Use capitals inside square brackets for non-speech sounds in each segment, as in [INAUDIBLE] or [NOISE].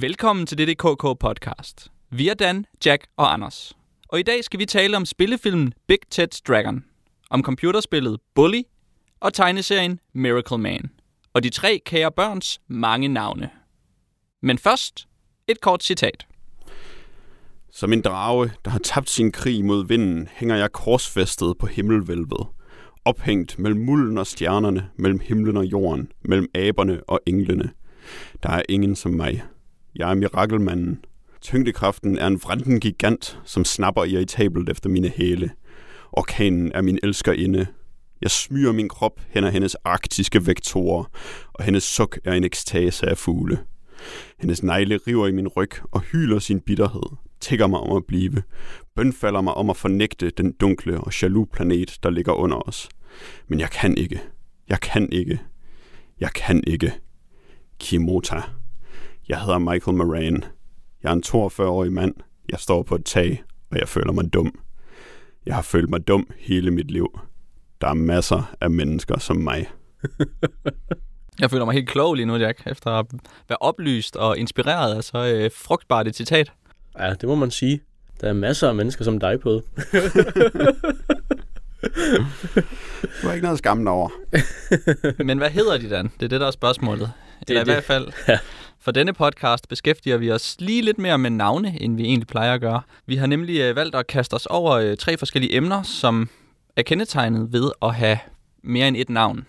Velkommen til DDKK podcast. Vi er Dan, Jack og Anders. Og i dag skal vi tale om spillefilmen Big Ted's Dragon, om computerspillet Bully og tegneserien Miracle Man, og de tre kære børns mange navne. Men først et kort citat. Som en drage, der har tabt sin krig mod vinden, hænger jeg korsfæstet på himmelvælvet. Ophængt mellem mulden og stjernerne, mellem himlen og jorden, mellem aberne og englene. Der er ingen som mig. Jeg er mirakelmanden. Tyngdekraften er en vranden gigant, som snapper irritabelt efter mine hæle. Orkanen er min elskerinde. Jeg smyger min krop hen ad hendes arktiske vektorer, og hendes suk er en ekstase af fugle. Hendes negle river i min ryg og hyler sin bitterhed, tigger mig om at blive, bønfalder mig om at fornægte den dunkle og jaloux planet, der ligger under os. Men jeg kan ikke. Jeg kan ikke. Jeg kan ikke. Kimota. Jeg hedder Michael Moran. Jeg er en 42-årig mand. Jeg står på et tag, og jeg føler mig dum. Jeg har følt mig dum hele mit liv. Der er masser af mennesker som mig. [LAUGHS] Jeg føler mig helt klog lige nu, Jack, efter at være oplyst og inspireret af så øh, frugtbart et citat. Ja, det må man sige. Der er masser af mennesker som dig på. [LAUGHS] Du har ikke noget skam over. Men hvad hedder de, Dan? Det er det, der er spørgsmålet. Det Eller i det. hvert fald, Ja for denne podcast beskæftiger vi os lige lidt mere med navne, end vi egentlig plejer at gøre. Vi har nemlig øh, valgt at kaste os over øh, tre forskellige emner, som er kendetegnet ved at have mere end et navn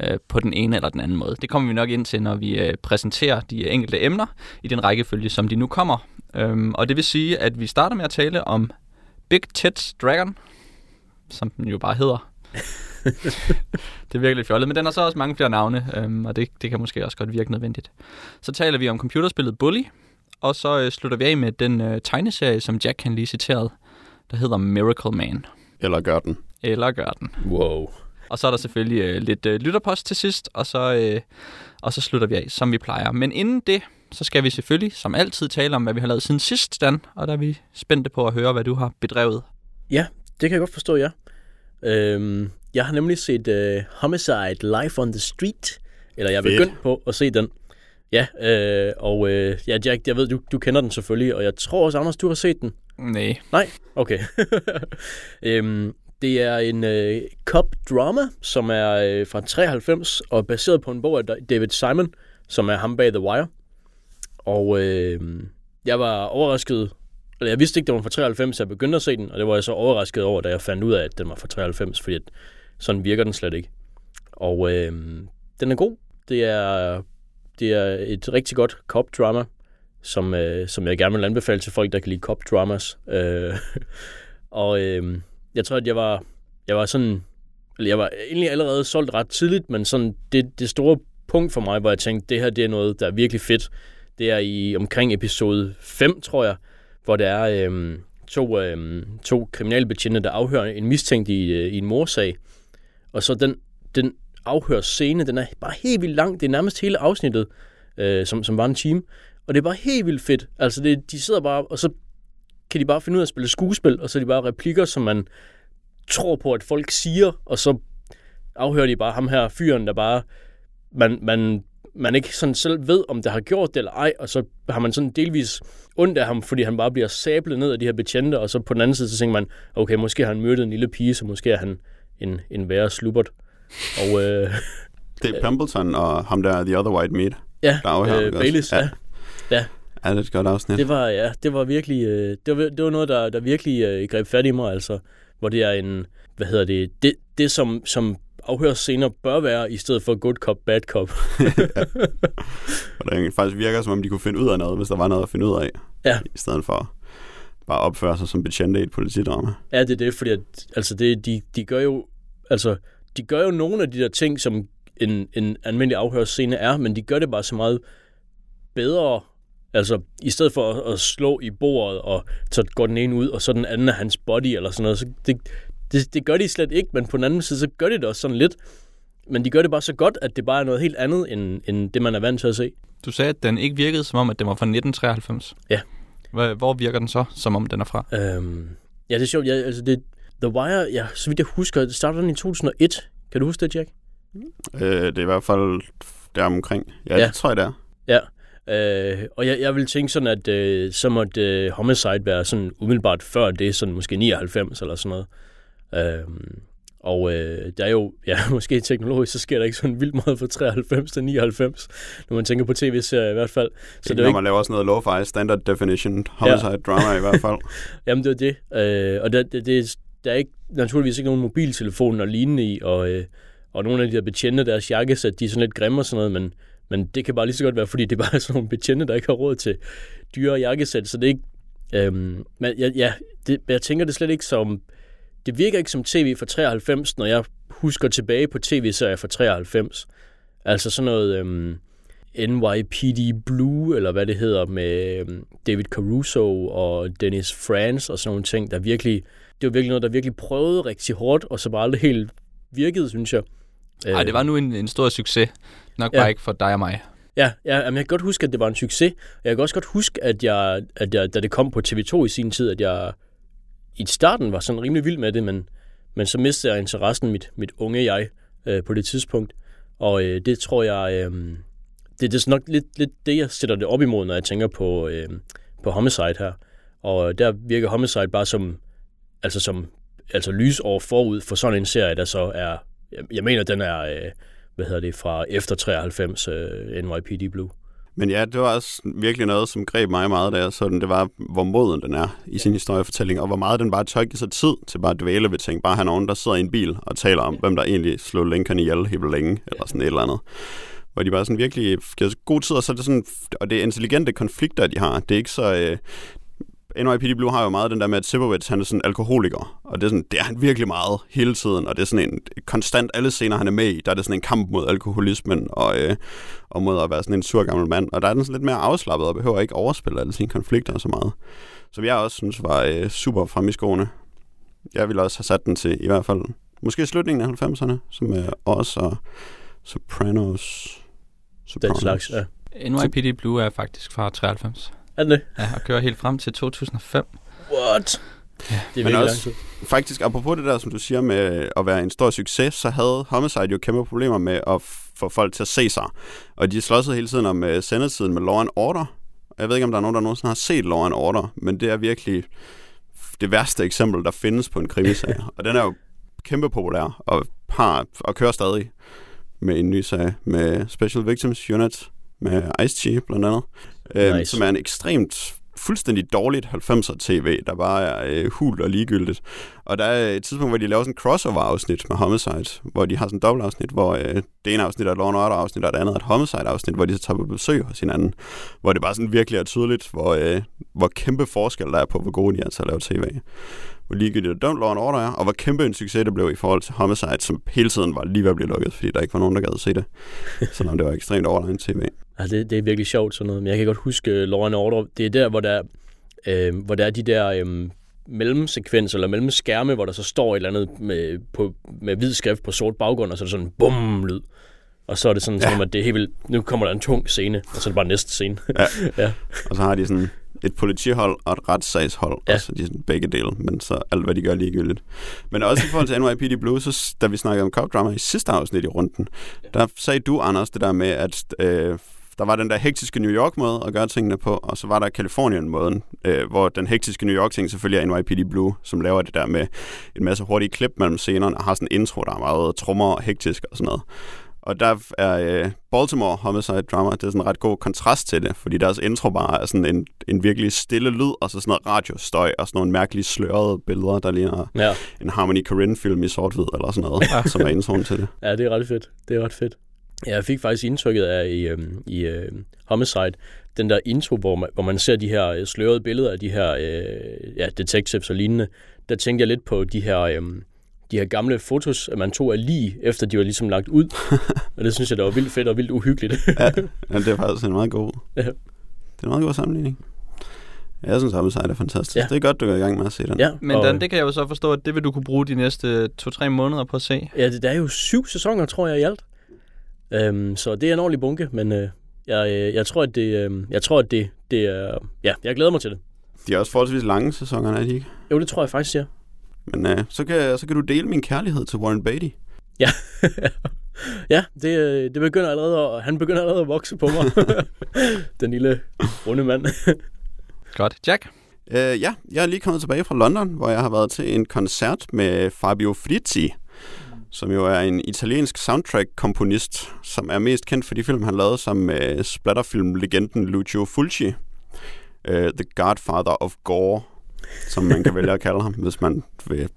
øh, på den ene eller den anden måde. Det kommer vi nok ind til, når vi øh, præsenterer de enkelte emner i den rækkefølge, som de nu kommer. Øhm, og det vil sige, at vi starter med at tale om Big Tits Dragon, som den jo bare hedder. [LAUGHS] det er virkelig fjollet, men den har så også mange flere navne, øhm, og det, det kan måske også godt virke nødvendigt. Så taler vi om computerspillet Bully, og så øh, slutter vi af med den øh, tegneserie, som Jack kan lige citerede, der hedder Miracle Man. Eller gør den. Eller gør den. Wow. Og så er der selvfølgelig øh, lidt øh, lytterpost til sidst, og så, øh, og så slutter vi af, som vi plejer. Men inden det, så skal vi selvfølgelig, som altid, tale om, hvad vi har lavet siden sidst, Dan. Og der er vi spændte på at høre, hvad du har bedrevet. Ja, det kan jeg godt forstå, ja. Øhm, jeg har nemlig set uh, Homicide Live on the Street. Eller jeg er begyndt på at se den. Ja, øh, og øh, ja, Jack, jeg ved, du, du kender den selvfølgelig, og jeg tror også, Anders, du har set den. Nej. Nej? Okay. [LAUGHS] øhm, det er en øh, cop-drama, som er øh, fra 93 og baseret på en bog af David Simon, som er ham bag The Wire. Og øh, jeg var overrasket, eller jeg vidste ikke, det var fra 93, så jeg begyndte at se den, og det var jeg så overrasket over, da jeg fandt ud af, at den var fra 93, fordi at sådan virker den slet ikke. Og øh, den er god. Det er, det er et rigtig godt cop-drama, som, øh, som jeg gerne vil anbefale til folk, der kan lide cop-dramas. Øh, [LAUGHS] og øh, jeg tror, at jeg var, jeg var sådan, eller jeg var egentlig allerede solgt ret tidligt, men sådan det, det store punkt for mig, hvor jeg tænkte, det her det er noget, der er virkelig fedt, det er i omkring episode 5, tror jeg, hvor der er øh, to, øh, to kriminalbetjente, der afhører en mistænkt i, øh, i en morsag. Og så den, den afhørsscene, den er bare helt vildt lang. Det er nærmest hele afsnittet, øh, som, som var en time. Og det er bare helt vildt fedt. Altså, det, de sidder bare, og så kan de bare finde ud af at spille skuespil, og så er de bare replikker, som man tror på, at folk siger, og så afhører de bare ham her fyren, der bare, man, man, man ikke sådan selv ved, om det har gjort det eller ej, og så har man sådan delvis ondt af ham, fordi han bare bliver sablet ned af de her betjente, og så på den anden side, så tænker man, okay, måske har han myrdet en lille pige, så måske er han en, en værre slubbert. Og øh, Det er Pembleton og ham der, The Other White Meat. ja, Der afhører øh, vi også. Baileys, ja. Ja, det er et godt afsnit. Det var, ja, det var virkelig, øh, det, var, det var noget, der, der virkelig øh, greb fat i mig, altså, hvor det er en, hvad hedder det, det, det som, som afhørsscener bør være, i stedet for good cop, bad cop. [LAUGHS] Og det faktisk virker, som om de kunne finde ud af noget, hvis der var noget at finde ud af. Ja. I stedet for bare opføre sig som betjente i et politidrama. ja, det er det, fordi at, altså det, de, de gør jo, altså, de gør jo nogle af de der ting, som en, en almindelig afhørsscene er, men de gør det bare så meget bedre, altså i stedet for at, at slå i bordet, og så går den ene ud, og så den anden er hans body, eller sådan noget, så det, det, det gør de slet ikke, men på den anden side, så gør de det også sådan lidt, men de gør det bare så godt, at det bare er noget helt andet, end, end det, man er vant til at se. Du sagde, at den ikke virkede som om, at den var fra 1993. Ja. Hvor, hvor virker den så, som om den er fra? Øhm, ja, det er sjovt. Ja, altså det, The Wire, ja, så vidt jeg husker, det startede den i 2001. Kan du huske det, Jack? Øh, det er i hvert fald der omkring. Ja, Ja. det tror jeg, det er. Ja. Øh, og jeg, jeg vil tænke sådan, at øh, så måtte øh, Homicide være sådan umiddelbart før det, sådan måske 99 eller sådan noget. Øh, og øh, der er jo, ja, [LAUGHS] måske teknologisk, så sker der ikke sådan vildt meget fra 93 til 99, når man tænker på tv-serier i hvert fald. Så det er når ikke... man laver sådan noget lo-fi standard definition homicide ja. drama i hvert fald. [LAUGHS] Jamen det er det. Øh, og der, det, det, der er ikke, naturligvis ikke nogen mobiltelefon og lignende i, og, øh, og nogle af de der betjente, deres jakkesæt, de er sådan lidt grimme og sådan noget, men, men det kan bare lige så godt være, fordi det er bare [LAUGHS] sådan nogle betjente, der ikke har råd til dyre jakkesæt, så det er ikke... Øhm, men ja, ja det, jeg tænker det slet ikke som det virker ikke som tv fra 93, når jeg husker tilbage på tv-serier fra 93. Altså sådan noget øhm, NYPD Blue, eller hvad det hedder, med øhm, David Caruso og Dennis Franz og sådan nogle ting, der virkelig, det var virkelig noget, der virkelig prøvede rigtig hårdt, og så bare aldrig helt virkede, synes jeg. Nej, det var nu en, en stor succes. Nok ja. bare ikke for dig og mig. Ja, ja men jeg kan godt huske, at det var en succes. Jeg kan også godt huske, at jeg, at jeg, da det kom på TV2 i sin tid, at jeg i starten var sådan rimelig vild med det, men, men så mistede jeg interessen, mit, mit unge jeg, øh, på det tidspunkt. Og øh, det tror jeg, øh, det, det er nok lidt, lidt det, jeg sætter det op imod, når jeg tænker på, øh, på Homicide her. Og der virker Homicide bare som, altså som altså lysår forud for sådan en serie, der så er, jeg, jeg mener, den er, øh, hvad hedder det, fra efter 93 øh, NYPD Blue. Men ja, det var også virkelig noget, som greb mig meget, der så den. Det var, hvor moden den er i sin historiefortælling, og hvor meget den bare tør give sig tid til bare at dvæle ved ting. Bare have nogen, der sidder i en bil og taler om, hvem der egentlig slog Lincoln ihjel helt længe, eller sådan et eller andet. Hvor de bare sådan virkelig giver god tid, og så er det sådan, og det er intelligente konflikter, de har. Det er ikke så, øh, NYPD Blue har jo meget den der med, at Sibowitz, han er sådan alkoholiker, og det er, sådan, det er han virkelig meget hele tiden, og det er sådan en konstant, alle scener, han er med i, der er det sådan en kamp mod alkoholismen, og, øh, og mod at være sådan en sur gammel mand, og der er den sådan lidt mere afslappet, og behøver ikke overspille alle sine konflikter så meget. Som jeg også synes var øh, super frem i skoene. Jeg ville også have sat den til, i hvert fald, måske slutningen af 90'erne, som er også og Sopranos. Sopranos. Den slags, ja. NYPD Blue er faktisk fra 93. Er det Ja, og kører helt frem til 2005. What? Ja. Det er Men også, lang tid. faktisk, apropos det der, som du siger med at være en stor succes, så havde Homicide jo kæmpe problemer med at få folk til at se sig. Og de slåsede hele tiden om uh, sendetiden med Law and Order. Jeg ved ikke, om der er nogen, der nogensinde har set Law and Order, men det er virkelig det værste eksempel, der findes på en krimisag. [LAUGHS] og den er jo kæmpe populær og, har, og kører stadig med en ny sag med Special Victims Unit med Ice-T blandt andet øh, nice. som er en ekstremt fuldstændig dårligt 90'er tv, der bare er øh, hul og ligegyldigt. Og der er et tidspunkt, hvor de laver sådan en crossover-afsnit med Homicide, hvor de har sådan en dobbeltafsnit, hvor øh, det ene afsnit er et Law Order-afsnit, og det andet er et Homicide-afsnit, hvor de så tager på besøg hos hinanden. Hvor det bare sådan virkelig er tydeligt, hvor, øh, hvor kæmpe forskel der er på, hvor gode de er til at lave tv hvor ligegyldigt Don't Law Order er, og hvor kæmpe en succes det blev i forhold til Homicide, som hele tiden var lige ved at blive lukket, fordi der ikke var nogen, der gad se det. [LAUGHS] Selvom det var ekstremt overlegnet tv. Ja, det, det er virkelig sjovt sådan noget, men jeg kan godt huske uh, Law and Order. Det er der, hvor der, øh, hvor der er de der øh, mellemsekvenser eller mellemskærme, hvor der så står et eller andet med, på, med hvid skrift på sort baggrund, og så er det sådan en bum lyd. Og så er det sådan, ja. som, at det er helt vildt, nu kommer der en tung scene, og så er det bare næste scene. Ja. [LAUGHS] ja. Og så har de sådan et politihold og et retssagshold, ja. altså de er begge dele, men så alt, hvad de gør, ligegyldigt. Men også i forhold til NYPD Blue, så da vi snakkede om cop drama i sidste afsnit i runden, der sagde du, Anders, det der med, at øh, der var den der hektiske New York-måde at gøre tingene på, og så var der Kalifornien-måden, øh, hvor den hektiske New York-ting selvfølgelig er NYPD Blue, som laver det der med en masse hurtige klip mellem scenerne, og har sådan en intro, der er meget trommer og hektisk og sådan noget. Og der er øh, Baltimore Homicide Drama, det er sådan en ret god kontrast til det, fordi deres intro bare er sådan en, en virkelig stille lyd, og så sådan noget radiostøj, og sådan nogle mærkelige slørede billeder, der ligner ja. en Harmony Korine-film i sort-hvid, eller sådan noget, ja. som er introen til det. [LAUGHS] Ja, det er ret fedt. Det er ret fedt. Ja, jeg fik faktisk indtrykket af i, øhm, i øh, Homicide, den der intro, hvor man, hvor man ser de her øh, slørede billeder af de her øh, ja, detectives og lignende, der tænkte jeg lidt på de her... Øh, de her gamle fotos, man tog af lige, efter de var ligesom lagt ud. [LAUGHS] og det synes jeg, der var vildt fedt og vildt uhyggeligt. [LAUGHS] ja, ja, det er faktisk en meget god, [LAUGHS] ja. det er en meget god sammenligning. Jeg synes, Homicide er fantastisk. Ja. Det er godt, du er i gang med at se den. Ja, Men og... den, det kan jeg jo så forstå, at det vil du kunne bruge de næste to-tre måneder på at se. Ja, det, der er jo syv sæsoner, tror jeg, i alt. Øhm, så det er en ordentlig bunke, men øh, jeg, øh, jeg tror, at det, øh, jeg tror, at det, det er... Ja, jeg glæder mig til det. De er også forholdsvis lange sæsoner, er de ikke? Jo, det tror jeg faktisk, ja. Men øh, så, kan, så kan du dele min kærlighed til Warren Beatty. Ja. [LAUGHS] ja, det, øh, det begynder allerede at, han begynder allerede at vokse på mig. [LAUGHS] Den lille runde mand. [LAUGHS] Godt. Jack? Uh, ja, jeg er lige kommet tilbage fra London, hvor jeg har været til en koncert med Fabio Frizzi, som jo er en italiensk soundtrack-komponist, som er mest kendt for de film, han lavede som med splatterfilm-legenden Lucio Fulci. Uh, The Godfather of Gore, som man kan vælge at kalde ham, hvis man vil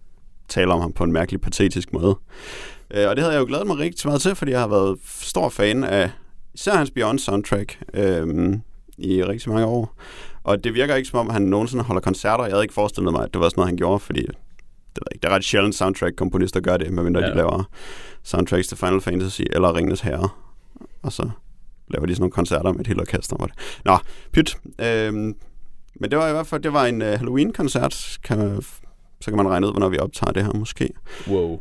tale om ham på en mærkelig patetisk måde. Uh, og det havde jeg jo glædet mig rigtig meget til, fordi jeg har været stor fan af især hans Beyond soundtrack uh, øh, i rigtig mange år. Og det virker ikke som om, han nogensinde holder koncerter. Jeg havde ikke forestillet mig, at det var sådan noget, han gjorde, fordi det, ved ikke, det er ret sjældent soundtrack-komponister gør det, medmindre ja. de laver soundtracks til Final Fantasy eller Ringens Herre. Og så laver de sådan nogle koncerter med et helt orkester. Var det. Nå, pyt. Øhm, men det var i hvert fald det var en uh, Halloween-koncert. Kan man, så kan man regne ud, hvornår vi optager det her måske. Wow.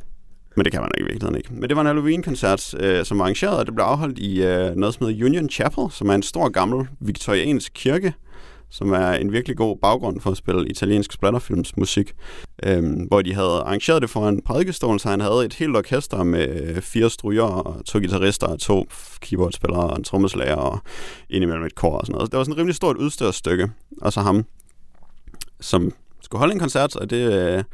Men det kan man ikke i virkeligheden ikke. Men det var en Halloween-koncert, øh, som var arrangeret, og det blev afholdt i øh, noget som hedder Union Chapel, som er en stor gammel viktoriansk kirke, som er en virkelig god baggrund for at spille italiensk splatterfilms musik, øhm, hvor de havde arrangeret det foran prædikestol, så han havde et helt orkester med øh, fire stryger og to guitarister og to keyboardspillere og en trommeslager og indimellem et kor og sådan noget. Så det var sådan et rimelig stort udstyrsstykke, Og så ham, som skulle holde en koncert, og det øh,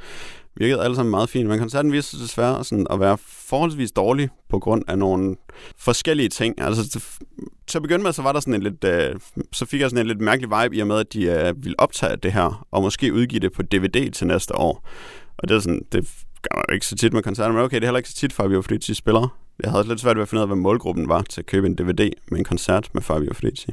virkede alle sammen meget fint. Men koncerten viste sig desværre sådan at være forholdsvis dårlig på grund af nogle forskellige ting. Altså, til at begynde med, så var der sådan en lidt, øh, så fik jeg sådan en lidt mærkelig vibe i og med, at de øh, ville optage det her, og måske udgive det på DVD til næste år. Og det er sådan, det gør man ikke så tit med koncerter, men okay, det er heller ikke så tit Fabio Frizzi spiller. Jeg havde lidt svært ved at finde ud af, hvad målgruppen var til at købe en DVD med en koncert med Fabio Frizzi.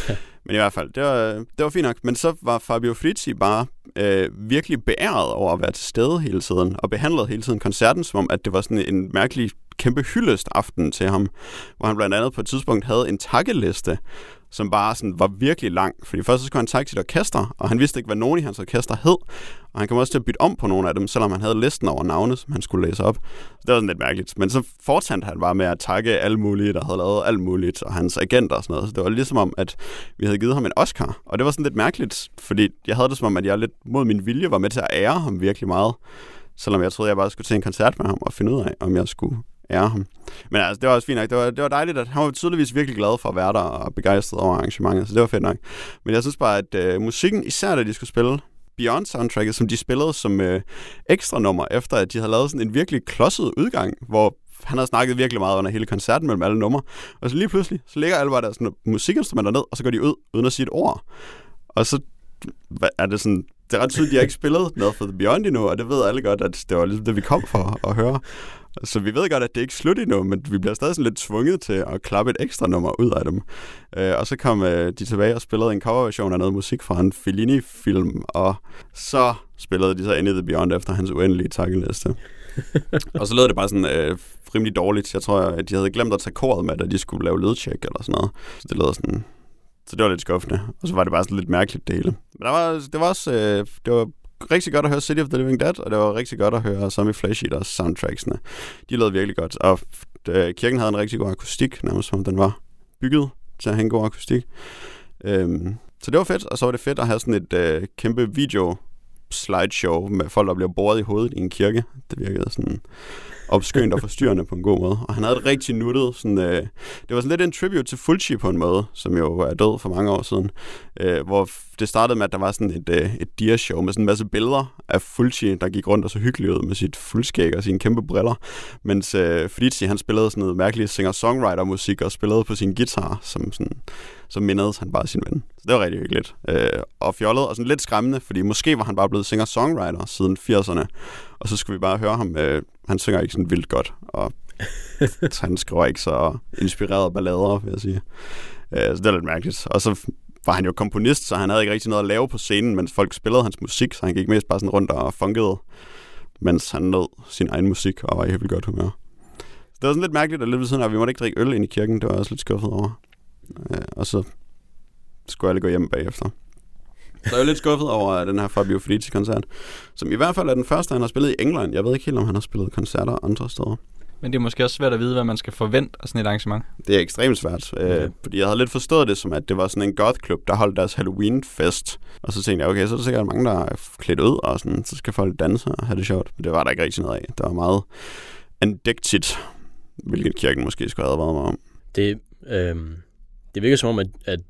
[LAUGHS] men i hvert fald, det var, det var fint nok. Men så var Fabio Frizzi bare øh, virkelig beæret over at være til stede hele tiden, og behandlede hele tiden koncerten, som om, at det var sådan en mærkelig kæmpe hyldest aften til ham, hvor han blandt andet på et tidspunkt havde en takkeliste, som bare sådan var virkelig lang. Fordi først så skulle han takke sit orkester, og han vidste ikke, hvad nogen i hans orkester hed. Og han kom også til at bytte om på nogle af dem, selvom han havde listen over navne, som han skulle læse op. Så det var sådan lidt mærkeligt. Men så fortsatte han bare med at takke alle mulige, der havde lavet alt muligt, og hans agenter og sådan noget. Så det var ligesom om, at vi havde givet ham en Oscar. Og det var sådan lidt mærkeligt, fordi jeg havde det som om, at jeg lidt mod min vilje var med til at ære ham virkelig meget. Selvom jeg troede, jeg bare skulle til en koncert med ham og finde ud af, om jeg skulle ære ham. Men altså, det var også fint nok. Det var, det var dejligt, at han var tydeligvis virkelig glad for at være der og begejstret over arrangementet, så det var fedt nok. Men jeg synes bare, at øh, musikken, især da de skulle spille Beyond soundtracket, som de spillede som øh, ekstra nummer, efter at de havde lavet sådan en virkelig klodset udgang, hvor han havde snakket virkelig meget under hele koncerten mellem alle numre. Og så lige pludselig, så ligger alle bare der sådan musikinstrumenter ned, og så går de ud, uden at sige et ord. Og så er det sådan, det er ret tydeligt, at de har ikke spillet noget for The Beyond endnu, og det ved alle godt, at det var ligesom det, vi kom for at høre. Så vi ved godt, at det ikke er slut endnu, men vi bliver stadig sådan lidt tvunget til at klappe et ekstra nummer ud af dem. Øh, og så kom øh, de tilbage og spillede en coverversion af noget musik fra en Fellini-film, og så spillede de så Any the Beyond efter hans uendelige takkeliste. [LAUGHS] og så lød det bare sådan øh, rimelig dårligt. Jeg tror, at de havde glemt at tage koret med, da de skulle lave lydtjek eller sådan noget. Så det lød sådan så det var lidt skuffende. Og så var det bare sådan lidt mærkeligt det hele. Men der var, det var også øh, det var rigtig godt at høre City of the Living Dead, og det var rigtig godt at høre Zombie Flesh Eaters soundtracksene. De lød virkelig godt, og øh, kirken havde en rigtig god akustik, nærmest som den var bygget til at have en god akustik. Øhm, så det var fedt, og så var det fedt at have sådan et øh, kæmpe video slideshow med folk, der bliver boret i hovedet i en kirke. Det virkede sådan opskønt og forstyrrende på en god måde. Og han havde et rigtig nuttet, sådan, øh, det var sådan lidt en tribute til Fulci på en måde, som jo er død for mange år siden, øh, hvor det startede med, at der var sådan et, øh, et dia-show med sådan en masse billeder af Fulci, der gik rundt og så hyggeligt ud med sit fuldskæg og sine kæmpe briller, mens øh, Fritzi, han spillede sådan noget mærkeligt singer-songwriter-musik og spillede på sin guitar, som sådan, så mindede han bare sin ven. Så det var rigtig hyggeligt. Øh, og fjollet og sådan lidt skræmmende, fordi måske var han bare blevet singer-songwriter siden 80'erne, og så skulle vi bare høre ham. Øh, han synger ikke sådan vildt godt, og [LAUGHS] han skriver ikke så inspirerede ballader, vil jeg sige. Øh, så det er lidt mærkeligt. Og så var han jo komponist, så han havde ikke rigtig noget at lave på scenen, mens folk spillede hans musik, så han gik mest bare sådan rundt og funkede, mens han nød sin egen musik og var i helt godt humør. Så det var sådan lidt mærkeligt, at lidt ved siden af, vi måtte ikke drikke øl ind i kirken, det var jeg også lidt skuffet over. Øh, og så skulle alle gå hjem bagefter. Så jeg er lidt skuffet over den her Fabio Felici-koncert, som i hvert fald er den første, han har spillet i England. Jeg ved ikke helt, om han har spillet koncerter andre steder. Men det er måske også svært at vide, hvad man skal forvente af sådan et arrangement. Det er ekstremt svært, okay. øh, fordi jeg havde lidt forstået det som, at det var sådan en goth-klub, der holdt deres Halloween-fest. Og så tænkte jeg, okay, så er der sikkert mange, der er klædt ud, og sådan, så skal folk danse og have det sjovt. Men det var der ikke rigtig noget af. Det var meget andægtigt. hvilket kirken måske skulle have advaret mig om. Det, øhm, det virker som om, at, at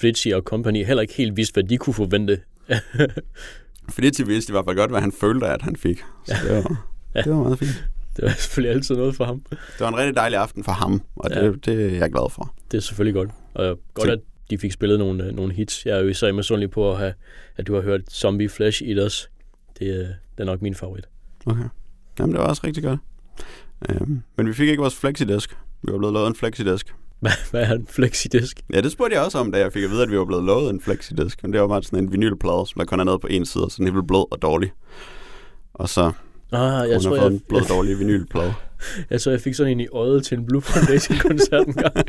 Fritzi og company heller ikke helt vidste, hvad de kunne forvente. [LAUGHS] Fordi til vidste i hvert fald godt, hvad han følte, at han fik. Så det var, Ja. det var meget fint. Det var [LAUGHS] selvfølgelig altid noget for ham. Det var en rigtig dejlig aften for ham, og det, Ja. det er jeg glad for. Det er selvfølgelig godt. Og godt, Så- at de fik spillet nogle, øh, nogle hits. Jeg er jo især misundelig på, at, have, at du har hørt Zombie Flesh Eaters. Det, øh, det er nok min favorit. Okay. Jamen, det var også rigtig godt. Øhm, men vi fik ikke vores flexidisk. Vi var blevet lovet en flexidisk. [LAUGHS] Hvad, hvad er en flexidisk? Ja, det spurgte jeg også om, da jeg fik at vide, at vi var blevet lovet en flexidisk. Men det var bare sådan en vinylplade, som der kun er nede på en side, så den er helt blød og dårlig. Og så Ah, jeg tror, jeg, en blød [LAUGHS] dårlig vinylplade. jeg tror, jeg fik sådan en i øjet til en Blue Foundation-koncert en gang. [LAUGHS]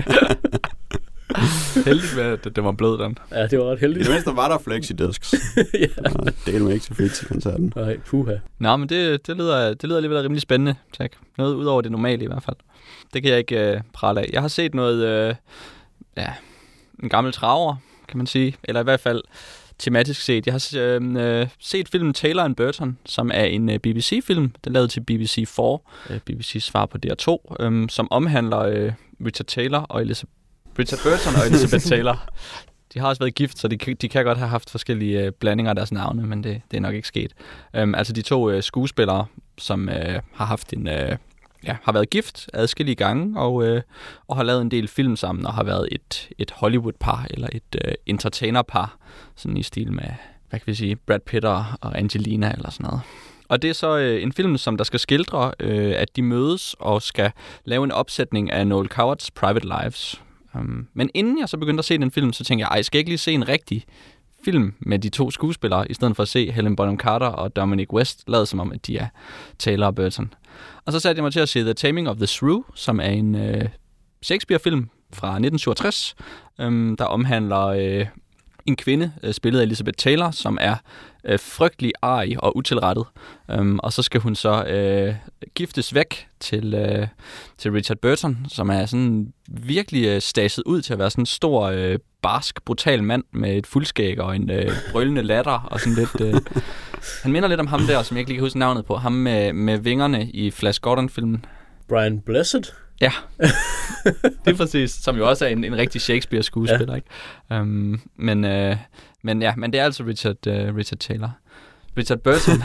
Heldigt med, at det var blød, den. Ja, det var ret I heldigt. det mindste var der flexidisks. [LAUGHS] ja. Og det er mig ikke til fedt til koncerten. Nej, puha. Nå, men det, det, lyder, det lyder alligevel rimelig spændende, tak. Noget ud over det normale i hvert fald. Det kan jeg ikke øh, prale af. Jeg har set noget, øh, ja, en gammel traver, kan man sige. Eller i hvert fald tematisk set. Jeg har øh, øh, set filmen Taylor and Burton, som er en øh, BBC-film. Den er lavet til BBC 4, øh, BBC's svar på DR2, øh, som omhandler øh, Richard Taylor og Elizabeth Richard Burton og Elizabeth [LAUGHS] Taylor. De har også været gift, så de, kan- de kan godt have haft forskellige øh, blandinger af deres navne, men det, det er nok ikke sket. Øhm, altså de to øh, skuespillere, som øh, har haft en... Øh, ja, har været gift adskillige gange, og, øh, og har lavet en del film sammen, og har været et, et Hollywood-par, eller et øh, entertainer-par, sådan i stil med, hvad kan vi sige, Brad Pitt og Angelina, eller sådan noget. Og det er så øh, en film, som der skal skildre, øh, at de mødes og skal lave en opsætning af Noel Cowards Private Lives. Um, men inden jeg så begyndte at se den film, så tænkte jeg, ej, skal jeg ikke lige se en rigtig film med de to skuespillere, i stedet for at se Helen Bonham Carter og Dominic West, lade som om, at de er Taylor og Burton. Og så satte jeg mig til at se The Taming of the Shrew, som er en øh, Shakespeare-film fra 1967, øh, der omhandler øh, en kvinde, øh, spillet af Elizabeth Taylor, som er øh, frygtelig arg og utilrettet. Øhm, og så skal hun så øh, giftes væk til, øh, til Richard Burton, som er sådan virkelig øh, staset ud til at være sådan en stor, øh, barsk, brutal mand med et fuldskæg og en øh, brølende latter og sådan lidt... Øh, [LAUGHS] han minder lidt om ham der, som jeg ikke lige kan huske navnet på. Ham med, med vingerne i Flash Gordon-filmen. Brian Blessed? Ja, [LAUGHS] det er præcis. Som jo også er en, en rigtig Shakespeare-skuespiller, ja. ikke? Um, men, øh, men ja, men det er altså Richard, øh, Richard Taylor. Richard Burton.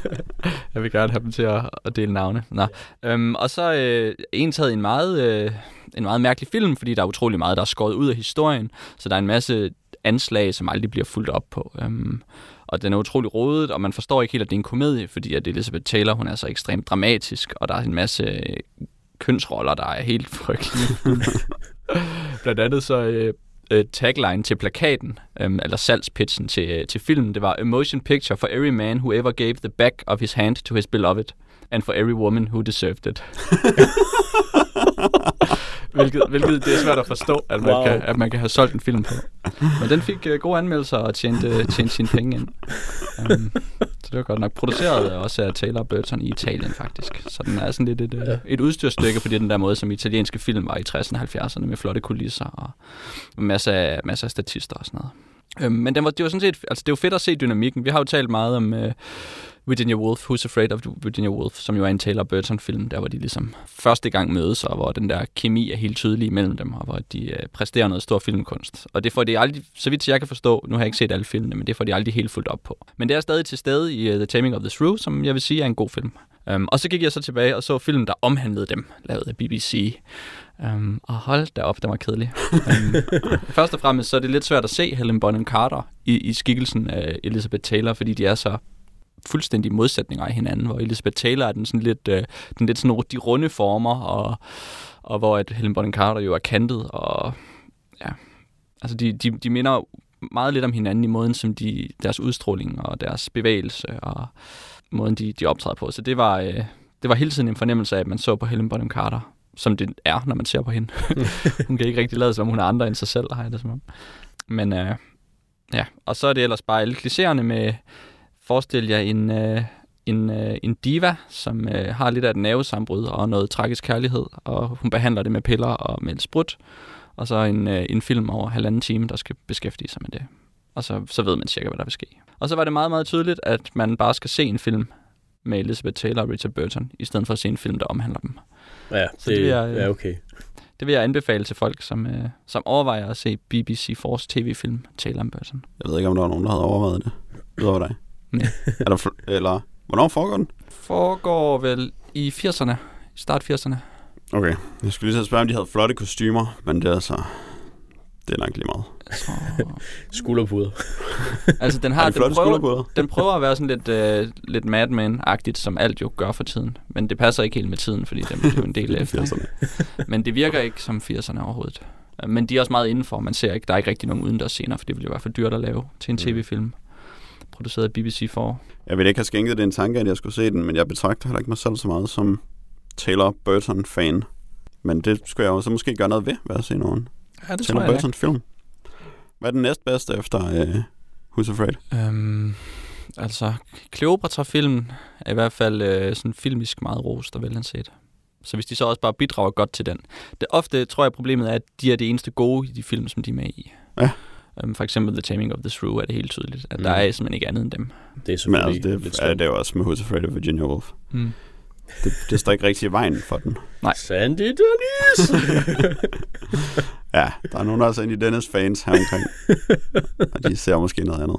[LAUGHS] jeg vil gerne have dem til at, at dele navne. Nå. Um, og så øh, en taget en meget, øh, en meget mærkelig film, fordi der er utrolig meget, der er skåret ud af historien. Så der er en masse anslag, som aldrig bliver fuldt op på. Um, og den er utrolig rodet, og man forstår ikke helt, at det er en komedie, fordi at Elizabeth Taylor, hun er så ekstremt dramatisk, og der er en masse øh, kønsroller, der er helt frygtelige. [LAUGHS] Blandt andet så øh, øh, tagline til plakaten, øh, eller salgspitchen til, øh, til filmen, det var A motion picture for every man who ever gave the back of his hand to his beloved, and for every woman who deserved it. [LAUGHS] hvilket, hvilket det er svært at forstå, at man, Wow. kan, at man kan have solgt en film på. Men den fik uh, gode anmeldelser og tjente, tjente sine penge ind. Um, så det var godt nok produceret også af Taylor Burton i Italien faktisk. Så den er sådan lidt et, Ja. ja. et udstyrstykke på den der måde, som italienske film var i 60'erne og 70'erne med flotte kulisser og masser af, masser af statister og sådan noget. Øhm, men den var, det var sådan set, altså det jo fedt at se dynamikken. Vi har jo talt meget om uh, Virginia Woolf, Who's Afraid of Virginia Woolf, som jo er en Taylor Burton-film, der hvor de ligesom første gang mødes, og hvor den der kemi er helt tydelig mellem dem, og hvor de øh, præsterer noget stor filmkunst. Og det får de aldrig, så vidt jeg kan forstå, nu har jeg ikke set alle filmene, men det får de aldrig helt fuldt op på. Men det er stadig til stede i uh, The Taming of the Shrew, som jeg vil sige er en god film. Um, og så gik jeg så tilbage og så filmen, der omhandlede dem, lavet af BBC. Um, øhm, og hold da op, den var kedelig. um, [LAUGHS] først og fremmest så er det lidt svært at se Helen Bonham Carter i, i skikkelsen af Elizabeth Taylor, fordi de er så fuldstændig modsætninger af hinanden, hvor Elizabeth Taylor er den sådan lidt, øh, den lidt sådan de runde former, og, og hvor at Helen Bonham Carter jo er kantet, og ja, altså de, de, de minder meget lidt om hinanden i måden, som de, deres udstråling og deres bevægelse og måden, de, de optræder på. Så det var, øh, det var hele tiden en fornemmelse af, at man så på Helen Bonham Carter, som det er, når man ser på hende. [LAUGHS] hun kan ikke rigtig lade, som om hun er andre end sig selv, har jeg det som om. Men øh, ja, og så er det ellers bare alle klichéerne med, forestil jer en, øh, en, øh, en diva, som øh, har lidt af et nervesambrud og noget tragisk kærlighed, og hun behandler det med piller og med sprut, og så en, øh, en film over halvanden time, der skal beskæftige sig med det. Og så, så ved man cirka, hvad der vil ske. Og så var det meget, meget tydeligt, at man bare skal se en film med Elizabeth Taylor og Richard Burton, i stedet for at se en film, der omhandler dem. Ja, Så det vil jeg, øh, ja, okay. Det vil jeg anbefale til folk, som, øh, som overvejer at se BBC Force tv-film Taylor og Burton. Jeg ved ikke, om der var nogen, der havde overvejet det. Udover dig. [LAUGHS] Er der fl- eller, hvornår foregår den? Foregår vel i 80'erne, i start 80'erne. Okay, jeg skulle lige så spørge, om de havde flotte kostymer, men det er altså... Det er nok lige meget. Tror... [LAUGHS] Skulderpuder. [LAUGHS] altså, den Har har, de den flotte prøver, skulderpuder? den prøver at være sådan lidt, øh, lidt Mad Men-agtigt, som alt jo gør for tiden. Men det passer ikke helt med tiden, fordi den er jo en del efter. 80'erne. Men det virker ikke som 80'erne overhovedet. Men de er også meget indenfor. Man ser ikke, der er ikke rigtig nogen udendørs scener, for det ville jo være for dyrt at lave til en Mm. tv-film. Produceret af BBC for. Jeg ville ikke have skænket det en tanke, at jeg skulle se den, men jeg betragter heller ikke mig selv så meget som Taylor Burton-fan. Men det skulle jeg jo så måske gøre noget ved, ved at se nogen Ja, det Taylor Burton-film. Hvad er den næstbedste efter uh, Who's Afraid? Øhm, altså, Cleopatra-filmen er i hvert fald øh, sådan filmisk meget rost og velanset. Så hvis de så også bare bidrager godt til den. Det ofte tror jeg problemet er, at de er det eneste gode i de film, som de er med i. Ja. Øhm, for eksempel The Taming of the Shrew er det helt tydeligt, at Mm. der er simpelthen ikke andet end dem. Det er Men selvfølgelig altså, det lidt er det jo også med Who's Afraid of Virginia Woolf. Mm. Det, det står ikke rigtig i vejen for den. Sandy Dennis! [LAUGHS] Ja, der er nogen, der er i Dennis fans her omkring. og de ser måske noget andet.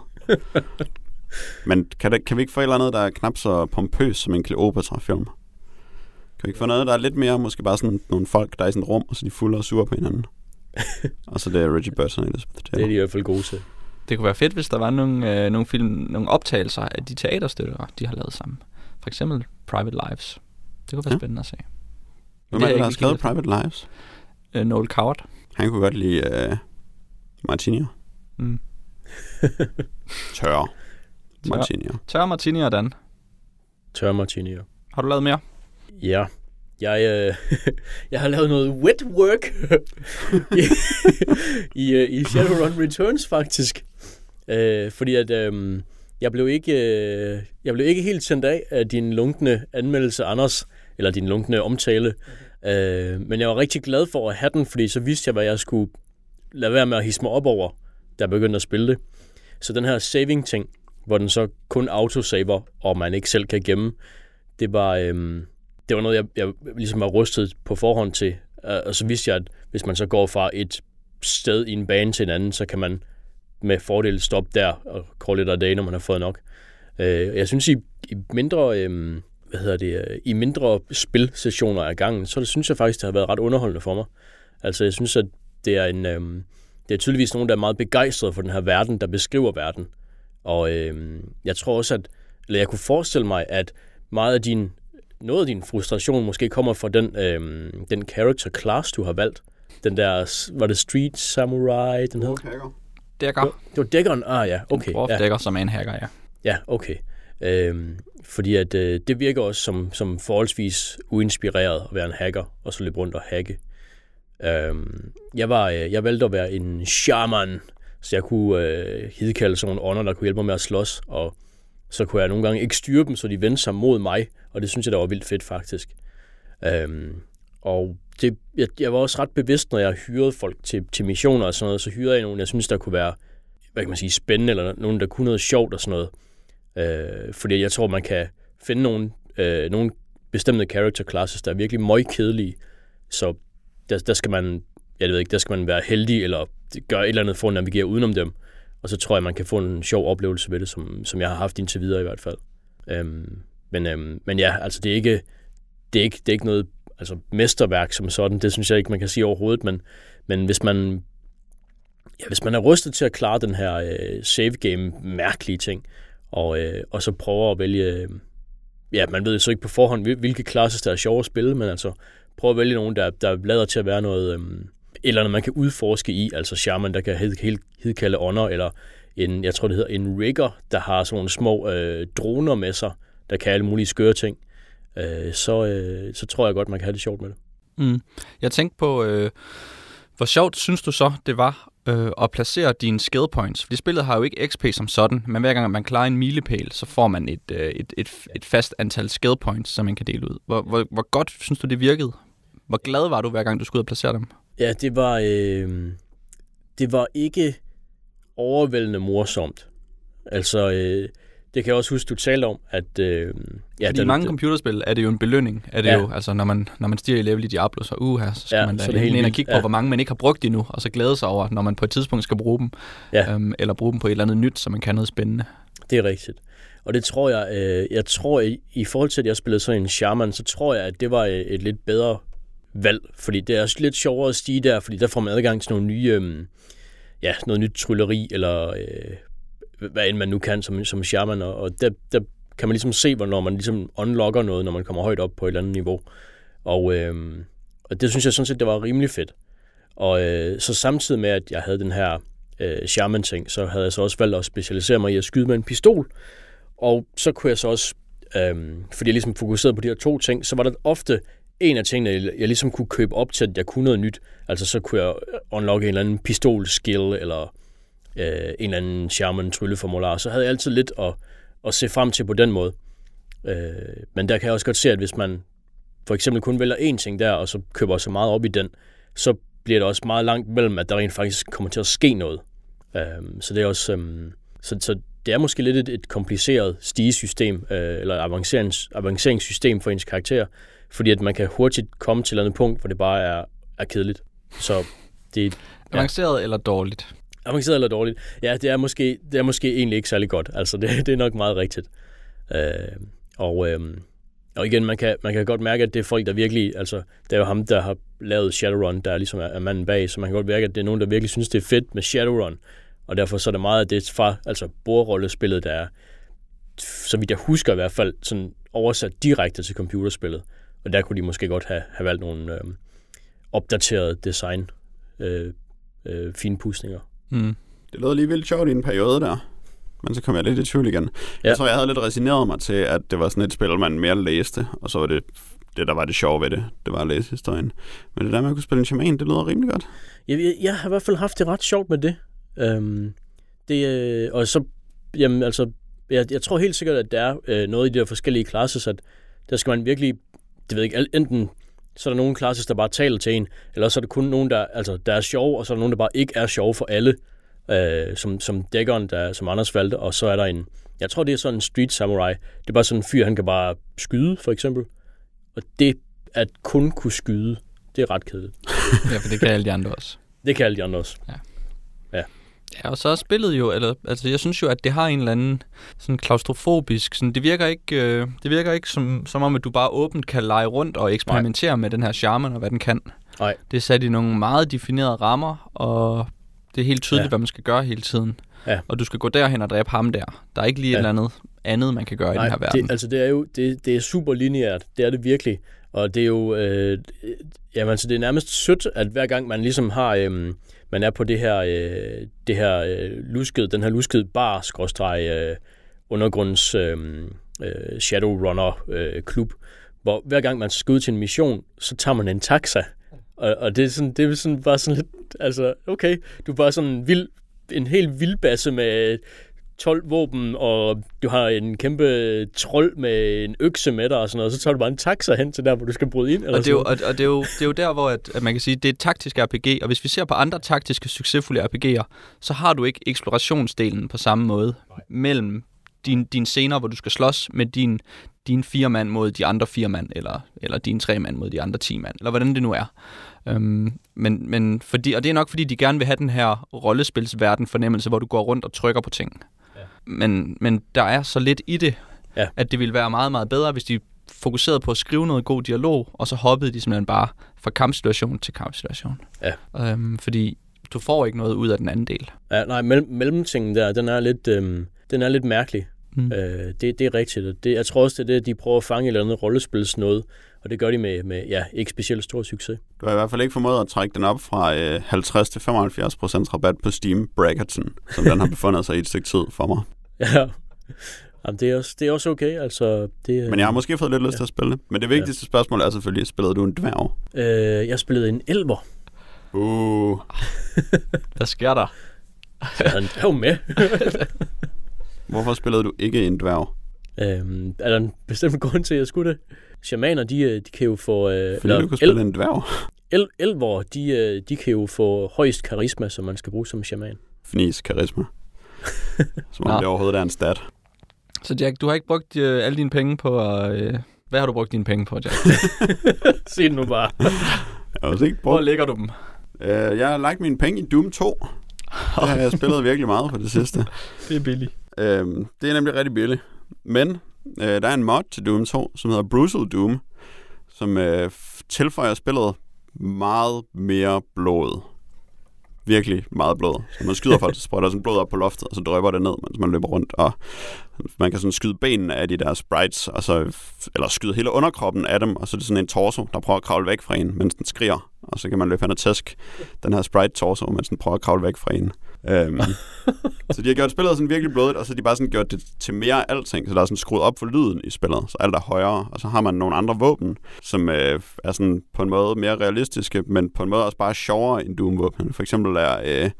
Men kan, det, kan vi ikke få et eller andet, der er knap så pompøs som en Cleopatra-film? Kan vi ikke få noget, der er lidt mere, måske bare sådan nogle folk, der er i sådan et rum, og så er de fulde og sure på hinanden? [LAUGHS] og så det er Richard Burton og Elizabeth det er Taylor. de i hvert fald gode til. Det kunne være fedt, hvis der var nogle, øh, nogle, film, nogle optagelser af de teaterstykker, de har lavet sammen. For eksempel Private Lives. Det kunne være Ja. spændende at se. Hvem er det, der har skrevet Private Lives? Øh, Noel Coward. Han kunne godt lide uh, Martinier. Mm. [LAUGHS] Tørre. Martinier. Tør Martini og Dan. Tør martinier. Har du lavet mere? Ja. Jeg, øh, [LAUGHS] jeg har lavet noget wet work [LAUGHS] i, i, øh, i Shadowrun Returns faktisk. Øh, fordi at øh, jeg, blev ikke, øh, jeg blev ikke helt sendt af af din lunkne anmeldelse, Anders, eller din lunkne omtale. Øh, men jeg var rigtig glad for at have den, fordi så vidste jeg, hvad jeg skulle lade være med at hisse mig op over, da jeg begyndte at spille det. Så den her saving-ting, hvor den så kun autosaver, og man ikke selv kan gemme, det var, Øh, det var noget, jeg, jeg ligesom var rustet på forhånd til. Og så vidste jeg, at hvis man så går fra et sted i en bane til en anden, så kan man med fordel stoppe der og call it a day, når man har fået nok. Øh, jeg synes, i, i mindre... Øhm, hvad hedder det, øh, i mindre spilsessioner af gangen, så det synes jeg faktisk, det har været ret underholdende for mig. Altså, jeg synes, at det er en... Øhm, det er tydeligvis nogen, der er meget begejstret for den her verden, der beskriver verden. Og øh, jeg tror også, at... Eller jeg kunne forestille mig, at meget af din... Noget af din frustration måske kommer fra den, øhm, den character class, du har valgt. Den der... Var det Street Samurai, den hed? Dækker. Det var dækkeren? Ah ja, okay. Okay, Ja. dækker som er en hacker, ja. Ja, okay. Øhm, fordi at øh, det virker også som, som forholdsvis uinspireret at være en hacker, og så løbe rundt og hacke. Øhm, jeg, var, øh, jeg valgte at være en shaman, så jeg kunne øh, hidkalde sådan nogle ånder, der kunne hjælpe mig med at slås, og så kunne jeg nogle gange ikke styre dem, så de vendte sig mod mig, og det synes jeg, der var vildt fedt faktisk. Øhm, og det, jeg, jeg var også ret bevidst, når jeg hyrede folk til, til missioner og sådan noget, så hyrede jeg nogen, jeg synes, der kunne være hvad kan man sige, spændende, eller nogen, der kunne noget sjovt og sådan noget. Øh, fordi jeg tror, man kan finde nogle, øh, nogle bestemte character classes, der er virkelig møg kedelige. Så der, der skal man, jeg ved ikke, der skal man være heldig, eller gøre et eller andet for at navigere udenom dem. Og så tror jeg, man kan få en sjov oplevelse ved det, som, som jeg har haft indtil videre i hvert fald. Øhm, men, øhm, men ja, altså det er ikke, det er ikke, det er ikke noget altså mesterværk som sådan. Det synes jeg ikke, man kan sige overhovedet. Men, men hvis man ja, hvis man er rustet til at klare den her øh, save game mærkelige ting, og, øh, og så prøver at vælge, øh, ja, man ved jo så ikke på forhånd, hvil- hvilke klasser der er sjove at spille, men altså prøv at vælge nogen, der, der lader til at være noget, øh, eller noget, man kan udforske i, altså shaman, der kan hed, hed, hedkalde ånder, eller en, jeg tror det hedder en rigger, der har sådan nogle små øh, droner med sig, der kan alle mulige skøre ting, øh, så, øh, så tror jeg godt, man kan have det sjovt med det. Mm. Jeg tænkte på, øh, hvor sjovt synes du så, det var øh, at placere dine skill points? Fordi spillet har jo ikke XP som sådan, men hver gang man klarer en milepæl, så får man et, øh, et, et, et fast antal skill points, som man kan dele ud. Hvor, hvor, hvor godt synes du, det virkede? Hvor glad var du, hver gang du skulle ud og placere dem? Ja, det var, øh, det var ikke overvældende morsomt. Altså, øh, det kan jeg også huske, du talte om, at... Øh, Ja, Fordi i mange computerspil er det jo en belønning, er det ja. jo, altså når man, når man stiger i level i Diablo, så uh, her, så skal ja, man da helt ind og kigge på, ja. hvor mange man ikke har brugt endnu, og så glæde sig over, når man på et tidspunkt skal bruge dem, ja. øhm, eller bruge dem på et eller andet nyt, så man kan noget spændende. Det er rigtigt. Og det tror jeg, øh, jeg tror i, i forhold til, at jeg spillede sådan en shaman, så tror jeg, at det var et, et lidt bedre valg, fordi det er lidt sjovere at stige der, fordi der får man adgang til nogle nye, øh, ja, noget nyt trylleri, eller øh, hvad end man nu kan som, som shaman, og, og der, der kan man ligesom se, hvornår man ligesom unlocker noget, når man kommer højt op på et eller andet niveau. Og, øh, og det synes jeg sådan set, det var rimelig fedt. Og øh, så samtidig med, at jeg havde den her øh, shaman-ting, så havde jeg så også valgt at specialisere mig i at skyde med en pistol. Og så kunne jeg så også, øh, fordi jeg ligesom fokuserede på de her to ting, så var der ofte en af tingene, jeg ligesom kunne købe op til, at jeg kunne noget nyt. Altså så kunne jeg unlocke en eller anden pistol-skill, eller øh, en eller anden shaman-trylleformular. Så havde jeg altid lidt at at se frem til på den måde. Øh, men der kan jeg også godt se, at hvis man for eksempel kun vælger én ting der, og så køber så meget op i den, så bliver det også meget langt mellem, at der rent faktisk kommer til at ske noget. Øh, så det er også... Øh, så, så det er måske lidt et, et kompliceret stigesystem, øh, eller avancerings, avanceringssystem for ens karakter, fordi at man kan hurtigt komme til et andet punkt, hvor det bare er, er kedeligt. Så det, ja. Avanceret eller dårligt? Avanceret eller dårligt? Ja, det er måske, det er måske egentlig ikke særlig godt. Altså, det, det er nok meget rigtigt. Øh, og, øh, og igen, man kan, man kan godt mærke, at det er folk, der virkelig... Altså, det er jo ham, der har lavet Shadowrun, der ligesom er, er manden bag, så man kan godt mærke, at det er nogen, der virkelig synes, det er fedt med Shadowrun. Og derfor så er det meget af det fra altså bordrollespillet, der er, så vidt jeg husker i hvert fald, sådan oversat direkte til computerspillet. Og der kunne de måske godt have, have valgt nogle øh, opdaterede design øh, øh, finpudsninger. Mm. Det lød lige vildt sjovt i en periode der. Men så kom jeg lidt i tvivl igen. Ja. Jeg tror, jeg havde lidt resigneret mig til, at det var sådan et spil, man mere læste, og så var det det, der var det sjove ved det, det var at læse historien. Men det der med at kunne spille en shaman, det lyder rimelig godt. Jeg, jeg, jeg har i hvert fald haft det ret sjovt med det. Øhm, det øh, og så, jamen altså, jeg, jeg tror helt sikkert, at der er øh, noget i de der forskellige classes, at der skal man virkelig, det ved jeg ikke, enten så er der nogle classes, der bare taler til en, eller så er der kun nogen, der, altså, der er sjov, og så er der nogen, der bare ikke er sjov for alle, øh, som, som dækkeren, der, som Anders valgte, og så er der en, jeg tror, det er sådan en street samurai. Det er bare sådan en fyr, han kan bare skyde, for eksempel. Og det at kun kunne skyde, det er ret kedeligt. [LAUGHS] ja, for det kan alle de andre også. Det kan alle de andre også. Ja. Ja. Ja, og så er spillet jo, eller, altså jeg synes jo, at det har en eller anden sådan klaustrofobisk, sådan, det virker ikke, øh, det virker ikke som, som om, at du bare åbent kan lege rundt og eksperimentere Nej. med den her charme og hvad den kan. Nej. Det er sat i nogle meget definerede rammer, og det er helt tydeligt, ja. hvad man skal gøre hele tiden. Ja. Og du skal gå derhen og dræbe ham der. Der er ikke lige ja. et eller andet andet, man kan gøre Nej, i den her verden. Det, altså det er jo det, det er super lineært. Det er det virkelig. Og det er jo, øh, jamen, altså det er nærmest sødt, at hver gang man ligesom har, øh, man er på det her, øh, det her øh, lusket, den her lusket bar, skråstreg, øh, undergrunds øh, øh, Shadowrunner øh, klub, hvor hver gang man skal ud til en mission, så tager man en taxa. Og, og det er sådan, det er sådan bare sådan lidt, altså, okay, du er bare sådan en vild, en helt vildbasse med 12 våben, og du har en kæmpe trold med en økse med dig og sådan noget, og så tager du bare en taxa hen til der, hvor du skal bryde ind. Eller og, det er jo, og, og det, er jo, det er jo der, hvor at, at man kan sige, det er et taktisk RPG, og hvis vi ser på andre taktiske, succesfulde RPG'er, så har du ikke eksplorationsdelen på samme måde Nej. mellem dine din scener, hvor du skal slås med din, din fire mand mod de andre fire mand, eller, eller din tre mand mod de andre ti mand, eller hvordan det nu er. Øhm, men, men fordi, og det er nok fordi, de gerne vil have den her rollespilsverden fornemmelse, hvor du går rundt og trykker på ting men, men der er så lidt i det, ja. at det ville være meget, meget bedre, hvis de fokuserede på at skrive noget god dialog, og så hoppede de simpelthen bare fra kampsituation til kampsituation. Ja. Øhm, fordi du får ikke noget ud af den anden del. Ja, nej, mellem, mellemtingen der, den er lidt, øhm, den er lidt mærkelig. Mm. Øh, det, det er rigtigt. Det, jeg tror også, det er det, de prøver at fange et eller andet rollespils noget, og det gør de med, med ja, ikke specielt stor succes. Du har i hvert fald ikke formået at trække den op fra øh, 50 til 75% rabat på Steam Brackerton, som den har befundet sig i et stykke tid for mig. Ja, Jamen, det, er også, det er også okay. Altså, det, men jeg har måske fået lidt lyst ja. til at spille det. Men det vigtigste ja. spørgsmål er selvfølgelig, spillede du en dværg? Øh, jeg spillede en elver. Uh. [LAUGHS] Hvad sker der? Jeg havde en dværg med. [LAUGHS] Hvorfor spillede du ikke en dværg? Øhm, er der en bestemt grund til, at jeg skulle det? Shamaner, de, øh, de kan jo få... Øh, Fordi du kan spille el- en dværg? El- elver, de, øh, de kan jo få højst karisma, som man skal bruge som shaman. Fnis karisma. [LAUGHS] Som om det overhovedet er en stat. Så Jack, du har ikke brugt øh, alle dine penge på at... Øh, hvad har du brugt dine penge på, Jack? [LAUGHS] Sig det nu bare. [LAUGHS] Jeg har ikke Hvor brugt... lægger du dem? Øh, jeg har lagt mine penge i Doom 2. Det har jeg spillet virkelig meget på det sidste. Det er billigt. Øhm, det er nemlig rigtig billigt. Men øh, der er en mod til Doom 2, som hedder Brutal Doom, som øh, tilføjer spillet meget mere blod. Virkelig meget blod. Så man skyder folk, så sprøjter sådan blod op på loftet, og så drøber det ned, mens man løber rundt. Og man kan sådan skyde benene af de der sprites, og så, eller skyde hele underkroppen af dem, og så er det sådan en torso, der prøver at kravle væk fra en, mens den skriger. Og så kan man løbe hen og tæsk den her sprite-torso, mens den prøver at kravle væk fra en. Øhm, [LAUGHS] så de har gjort spillet sådan virkelig blodigt, og så har de bare sådan gjort det til mere alting. Så der er sådan skruet op for lyden i spillet, så alt er højere. Og så har man nogle andre våben, som øh, er sådan på en måde mere realistiske, men på en måde også bare sjovere end Doom-våben. For eksempel er øh,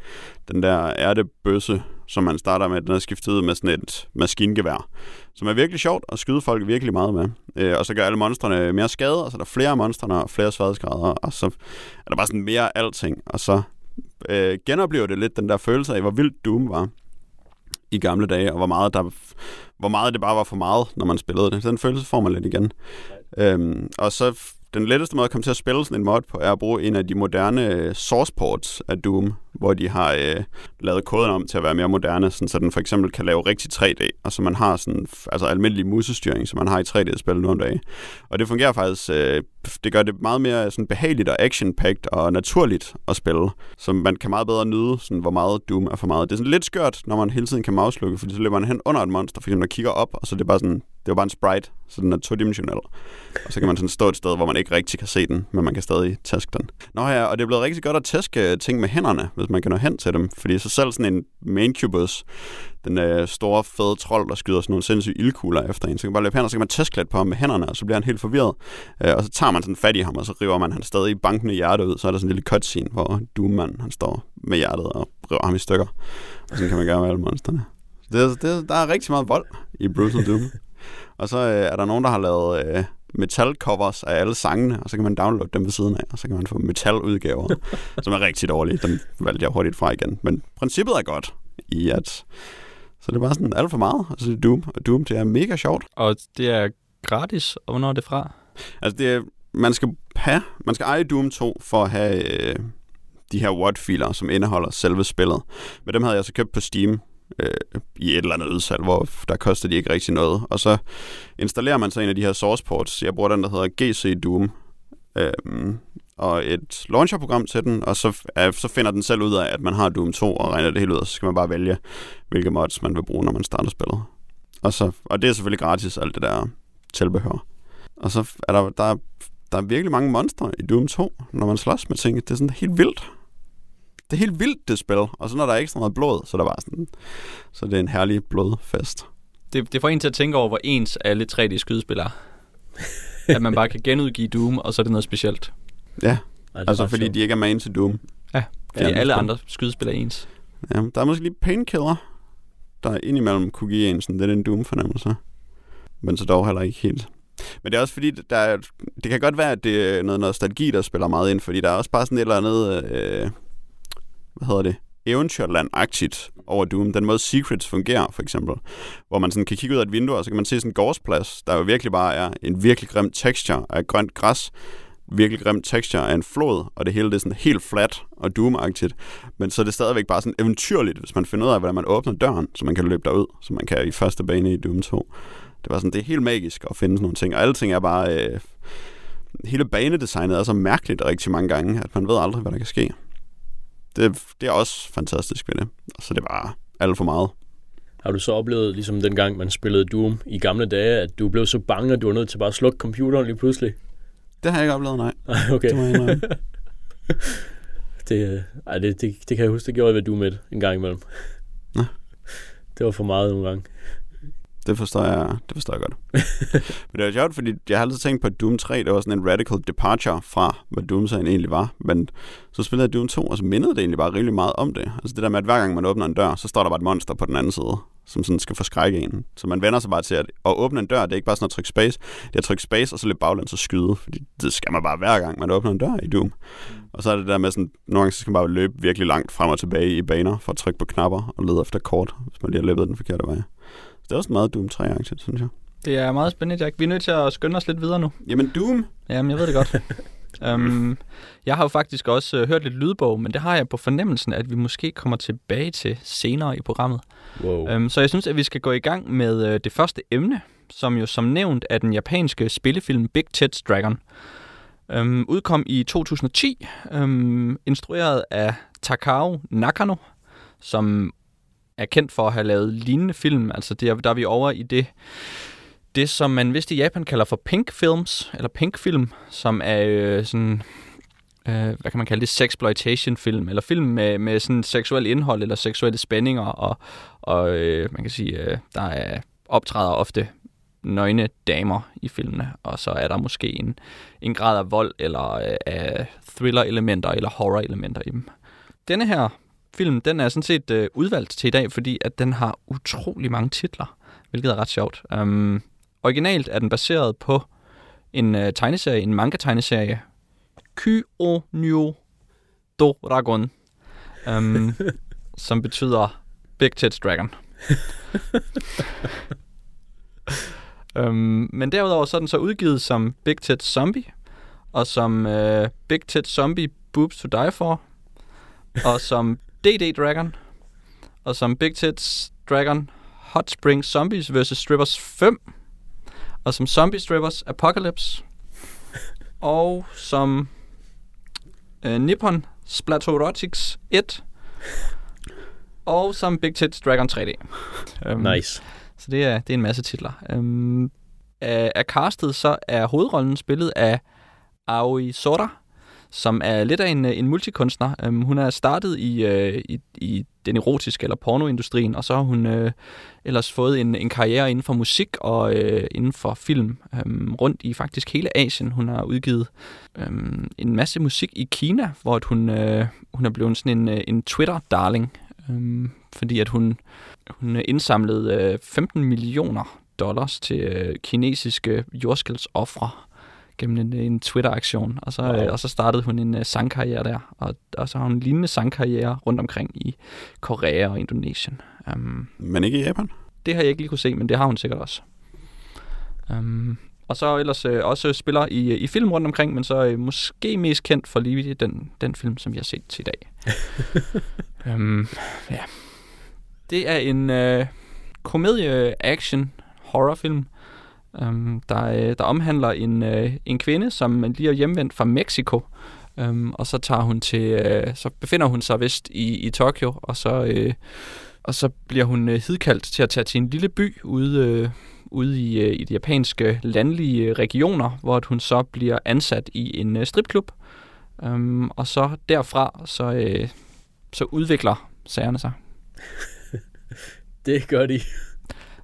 den der ærtebøsse, som man starter med, den er skiftet med sådan et maskingevær, som er virkelig sjovt at skyde folk virkelig meget med. Øh, og så gør alle monstrene mere skade, og så er der flere monstrene og flere sværhedsgrader, og så er der bare sådan mere alting. Og så øh, genoplever det lidt den der følelse af, hvor vildt Doom var i gamle dage, og hvor meget, der, hvor meget det bare var for meget, når man spillede det. Den følelse får man lidt igen. Øhm, og så den letteste måde at komme til at spille sådan en mod på, er at bruge en af de moderne øh, source ports af Doom, hvor de har øh, lavet koden om til at være mere moderne, sådan, så den for eksempel kan lave rigtig 3D, og så man har sådan, altså almindelig musestyring, som man har i 3D-spil nu om dagen. Og det fungerer faktisk, øh, det gør det meget mere sådan behageligt og action-packed og naturligt at spille, så man kan meget bedre nyde, sådan, hvor meget Doom er for meget. Det er sådan lidt skørt, når man hele tiden kan mauslukke, fordi så løber man hen under et monster, for eksempel og kigger op, og så er det bare sådan, det er bare en sprite, så den er todimensionel. Og så kan man sådan stå et sted, hvor man ikke rigtig kan se den, men man kan stadig taske den. Nå ja, og det er blevet rigtig godt at tæske ting med hænderne, hvis man kan nå hen til dem. Fordi så selv sådan en maincubus, den øh, store fede trold, der skyder sådan nogle sindssyge ildkugler efter en, så kan man bare løbe hen, og så kan man tæske lidt på ham med hænderne, og så bliver han helt forvirret. Øh, og så tager man sådan fat i ham, og så river man han stadig bankende hjerte ud. Så er der sådan en lille cutscene, hvor Doom-manden, han står med hjertet og river ham i stykker. Og sådan kan man gøre med alle monsterne. Det, det, er- der er rigtig meget vold i Brutal Doom. [LAUGHS] Og så øh, er der nogen, der har lavet øh, metal-covers af alle sangene, og så kan man downloade dem ved siden af, og så kan man få metal-udgaver, [LAUGHS] som er rigtig dårlige. Dem valgte jeg hurtigt fra igen. Men princippet er godt i at... Så det er bare sådan alt for meget. Altså det er Doom, og Doom det er mega sjovt. Og det er gratis, og hvornår er det fra? Altså det er, man skal have, man skal eje Doom 2 for at have øh, de her WAD-filer, som indeholder selve spillet. Men dem havde jeg så købt på Steam øh, i et eller andet udsalg, hvor der koster de ikke rigtig noget. Og så installerer man så en af de her source ports. Jeg bruger den, der hedder GC Doom. Øh, og et launcherprogram til den, og så, øh, så finder den selv ud af, at man har Doom 2 og regner det hele ud, og så skal man bare vælge, hvilke mods man vil bruge, når man starter spillet. Og, så, og det er selvfølgelig gratis, alt det der tilbehør. Og så er der, der, er- der er virkelig mange monstre i Doom 2, når man slås med ting. Det er sådan helt vildt. Det er helt vildt, det spil. Og så når der er ekstra meget blod, så er der bare sådan... Så det er en herlig blodfest. Det, det får en til at tænke over, hvor ens alle 3D-skydespil er. at man bare kan genudgive Doom, og så er det noget specielt. Ja, Ej, altså fordi sjovt. de ikke er man til Doom. Fordi Ja, alle det- andre skydespil er ens. Ja, der er måske lige Painkiller, der indimellem kunne give en sådan lidt en Doom-fornemmelse. Men så dog heller ikke helt. Men det er også fordi, der er, det kan godt være, at det er noget nostalgi, der spiller meget ind, fordi der er også bare sådan et eller andet, øh, hvad hedder det, eventyrland-agtigt over Doom. Den måde Secrets fungerer, for eksempel. Hvor man sådan kan kigge ud af et vindue, og så kan man se sådan en gårdsplads, der jo virkelig bare er en virkelig grim texture af grønt græs, virkelig grim texture af en flod, og det hele det er sådan helt flat og doom-agtigt. Men så er det stadigvæk bare sådan eventyrligt, hvis man finder ud af, hvordan man åbner døren, så man kan løbe derud, så man kan i første bane i Doom 2. Det var sådan, det er helt magisk at finde sådan nogle ting, og alle ting er bare... Øh, hele banedesignet er så mærkeligt rigtig mange gange, at man ved aldrig, hvad der kan ske. Det, det er også fantastisk ved det. Så det var alt for meget. Har du så oplevet, ligesom dengang man spillede Doom i gamle dage, at du blev så bange, at du var nødt til bare at slukke computeren lige pludselig? Det har jeg ikke oplevet, nej. [LAUGHS] Ej, okay. Det må jeg. [LAUGHS] Det, øh, ej, det, det, det kan jeg huske, det gjorde jeg ved Doom 1 en gang imellem. Nå. Det var for meget nogle gange. Det forstår jeg, det forstår jeg godt. [LAUGHS] Men det er sjovt, fordi jeg har altid tænkt på, at Doom 3, det var sådan en radical departure fra, hvad Doom-serien egentlig var. Men så spillede jeg Doom 2, og så mindede det egentlig bare rimelig meget om det. Altså det der med, at hver gang man åbner en dør, så står der bare et monster på den anden side, som sådan skal forskrække en. Så man vender sig bare til, at at åbne en dør, det er ikke bare sådan at trykke space. Det er at trykke space, og så lidt baglæns og skyde. Fordi det skal man bare hver gang, man åbner en dør i Doom. Og så er det der med sådan, nogle gange så skal man bare løbe virkelig langt frem og tilbage i baner, for at trykke på knapper og lede efter kort, hvis man lige har løbet den forkerte vej. Det er også meget Doom 3-agtigt, synes jeg. Det er meget spændende, Jack. Vi er nødt til at skynde os lidt videre nu. Jamen, Doom. Jamen, jeg ved det godt. um, [LAUGHS] jeg har jo faktisk også uh, hørt lidt lydbog, men det har jeg på fornemmelsen, at vi måske kommer tilbage til senere i programmet. Wow. Um, så jeg synes, at vi skal gå i gang med uh, det første emne, som jo som nævnt er den japanske spillefilm Big Tits Dragon. Um, udkom i 2010, um, instrueret af Takao Nakano, som er kendt for at have lavet lignende film. Altså det er, der er vi over i det, det som man vist i Japan kalder for pink films, eller pink film, som er øh, sådan, øh, hvad kan man kalde det, sexploitation film, eller film med, med sådan seksuel indhold, eller seksuelle spændinger, og, og øh, man kan sige, øh, der er optræder ofte nøgne damer i filmene, og så er der måske en, en grad af vold, eller øh, af thriller-elementer, eller horror-elementer i dem. Denne her film, den er sådan set øh, udvalgt til i dag, fordi at den har utrolig mange titler, hvilket er ret sjovt. Um, originalt er den baseret på en øh, tegneserie, en manga-tegneserie, Kyo Nyo Dragon, um, [LAUGHS] som betyder Big Tits Dragon. um, [LAUGHS] men derudover så er den så udgivet som Big Tits Zombie, og som uh, Big Tits Zombie Boobs to Die For, og som DD Dragon, og som Big Tits Dragon Hot Spring Zombies vs. Strippers 5, og som Zombie Strippers Apocalypse, [LAUGHS] og som øh, Nippon Splatorotics 1, og som Big Tits Dragon 3D. Um, Nice. Så det er, det er en masse titler. Um, af, af castet så er hovedrollen spillet af Aoi Sora, som er lidt af en, øh, en multikunstner. Øhm, hun er startet i, øh, i, i den erotiske eller pornoindustrien, og så har hun øh, ellers fået en, en karriere inden for musik og øh, inden for film øhm, rundt i faktisk hele Asien. Hun har udgivet øhm, en masse musik i Kina, hvor at hun, øh, hun er blevet sådan en, øh, en Twitter-darling, øhm, fordi at hun, hun indsamlede øh, 15 millioner dollars til øh, kinesiske jordskælvsoffre gennem en, en Twitter-aktion, og så, wow. øh, og så startede hun en uh, sangkarriere der, og, og så har hun en lignende sangkarriere rundt omkring i Korea og Indonesien. Um, Men ikke i Japan. det har jeg ikke lige kunne se, men det har hun sikkert også. Um, og så ellers øh, også spiller i, i film rundt omkring, men så øh, måske mest kendt for lige den, den film, som vi har set til i dag. um, [LAUGHS] ja. Det er en øh, komedie-action-horrorfilm, um, der, øh, der omhandler en, øh, en kvinde, som lige er hjemvendt fra Mexico, um, og så tager hun til, øh, så befinder hun sig vist i, i Tokyo, og så, øh, og så bliver hun øh, hidkaldt til at tage til en lille by ude, øh, ude i, øh, i de japanske landlige regioner, hvor at hun så bliver ansat i en øh, stripklub, um, og så derfra så, øh, så udvikler sagerne sig. [LAUGHS] Det gør de.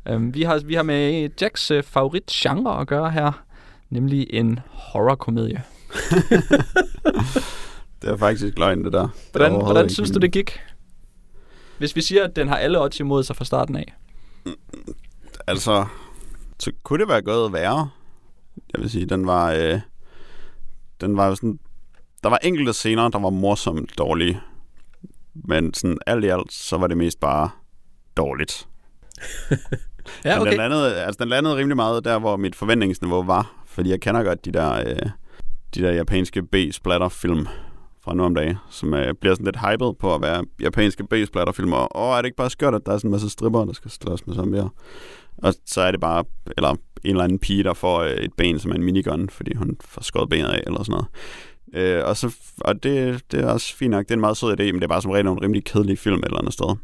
Um, vi, har, vi har med Jacks uh, favoritgenre at gøre her, nemlig en horrorkomedie. [LAUGHS] Det er faktisk løgn, det der. Hvordan, Overhovedet hvordan ikke synes du, det gik? Hvis vi siger, at den har alle odds imod sig fra starten af. Altså, så kunne det være gået værre. Jeg vil sige, den var... Øh, den var sådan... Der var enkelte scener, der var morsomt dårlige. Men sådan alt i alt, så var det mest bare dårligt. [LAUGHS] Ja, Men okay. den, landede, altså, den landede rimelig meget der, hvor mit forventningsniveau var. Fordi jeg kender godt de der, øh, de der japanske B-splatterfilm fra nu om dagen, som øh, bliver sådan lidt hyped på at være japanske B-splatterfilm. Og åh, er det ikke bare skørt, at der er sådan en masse stripper, der skal slås med zombier? Og så er det bare, eller en eller anden pige, der får øh, et ben som er en minigun, fordi hun får skåret benet af, eller sådan noget. Øh, og så, og det, det er også fint nok, det er en meget sød idé, men det er bare som regel en rimelig kedelig film et eller andet sted.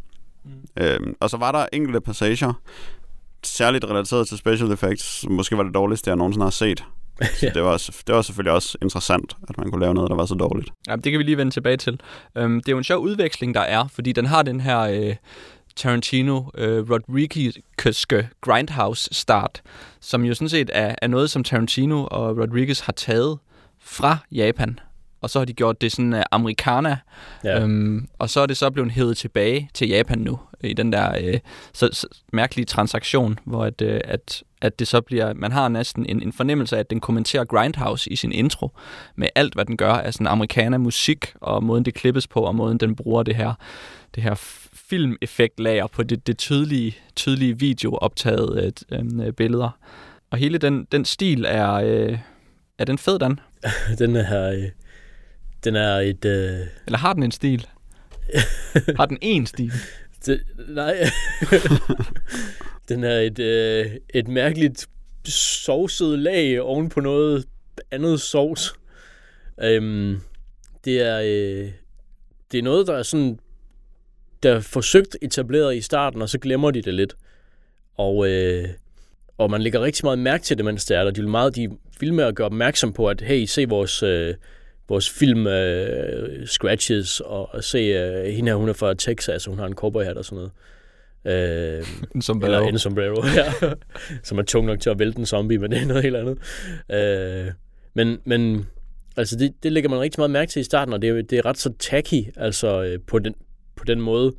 Mm. Øh, og så var der enkelte passager, særligt relateret til special effects, måske var det dårligste, jeg nogensinde har set. [LAUGHS] Ja. det, var, det var selvfølgelig også interessant, at man kunne lave noget, der var så dårligt. Ja, det kan vi lige vende tilbage til. Um, det er jo en sjov udveksling, der er, fordi den har den her øh, Tarantino øh, Grindhouse-start, som jo sådan set er, er noget, som Tarantino og Rodriguez har taget fra Japan. Og så har de gjort det sådan uh, americana, Ja. Øhm, og så er det så blevet hævet tilbage til Japan nu, i den der øh, så, så mærkelige transaktion, hvor at, øh, at, at det så bliver, man har næsten en, en fornemmelse af, at den kommenterer Grindhouse i sin intro, med alt, hvad den gør af sådan amerikaner musik, og måden det klippes på, og måden den bruger det her, det her filmeffektlager på det, det tydelige, tydelige videooptaget øh, øh, billeder. Og hele den, den stil er, øh, er den fed, Dan? [LAUGHS] den er, øh, den er et... Øh... Eller har den en stil? [LAUGHS] har den en stil? Det, nej. [LAUGHS] den er et, øh, et mærkeligt sovset lag oven på noget andet sovs. Øhm, det er øh, det er noget, der er sådan der er forsøgt etableret i starten, og så glemmer de det lidt. Og, øh, og man lægger rigtig meget mærke til det, mens det er der. De vil, meget, de vil med at gøre opmærksom på, at hey, se vores, øh, vores film øh, scratches, og, og se, øh, hende her, hun er fra Texas, hun har en cowboyhat og sådan noget. Øh, en sombrero. Eller en sombrero, [LAUGHS] ja. som er tung nok til at vælte en zombie, men det er noget helt andet. Øh, men, men altså det, det lægger man rigtig meget mærke til i starten, og det er, det er ret så tacky, altså øh, på, den, på den måde.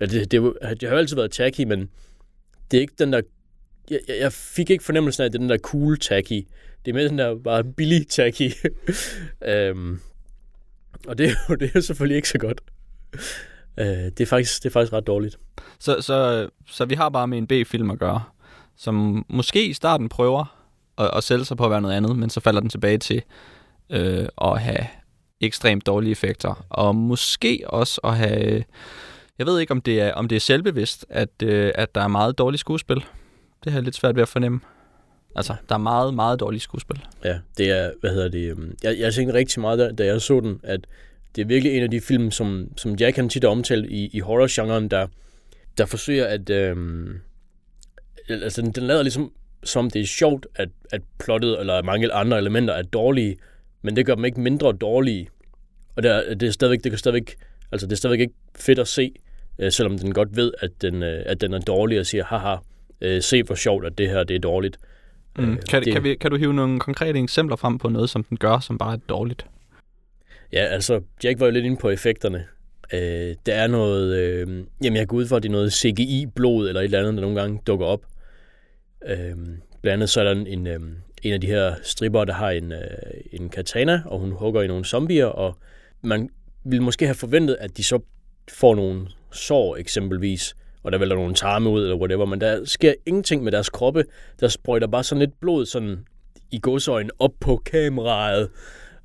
Ja, det, det, det har jo altid været tacky, men det er ikke den der... Jeg, jeg fik ikke fornemmelsen af, at det er den der cool tacky. Det er med den der bare billig tacky. [LAUGHS] øhm, og det, er jo, det er jo selvfølgelig ikke så godt. Øh, det, er faktisk, det er faktisk ret dårligt. Så, så, så vi har bare med en B-film at gøre, som måske i starten prøver at, at sælge sig på at være noget andet, men så falder den tilbage til øh, at have ekstremt dårlige effekter, og måske også at have... Jeg ved ikke, om det er, om det er selvbevidst, at, øh, at der er meget dårligt skuespil. Det har jeg lidt svært ved at fornemme. Altså, der er meget, meget dårligt skuespil. Ja, det er, hvad hedder det, øhm, jeg, jeg tænkte rigtig meget, da, da jeg så den, at det er virkelig en af de film, som, som Jack han tit omtalt i, i horror-genren, der, der forsøger at, øh, altså den, den lader ligesom, som det er sjovt, at, at plottet eller mange andre elementer er dårlige, men det gør dem ikke mindre dårlige. Og der, det er stadigvæk, det kan stadigvæk, altså det er stadigvæk ikke fedt at se, øh, selvom den godt ved, at den, øh, at den er dårlig og siger, haha, øh, se hvor sjovt, at det her det er dårligt. Mm. Øh, kan, det, kan, vi, kan du hive nogle konkrete eksempler frem på noget, som den gør, som bare er dårligt? Ja, altså, Jack var jo lidt inde på effekterne. Øh, der er noget, øh, jamen jeg går ud for, at det er noget CGI-blod eller et eller andet, der nogle gange dukker op. Øh, blandt andet så er der en, en, øh, en af de her stripper, der har en, øh, en katana, og hun hugger i nogle zombier, og man ville måske have forventet, at de så får nogle sår eksempelvis, og der vælter nogle tarme ud, eller whatever, men der sker ingenting med deres kroppe. Der sprøjter bare sådan lidt blod sådan i godsøjen op på kameraet.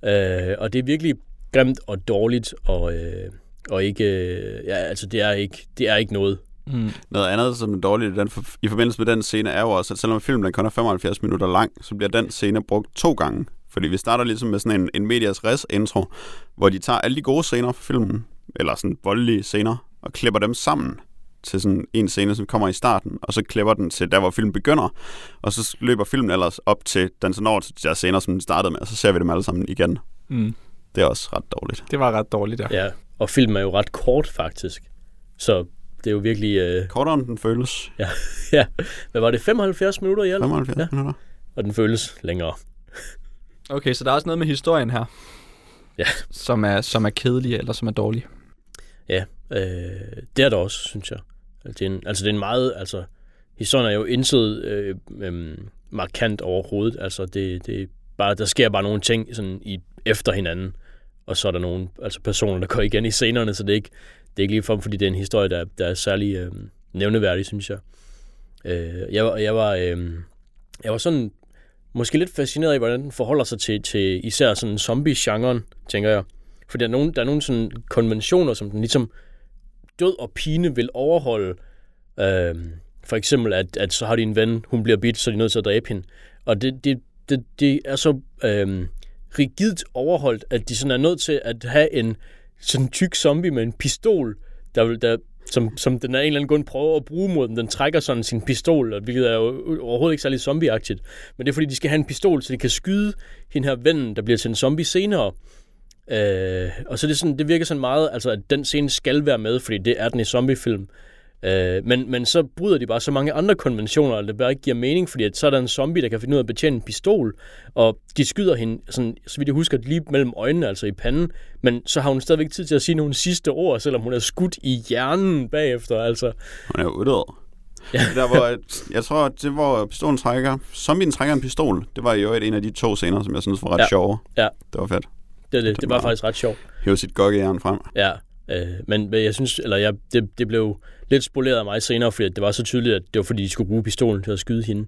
Øh, og det er virkelig grimt og dårligt, og, øh, og ikke, øh, ja, altså det er ikke, det er ikke noget. Mm. Noget andet, som er dårligt i, den, i forbindelse med den scene, er jo også, at selvom filmen kun er 75 minutter lang, så bliver den scene brugt to gange. Fordi vi starter ligesom med sådan en, en medias res intro, hvor de tager alle de gode scener fra filmen, eller sådan voldelige scener, og klipper dem sammen til sådan en scene, som kommer i starten, og så klipper den til der, hvor filmen begynder, og så løber filmen ellers op til den så når til de der scener, som den startede med, og så ser vi dem alle sammen igen. Mm. Det er også ret dårligt. Det var ret dårligt, ja. Ja, og filmen er jo ret kort, faktisk. Så det er jo virkelig... Øh... Kortere end den føles. [LAUGHS] Ja, ja. Hvad var det? 75 minutter i alt? 75 ja. minutter. Og den føles længere. Okay, så der er også noget med historien her. Ja. Som er, som er kedelig, eller som er dårlig. Ja, øh, det er der også, synes jeg. Altså, det er en, altså, det er en meget... Altså, historien er jo indsød øh, øh, markant overhovedet. Altså, det, det bare, der sker bare nogle ting sådan i, efter hinanden, og så er der nogle altså personer, der går igen i scenerne, så det er ikke, det er ikke ligefrem, fordi det er en historie, der, der er særlig øh, nævneværdig, synes jeg. Øh, jeg, jeg, var, øh, jeg var sådan måske lidt fascineret af, hvordan den forholder sig til, til især sådan zombie-genren, tænker jeg. For der er nogle, der er nogle sådan konventioner, som den ligesom død og pine vil overholde. Øh, for eksempel, at, at så har de en ven, hun bliver bidt, så er de nødt til at dræbe hende. Og det, det, det, det er så øh, rigidt overholdt, at de sådan er nødt til at have en sådan tyk zombie med en pistol, der, der, som, som den er en eller anden grund prøver at bruge mod dem. Den trækker sådan sin pistol, hvilket er jo overhovedet ikke særlig zombieagtigt. Men det er fordi, de skal have en pistol, så de kan skyde hende her vennen, der bliver til en zombie senere. Øh, og så det, sådan, det virker sådan meget, altså at den scene skal være med, fordi det er den i zombiefilm. Øh, men, men så bryder de bare så mange andre konventioner, at det bare ikke giver mening, fordi at så er der en zombie, der kan finde ud af at betjene en pistol, og de skyder hende, sådan, så vidt jeg husker, lige mellem øjnene, altså i panden, men så har hun stadigvæk tid til at sige nogle sidste ord, selvom hun er skudt i hjernen bagefter, altså. Hun er jo. Ja. der, hvor, jeg tror, det hvor pistolen trækker, zombien trækker en pistol, det var jo en af de to scener, som jeg synes var ret ja. sjove. Ja. Det var fedt. Det, det, det, var faktisk ret sjovt. Hæve sit gokkejern frem. Ja, Øh, men, men jeg synes, eller jeg, det, det blev lidt spoleret af mig senere, fordi det var så tydeligt, at det var fordi, de skulle bruge pistolen til at skyde hende.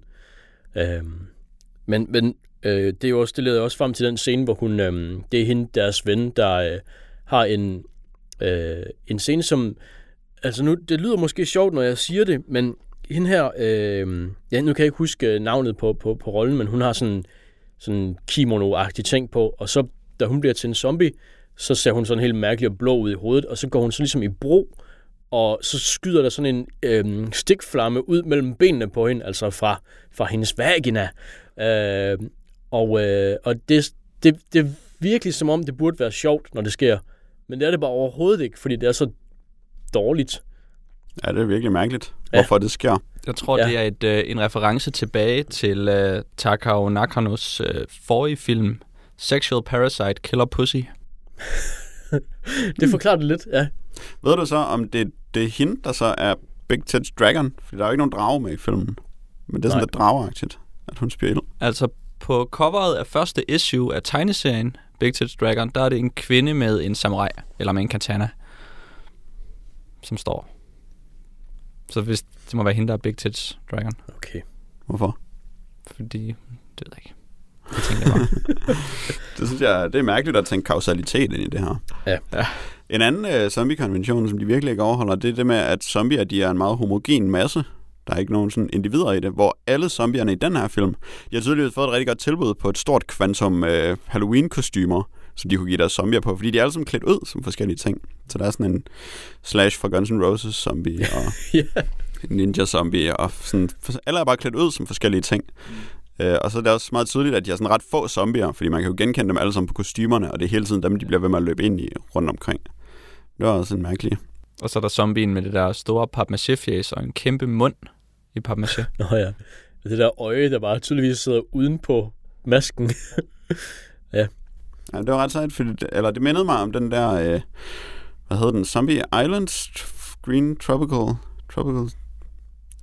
Øh, men men øh, det er jo også, det leder også frem til den scene, hvor hun, øh, det er hende, deres ven, der øh, har en, øh, en scene, som, altså nu, det lyder måske sjovt, når jeg siger det, men hende her, øh, ja, nu kan jeg ikke huske navnet på, på, på rollen, men hun har sådan sådan kimono-agtig ting på, og så da hun bliver til en zombie, så ser hun sådan helt mærkelig og blå ud i hovedet, og så går hun så ligesom i bro, og så skyder der sådan en øh, stikflamme ud mellem benene på hende, altså fra, fra hendes vagina. Øh, og øh, og det, det, det er virkelig som om, det burde være sjovt, når det sker. Men det er det bare overhovedet ikke, fordi det er så dårligt. Ja, det er virkelig mærkeligt, hvorfor ja. det sker. Jeg tror, ja. det er et, øh, en reference tilbage til øh, Takao Nakanos øh, forrige film, Sexual Parasite Killer Pussy. [LAUGHS] det forklarer det lidt, ja. Ved du så, om det, det er hende, der så er Big Tits Dragon? Fordi der er jo ikke nogen drage med i filmen. Men det er sådan lidt drageagtigt, at hun spiller. Altså, på coveret af første issue af tegneserien Big Tits Dragon, der er det en kvinde med en samurai, eller med en katana, som står. Så hvis det må være hende, der er Big Tits Dragon. Okay. Hvorfor? Fordi, det ved jeg ikke. Det tænker jeg bare. [LAUGHS] det synes jeg, det er mærkeligt at tænke kausalitet ind i det her. Ja. ja. En anden uh, zombie-konvention, som de virkelig ikke overholder, det er det med, at zombier de er en meget homogen masse. Der er ikke nogen sådan individer i det, hvor alle zombierne i den her film, de har tydeligvis fået et rigtig godt tilbud på et stort kvantum uh, Halloween-kostymer, som de kunne give deres zombier på, fordi de er alle sammen klædt ud som forskellige ting. Så der er sådan en Slash fra Guns N' Roses zombie, og [LAUGHS] yeah. ninja zombie, og sådan, alle er bare klædt ud som forskellige ting. Uh, og så er det også meget tydeligt, at de har sådan ret få zombier, fordi man kan jo genkende dem alle sammen på kostymerne, og det er hele tiden dem, de bliver ved med at løbe ind i rundt omkring. Det var også en mærkelig. Og så er der zombien med det der store papmaché og en kæmpe mund i papmaché. [LAUGHS] Nå ja, det der øje, der bare tydeligvis sidder uden på masken. [LAUGHS] ja. Ja, det var ret sejt, fordi det, eller det mindede mig om den der, øh, hvad hedder den, Zombie Island Green Tropical, Tropical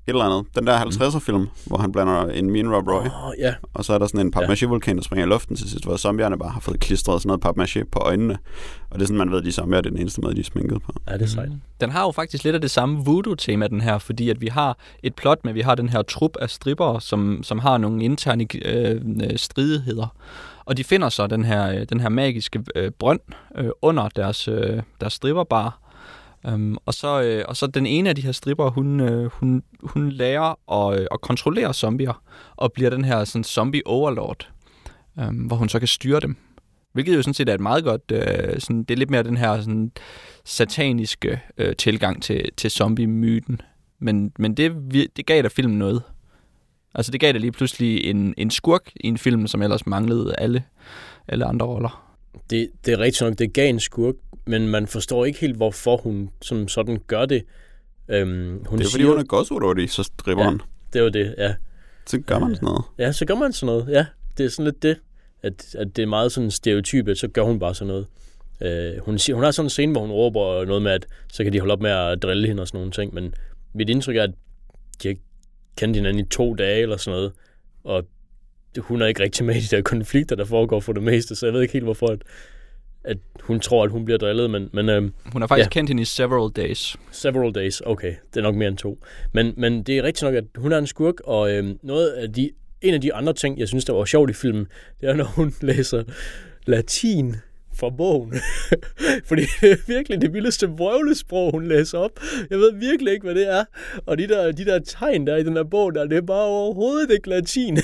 eller andet. Den der 50'er-film, mm. hvor han blander en min Rob Roy. Oh, yeah. Og så er der sådan en papmaché-vulkan, der springer i luften til sidst, hvor zombierne bare har fået klistret sådan noget papmaché på øjnene. Og det er sådan, man ved, at de zombier er den eneste måde, de er sminket på. Ja, det er sejt. Mm. Den har jo faktisk lidt af det samme voodoo-tema, den her, fordi at vi har et plot med, vi har den her trup af stripper, som, som har nogle interne øh, stridigheder. Og de finder så den her, øh, den her magiske øh, brønd øh, under deres, øh, deres stripperbar. Um, og, så, øh, og så den ene af de her stripper, hun, øh, hun, hun lærer at, øh, at kontrollere zombier, og bliver den her sådan, zombie overlord, um, øhm, hvor hun så kan styre dem. Hvilket jo sådan set er et meget godt, øh, sådan, det er lidt mere den her sådan, sataniske øh, tilgang til, til zombie-myten. Men, men det, det gav da filmen noget. Altså det gav da lige pludselig en, en skurk i en film, som ellers manglede alle, alle andre roller. Det, det er rigtigt nok, det gav en skurk, men man forstår ikke helt, hvorfor hun som sådan gør det. Øhm, hun det er siger, fordi, hun er godsudårlig, så driver ja, hun. det var det, ja. Så gør man sådan noget. Ja, så gør man sådan noget, ja. Det er sådan lidt det, at, at det er meget sådan stereotypet, så gør hun bare sådan noget. Øh, hun, siger, hun har sådan en scene, hvor hun råber noget med, at så kan de holde op med at drille hende og sådan nogle ting, men mit indtryk er, at de har kendt hinanden i to dage eller sådan noget, og hun er ikke rigtig med i de der konflikter, der foregår for det meste, så jeg ved ikke helt, hvorfor at, at hun tror, at hun bliver drillet, men... men øhm, hun har faktisk ja. kendt hende i several days. Several days, okay. Det er nok mere end to. Men, men det er rigtigt nok, at hun er en skurk, og øhm, noget af de, en af de andre ting, jeg synes, der var sjovt i filmen, det er, når hun [LAUGHS] læser latin fra bogen. [LAUGHS] Fordi det er virkelig det vildeste vrøvlesprog, hun læser op. Jeg ved virkelig ikke, hvad det er. Og de der, de der tegn, der i den der bog, der, det er bare overhovedet ikke latin.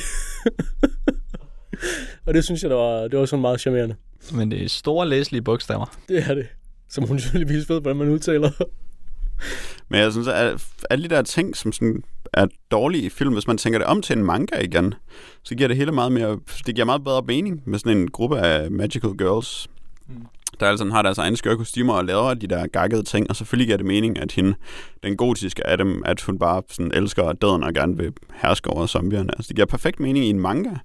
[LAUGHS] og det synes jeg, det var, det var sådan meget charmerende. Men det er store læselige bogstaver. Det er det. Som hun selvfølgelig ved, hvordan man udtaler. Men jeg synes, at alle de der ting, som sådan er dårlige i film, hvis man tænker det om til en manga igen, så giver det hele meget mere, det giver meget bedre mening med sådan en gruppe af magical girls, mm der altså har deres egne skøre kostymer og laver de der gakkede ting, og selvfølgelig giver det mening, at hende, den gotiske af dem, at hun bare sådan elsker døden og gerne vil herske over zombierne. Altså, det giver perfekt mening i en manga,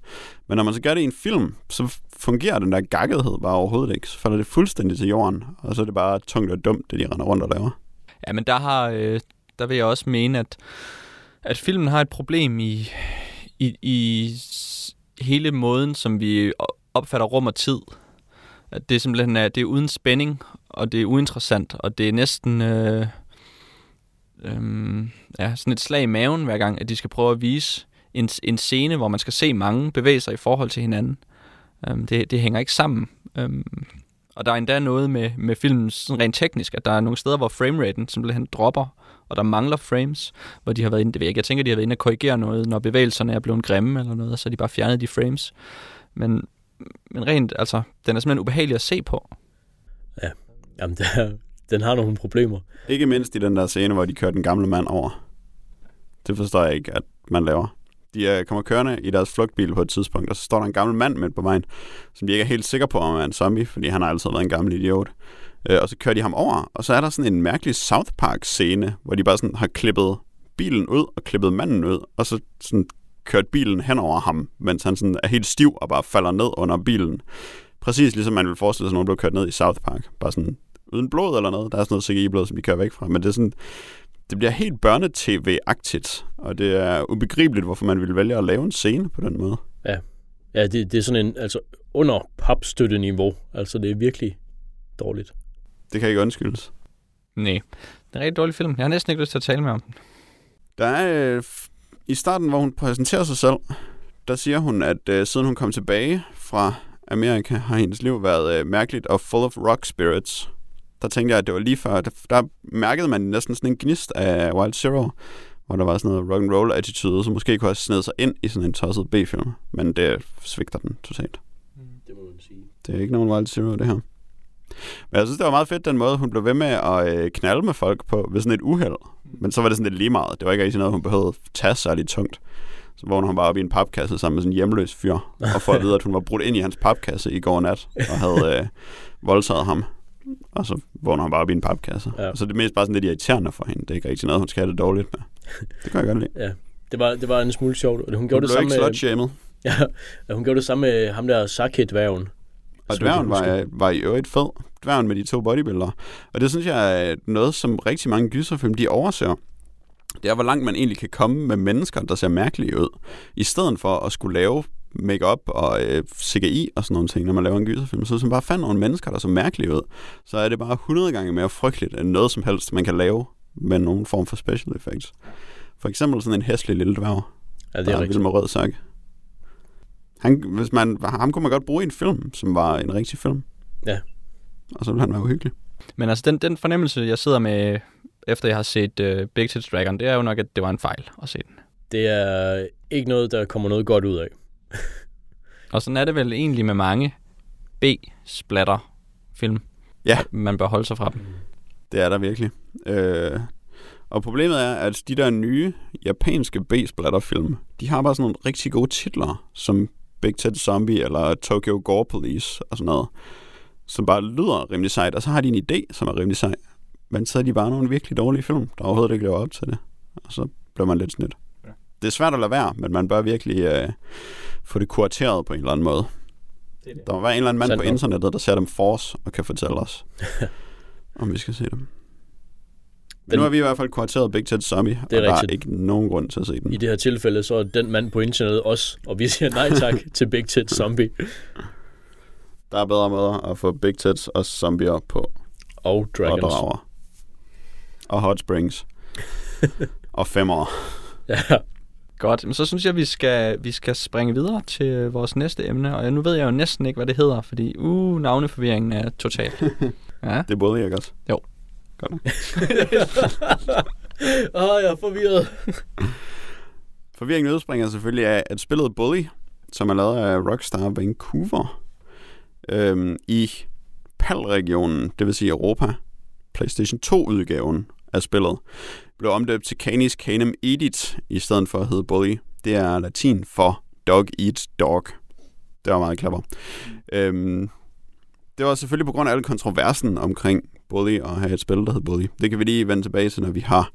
men når man så gør det i en film, så fungerer den der gakkethed bare overhovedet ikke. Så falder det fuldstændig til jorden, og så er det bare tungt og dumt, det de render rundt og laver. Ja, men der, har, øh, der vil jeg også mene, at, at filmen har et problem i, i, i hele måden, som vi opfatter rum og tid at det simpelthen er, det er uden spænding, og det er uinteressant, og det er næsten øh, øh, ja, sådan et slag i maven hver gang, at de skal prøve at vise en, en scene, hvor man skal se mange bevæge sig i forhold til hinanden. Øh, det, det hænger ikke sammen. Øh, og der er endda noget med, med filmen sådan rent teknisk, at der er nogle steder, hvor frameraten simpelthen dropper, og der mangler frames, hvor de har været inde, det ved jeg ikke, jeg tænker, de har været inde og korrigere noget, når bevægelserne er blevet grimme eller noget, så de bare fjernet de frames. Men, men rent, altså, den er simpelthen ubehagelig at se på. Ja, jamen, det er, den har nogle problemer. Ikke mindst i den der scene, hvor de kører den gamle mand over. Det forstår jeg ikke, at man laver. De er, kommer kørende i deres flugtbil på et tidspunkt, og så står der en gammel mand med på vejen, som de ikke er helt sikre på, om er en zombie, fordi han har altid været en gammel idiot. Øh, og så kører de ham over, og så er der sådan en mærkelig South Park-scene, hvor de bare sådan har klippet bilen ud og klippet manden ud, og så sådan kørt bilen hen over ham, mens han sådan er helt stiv og bare falder ned under bilen. Præcis ligesom man vil forestille sig, at nogen blev kørt ned i South Park. Bare sådan uden blod eller noget. Der er sådan noget CGI-blod, som de kører væk fra. Men det er sådan, det bliver helt børnetv-agtigt, og det er ubegribeligt, hvorfor man ville vælge at lave en scene på den måde. Ja, ja det, det er sådan en, altså under papstøtteniveau. Altså det er virkelig dårligt. Det kan ikke undskyldes. Nej, det er en rigtig dårlig film. Jeg har næsten ikke lyst til at tale med om den. Der er, øh, i starten, hvor hun præsenterer sig selv, der siger hun, at øh, siden hun kom tilbage fra Amerika, har hendes liv været øh, mærkeligt og full of rock spirits. Der tænkte jeg, at det var lige før, der, der mærkede man næsten sådan en gnist af Wild Zero, hvor der var sådan noget rock and roll attitude, som måske kunne have snedet sig ind i sådan en tosset B-film, men det svigter den totalt. Det må man sige. Det er ikke nogen Wild Zero, det her. Men jeg synes, det var meget fedt, den måde, hun blev ved med at øh, knalde med folk på ved sådan et uheld. Men så var det sådan lidt lige meget. Det var ikke rigtig noget, hun behøvede at tage særligt tungt. Så vågner hun bare op i en papkasse sammen med sådan en hjemløs fyr, og får at vide, at hun var brudt ind i hans papkasse i går nat, og havde øh, voldtaget ham. Og så vågner hun bare op i en papkasse. Ja. Ja. Så det er mest bare sådan lidt irriterende for hende. Det er ikke rigtig noget, hun skal have det dårligt med. Det kan jeg godt lide. Ja, det var, det var en smule sjovt. Og hun Hun gjorde blev det samme ikke med, ja, hun gjorde det samme med ham der Sakhet-dværgen. Og dværgen var, var i øvrigt fed. Dværgen med de to bodybuildere. Og det synes jeg er noget, som rigtig mange gyserfilm, de overser. Det er, hvor langt man egentlig kan komme med mennesker, der ser mærkelige ud. I stedet for at skulle lave makeup og øh, CGI og sådan nogle ting, når man laver en gyserfilm. Så hvis man bare fandt nogle mennesker, der så mærkelige ud, så er det bare 100 gange mere frygteligt end noget som helst, man kan lave med nogen form for special effects. For eksempel sådan en hæslig lille dværg, Ja, det der er er rigtigt. vild med rød sak. Han, hvis man, ham kunne man godt bruge i en film, som var en rigtig film. Ja. Og så ville han være uhyggelig. Men altså, den, den fornemmelse, jeg sidder med, efter jeg har set uh, Big Tits Dragon, det er jo nok, at det var en fejl at se den. Det er ikke noget, der kommer noget godt ud af. Og sådan er det vel egentlig med mange B-splatter-film. Ja. Man bør holde sig fra dem. Det er der virkelig. Øh, og problemet er, at de der nye japanske B-splatterfilm, de har bare sådan nogle rigtig gode titler, som Big Ted Zombie eller Tokyo Gore Police og sådan noget, som bare lyder rimelig sejt, og så har de en idé, som er rimelig sej. Men så er de bare nogle virkelig dårlige film, der overhovedet ikke lever op til det. Og så bliver man lidt snydt. Ja. Det er svært at lade være, men man bør virkelig øh, få det kurateret på en eller anden måde. Det er det. Der må være en eller anden mand Sandt på internettet, der ser dem for os og kan fortælle os, [LAUGHS] om vi skal se dem. Men nu har vi i hvert fald kvarteret Big Ted Zombie, og Det er der er rigtigt. ikke nogen grund til at se den. I det her tilfælde, så er den mand på internettet os, og vi siger nej tak [LAUGHS] til Big Ted Zombie Der er bedre måder at få Big Teds og zombier på, og og Dragons. drager. Og Hot Springs. [LAUGHS] og femmer. Ja, Godt, men så synes jeg, vi skal, vi skal springe videre til vores næste emne. Og nu ved jeg jo næsten ikke, hvad det hedder, fordi uh, navneforvirringen er total. [LAUGHS] Ja, Det burde jeg godt. Jo. Godt nok. [LAUGHS] Åh, jeg er forvirret. Forvirringen udspringer selvfølgelig af, at spillet Bully, som er lavet af Rockstar Vancouver, øhm, i PAL-regionen, det vil sige Europa, PlayStation 2-udgaven af spillet, blev omdøbt til Canis Canem Edit, i stedet for at hedde Bully. Det er latin for Dog Eat Dog. Det var meget clever. Øhm, det var selvfølgelig på grund af al kontroversen omkring Bully og have et spil, der hed Bully. Det kan vi lige vende tilbage til, når vi har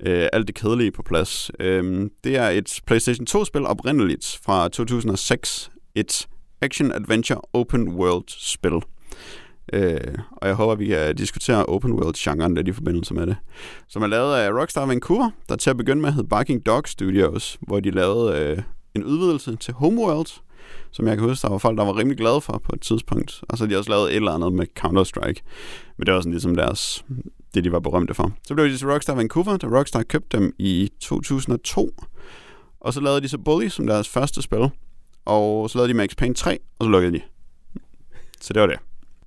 øh, alt det kedelige på plads. Øh, det er et PlayStation 2-spil oprindeligt fra 2006. Et action-adventure open world-spil. Øh, og jeg håber, vi kan diskutere open world-genren lidt i forbindelse med det. Som er lavet af Rockstar Vancouver, der til at begynde med hed Barking Dog Studios, hvor de lavede øh, en udvidelse til Homeworld, som jeg kan huske, der var folk, der var rimelig glade for på et tidspunkt. Og så har de også lavet et eller andet med Counter-Strike. Men det var sådan ligesom deres, det, de var berømte for. Så blev de til Rockstar Vancouver, da Rockstar købte dem i 2002. Og så lavede de så Bully som deres første spil. Og så lavede de Max Payne 3, og så lukkede de. Så det var det.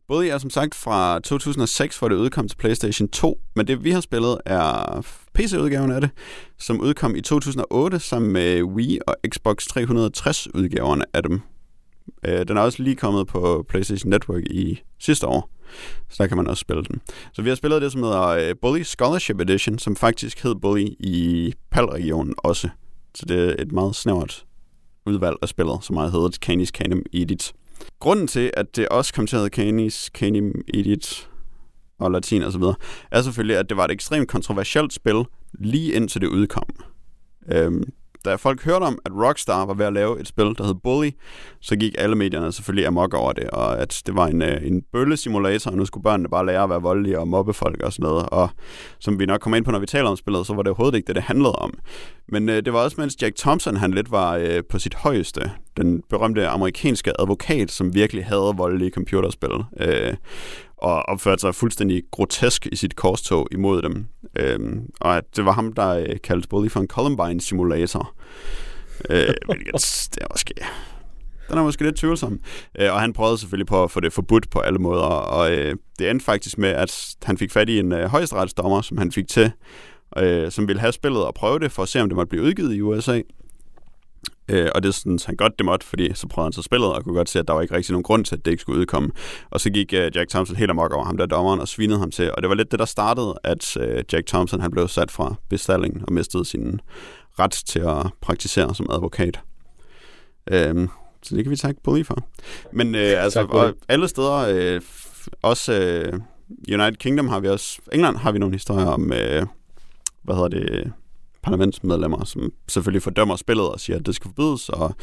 Bully er som sagt fra 2006, hvor det udkom til PlayStation 2, men det vi har spillet er PC-udgaven af det, som udkom i 2008 sammen med Wii og Xbox 360-udgaverne af dem. Øh, den er også lige kommet på PlayStation Network i sidste år, så der kan man også spille den. Så vi har spillet det, som hedder øh, Bully Scholarship Edition, som faktisk hed Bully i PAL-regionen også. Så det er et meget snævert udvalg af spillet, som har heddet Canis Canem Edit. Grunden til, at det også kom til at hedde Canis Canem Edit og latin og så videre, er selvfølgelig, at det var et ekstremt kontroversielt spil, lige indtil det udkom. Øhm, da folk hørte om, at Rockstar var ved at lave et spil, der hed Bully, så gik alle medierne selvfølgelig amok over det, og at det var en, øh, en bøllesimulator, og nu skulle børnene bare lære at være voldelige og mobbe folk og sådan noget. Og som vi nok kommer ind på, når vi taler om spillet, så var det overhovedet ikke det, det handlede om. Men øh, det var også, mens Jack Thompson han lidt var øh, på sit højeste. Den berømte amerikanske advokat, som virkelig havde voldelige computerspil. Øh, og opførte sig fuldstændig grotesk i sit korstog imod dem. Øhm, og at det var ham, der øh, kaldte Bully for en Columbine simulator. øh, [LAUGHS] hvilket det er måske... Den er måske lidt tvivlsom. Øh, og han prøvede selvfølgelig på at få det forbudt på alle måder. Og øh, det endte faktisk med, at han fik fat i en øh, højesteretsdommer, som han fik til, øh, som ville have spillet og prøve det, for at se, om det måtte blive udgivet i USA. Øh, og det synes han godt, det måtte, fordi så prøvede han så spillet og kunne godt se, at der var ikke rigtig nogen grund til, at det ikke skulle udkomme. Og så gik øh, Jack Thompson helt amok over ham der dommeren og svinede ham til. Og det var lidt det, der startede, at øh, Jack Thompson han blev sat fra bestallingen og mistede sin ret til at praktisere som advokat. Øh, så det kan vi takke Bully for. Men øh, altså, Tak, og alle steder, øh, også øh, United Kingdom har vi også, England har vi nogle historier om, øh, hvad hedder det, parlamentsmedlemmer, som selvfølgelig fordømmer spillet og siger, at det skal forbydes, og,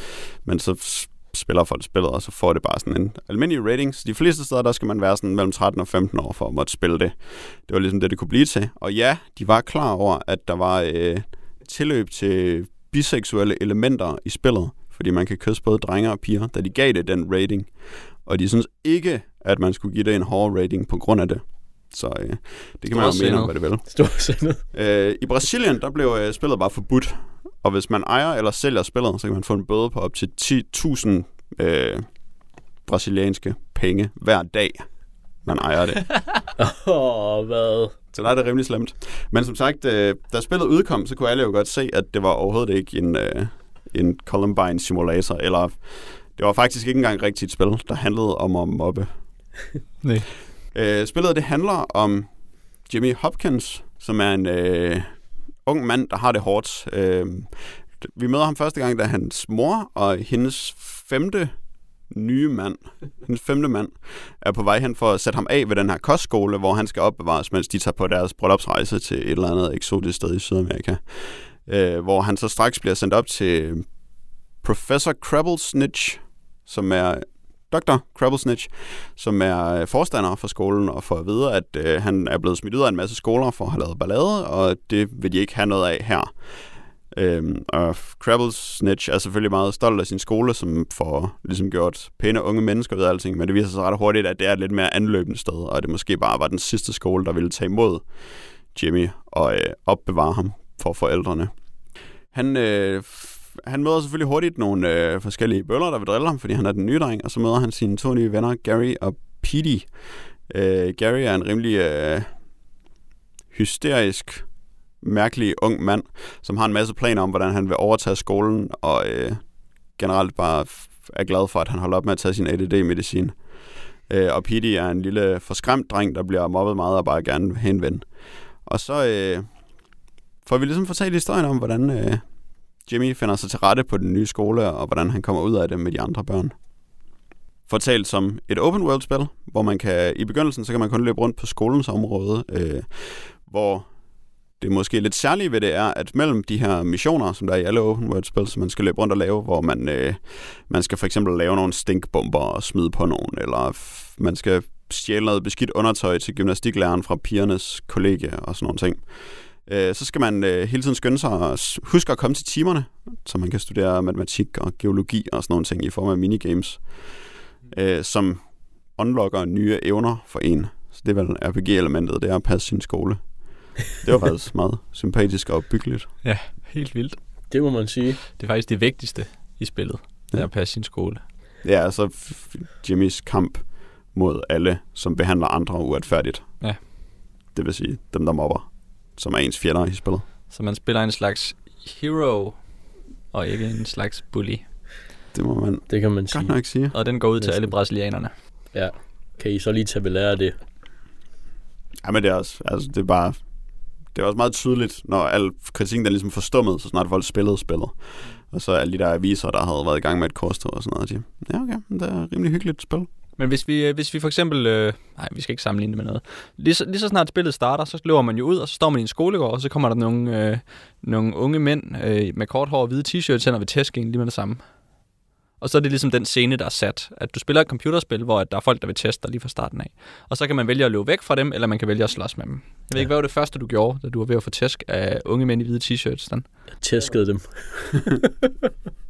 men så spiller folk spillet, og så får det bare sådan en almindelig rating. Så de fleste steder, der skal man være sådan mellem 13 og 15 år for at måtte spille det. Det var ligesom det, det kunne blive til. Og ja, de var klar over, at der var øh, tilløb til biseksuelle elementer i spillet, fordi man kan kysse både drenge og piger, da de gav det den rating. Og de synes ikke, at man skulle give det en hård rating på grund af det. Så øh, det kan man jo mene om, hvad det vil. Storsindet. Øh, I Brasilien, der blev øh, spillet bare forbudt. Og hvis man ejer eller sælger spillet, så kan man få en bøde på op til 10.000 øh, brasilianske penge hver dag, man ejer det. [LAUGHS] Åh, oh, hvad? Så der er det rimelig slemt. Men som sagt, øh, da spillet udkom, så kunne alle jo godt se, at det var overhovedet ikke en, øh, en Columbine simulator, eller det var faktisk ikke engang rigtigt et spil, der handlede om at mobbe. Nej. Øh, spillet det handler om Jimmy Hopkins, som er en øh, ung mand, der har det hårdt. Øh, vi møder ham første gang, da hans mor og hendes femte nye mand, hendes femte mand, er på vej hen for at sætte ham af ved den her kostskole, hvor han skal opbevares, mens de tager på deres bryllupsrejse til et eller andet eksotisk sted i Sydamerika. Øh, hvor han så straks bliver sendt op til Professor Crabblesnitch, som er Dr. Crabblesnitch, som er øh, forstander for skolen, og får at vide, at øh, han er blevet smidt ud af en masse skoler for at have lavet ballade, og det vil de ikke have noget af her. Øhm, og Crabblesnitch er selvfølgelig meget stolt af sin skole, som får ligesom gjort pæne unge mennesker ved alting, men det viser sig ret hurtigt, at det er et lidt mere anløbende sted, og det måske bare var den sidste skole, der ville tage imod Jimmy og øh, opbevare ham for forældrene. Han, øh, han møder selvfølgelig hurtigt nogle øh, forskellige bøller, der vil drille ham, fordi han er den nye dreng, og så møder han sine to nye venner, Gary og Petey. Øh, Gary er en rimelig øh, hysterisk, mærkelig ung mand, som har en masse planer om, hvordan han vil overtage skolen, og øh, generelt bare er glad for, at han holder op med at tage sin ADD-medicin. Øh, og Petey er en lille forskræmt dreng, der bliver mobbet meget og bare gerne vil have en ven. Og så øh, får vi ligesom fortalt historien om, hvordan øh, Jimmy finder sig til rette på den nye skole, og hvordan han kommer ud af det med de andre børn. Fortalt som et open world spil, hvor man kan, i begyndelsen, så kan man kun løbe rundt på skolens område, øh, hvor det måske lidt særlige ved det er, at mellem de her missioner, som der er i alle open world spil, som man skal løbe rundt og lave, hvor man, øh, man skal for eksempel lave nogle stinkbomber og smide på nogen, eller man skal stjæle noget beskidt undertøj til gymnastiklæreren fra pigernes kollega og sådan nogle ting. Øh, så skal man øh, hele tiden skynde sig og huske at komme til timerne. så man kan studere matematik og geologi og sådan nogle ting i form af minigames, øh, som unlocker nye evner for en. Så det er vel RPG-elementet, det er at passe sin skole. Det var faktisk [LAUGHS] meget sympatisk og byggeligt. Ja, helt vildt. Det må man sige. Det er faktisk det vigtigste i spillet, det er at passe sin skole. Ja, altså Jimmys kamp mod alle, som behandler andre uretfærdigt. Ja. Det vil sige dem, der mobber, som er ens fjender i spillet. Så man spiller en slags hero, og ikke en slags bully. Det må man Det kan man sige. nok sige. Og den går ud til Næsten. alle brasilianerne. Ja. Kan I så lige tage ved lære af det? Ja, men det er også, altså, det er bare, det er også meget tydeligt, når al kritikken den ligesom forstummet, så snart folk spillede spillet. Og så alle de der aviser, der havde været i gang med et korstog og sådan noget, de, ja okay, men det er rimelig hyggeligt spil. Men hvis vi, øh, hvis vi for eksempel... Øh, nej, vi skal ikke sammenligne det med noget. Lige så, lige så snart spillet starter, så løber man jo ud, og så står man i en skolegård, og så kommer der nogle, øh, nogle unge mænd øh, med kort hår og hvide t-shirts hen og vil tæske en lige med det samme. Og så er det ligesom den scene, der er sat. At du spiller et computerspil, hvor at der er folk, der vil teste dig lige fra starten af. Og så kan man vælge at løbe væk fra dem, eller man kan vælge at slås med dem. Jeg ved Ja. ikke, hvad var det første, du gjorde, da du var ved at få tæsk af unge mænd i hvide t-shirts? Den? Jeg tæskede dem. [LAUGHS]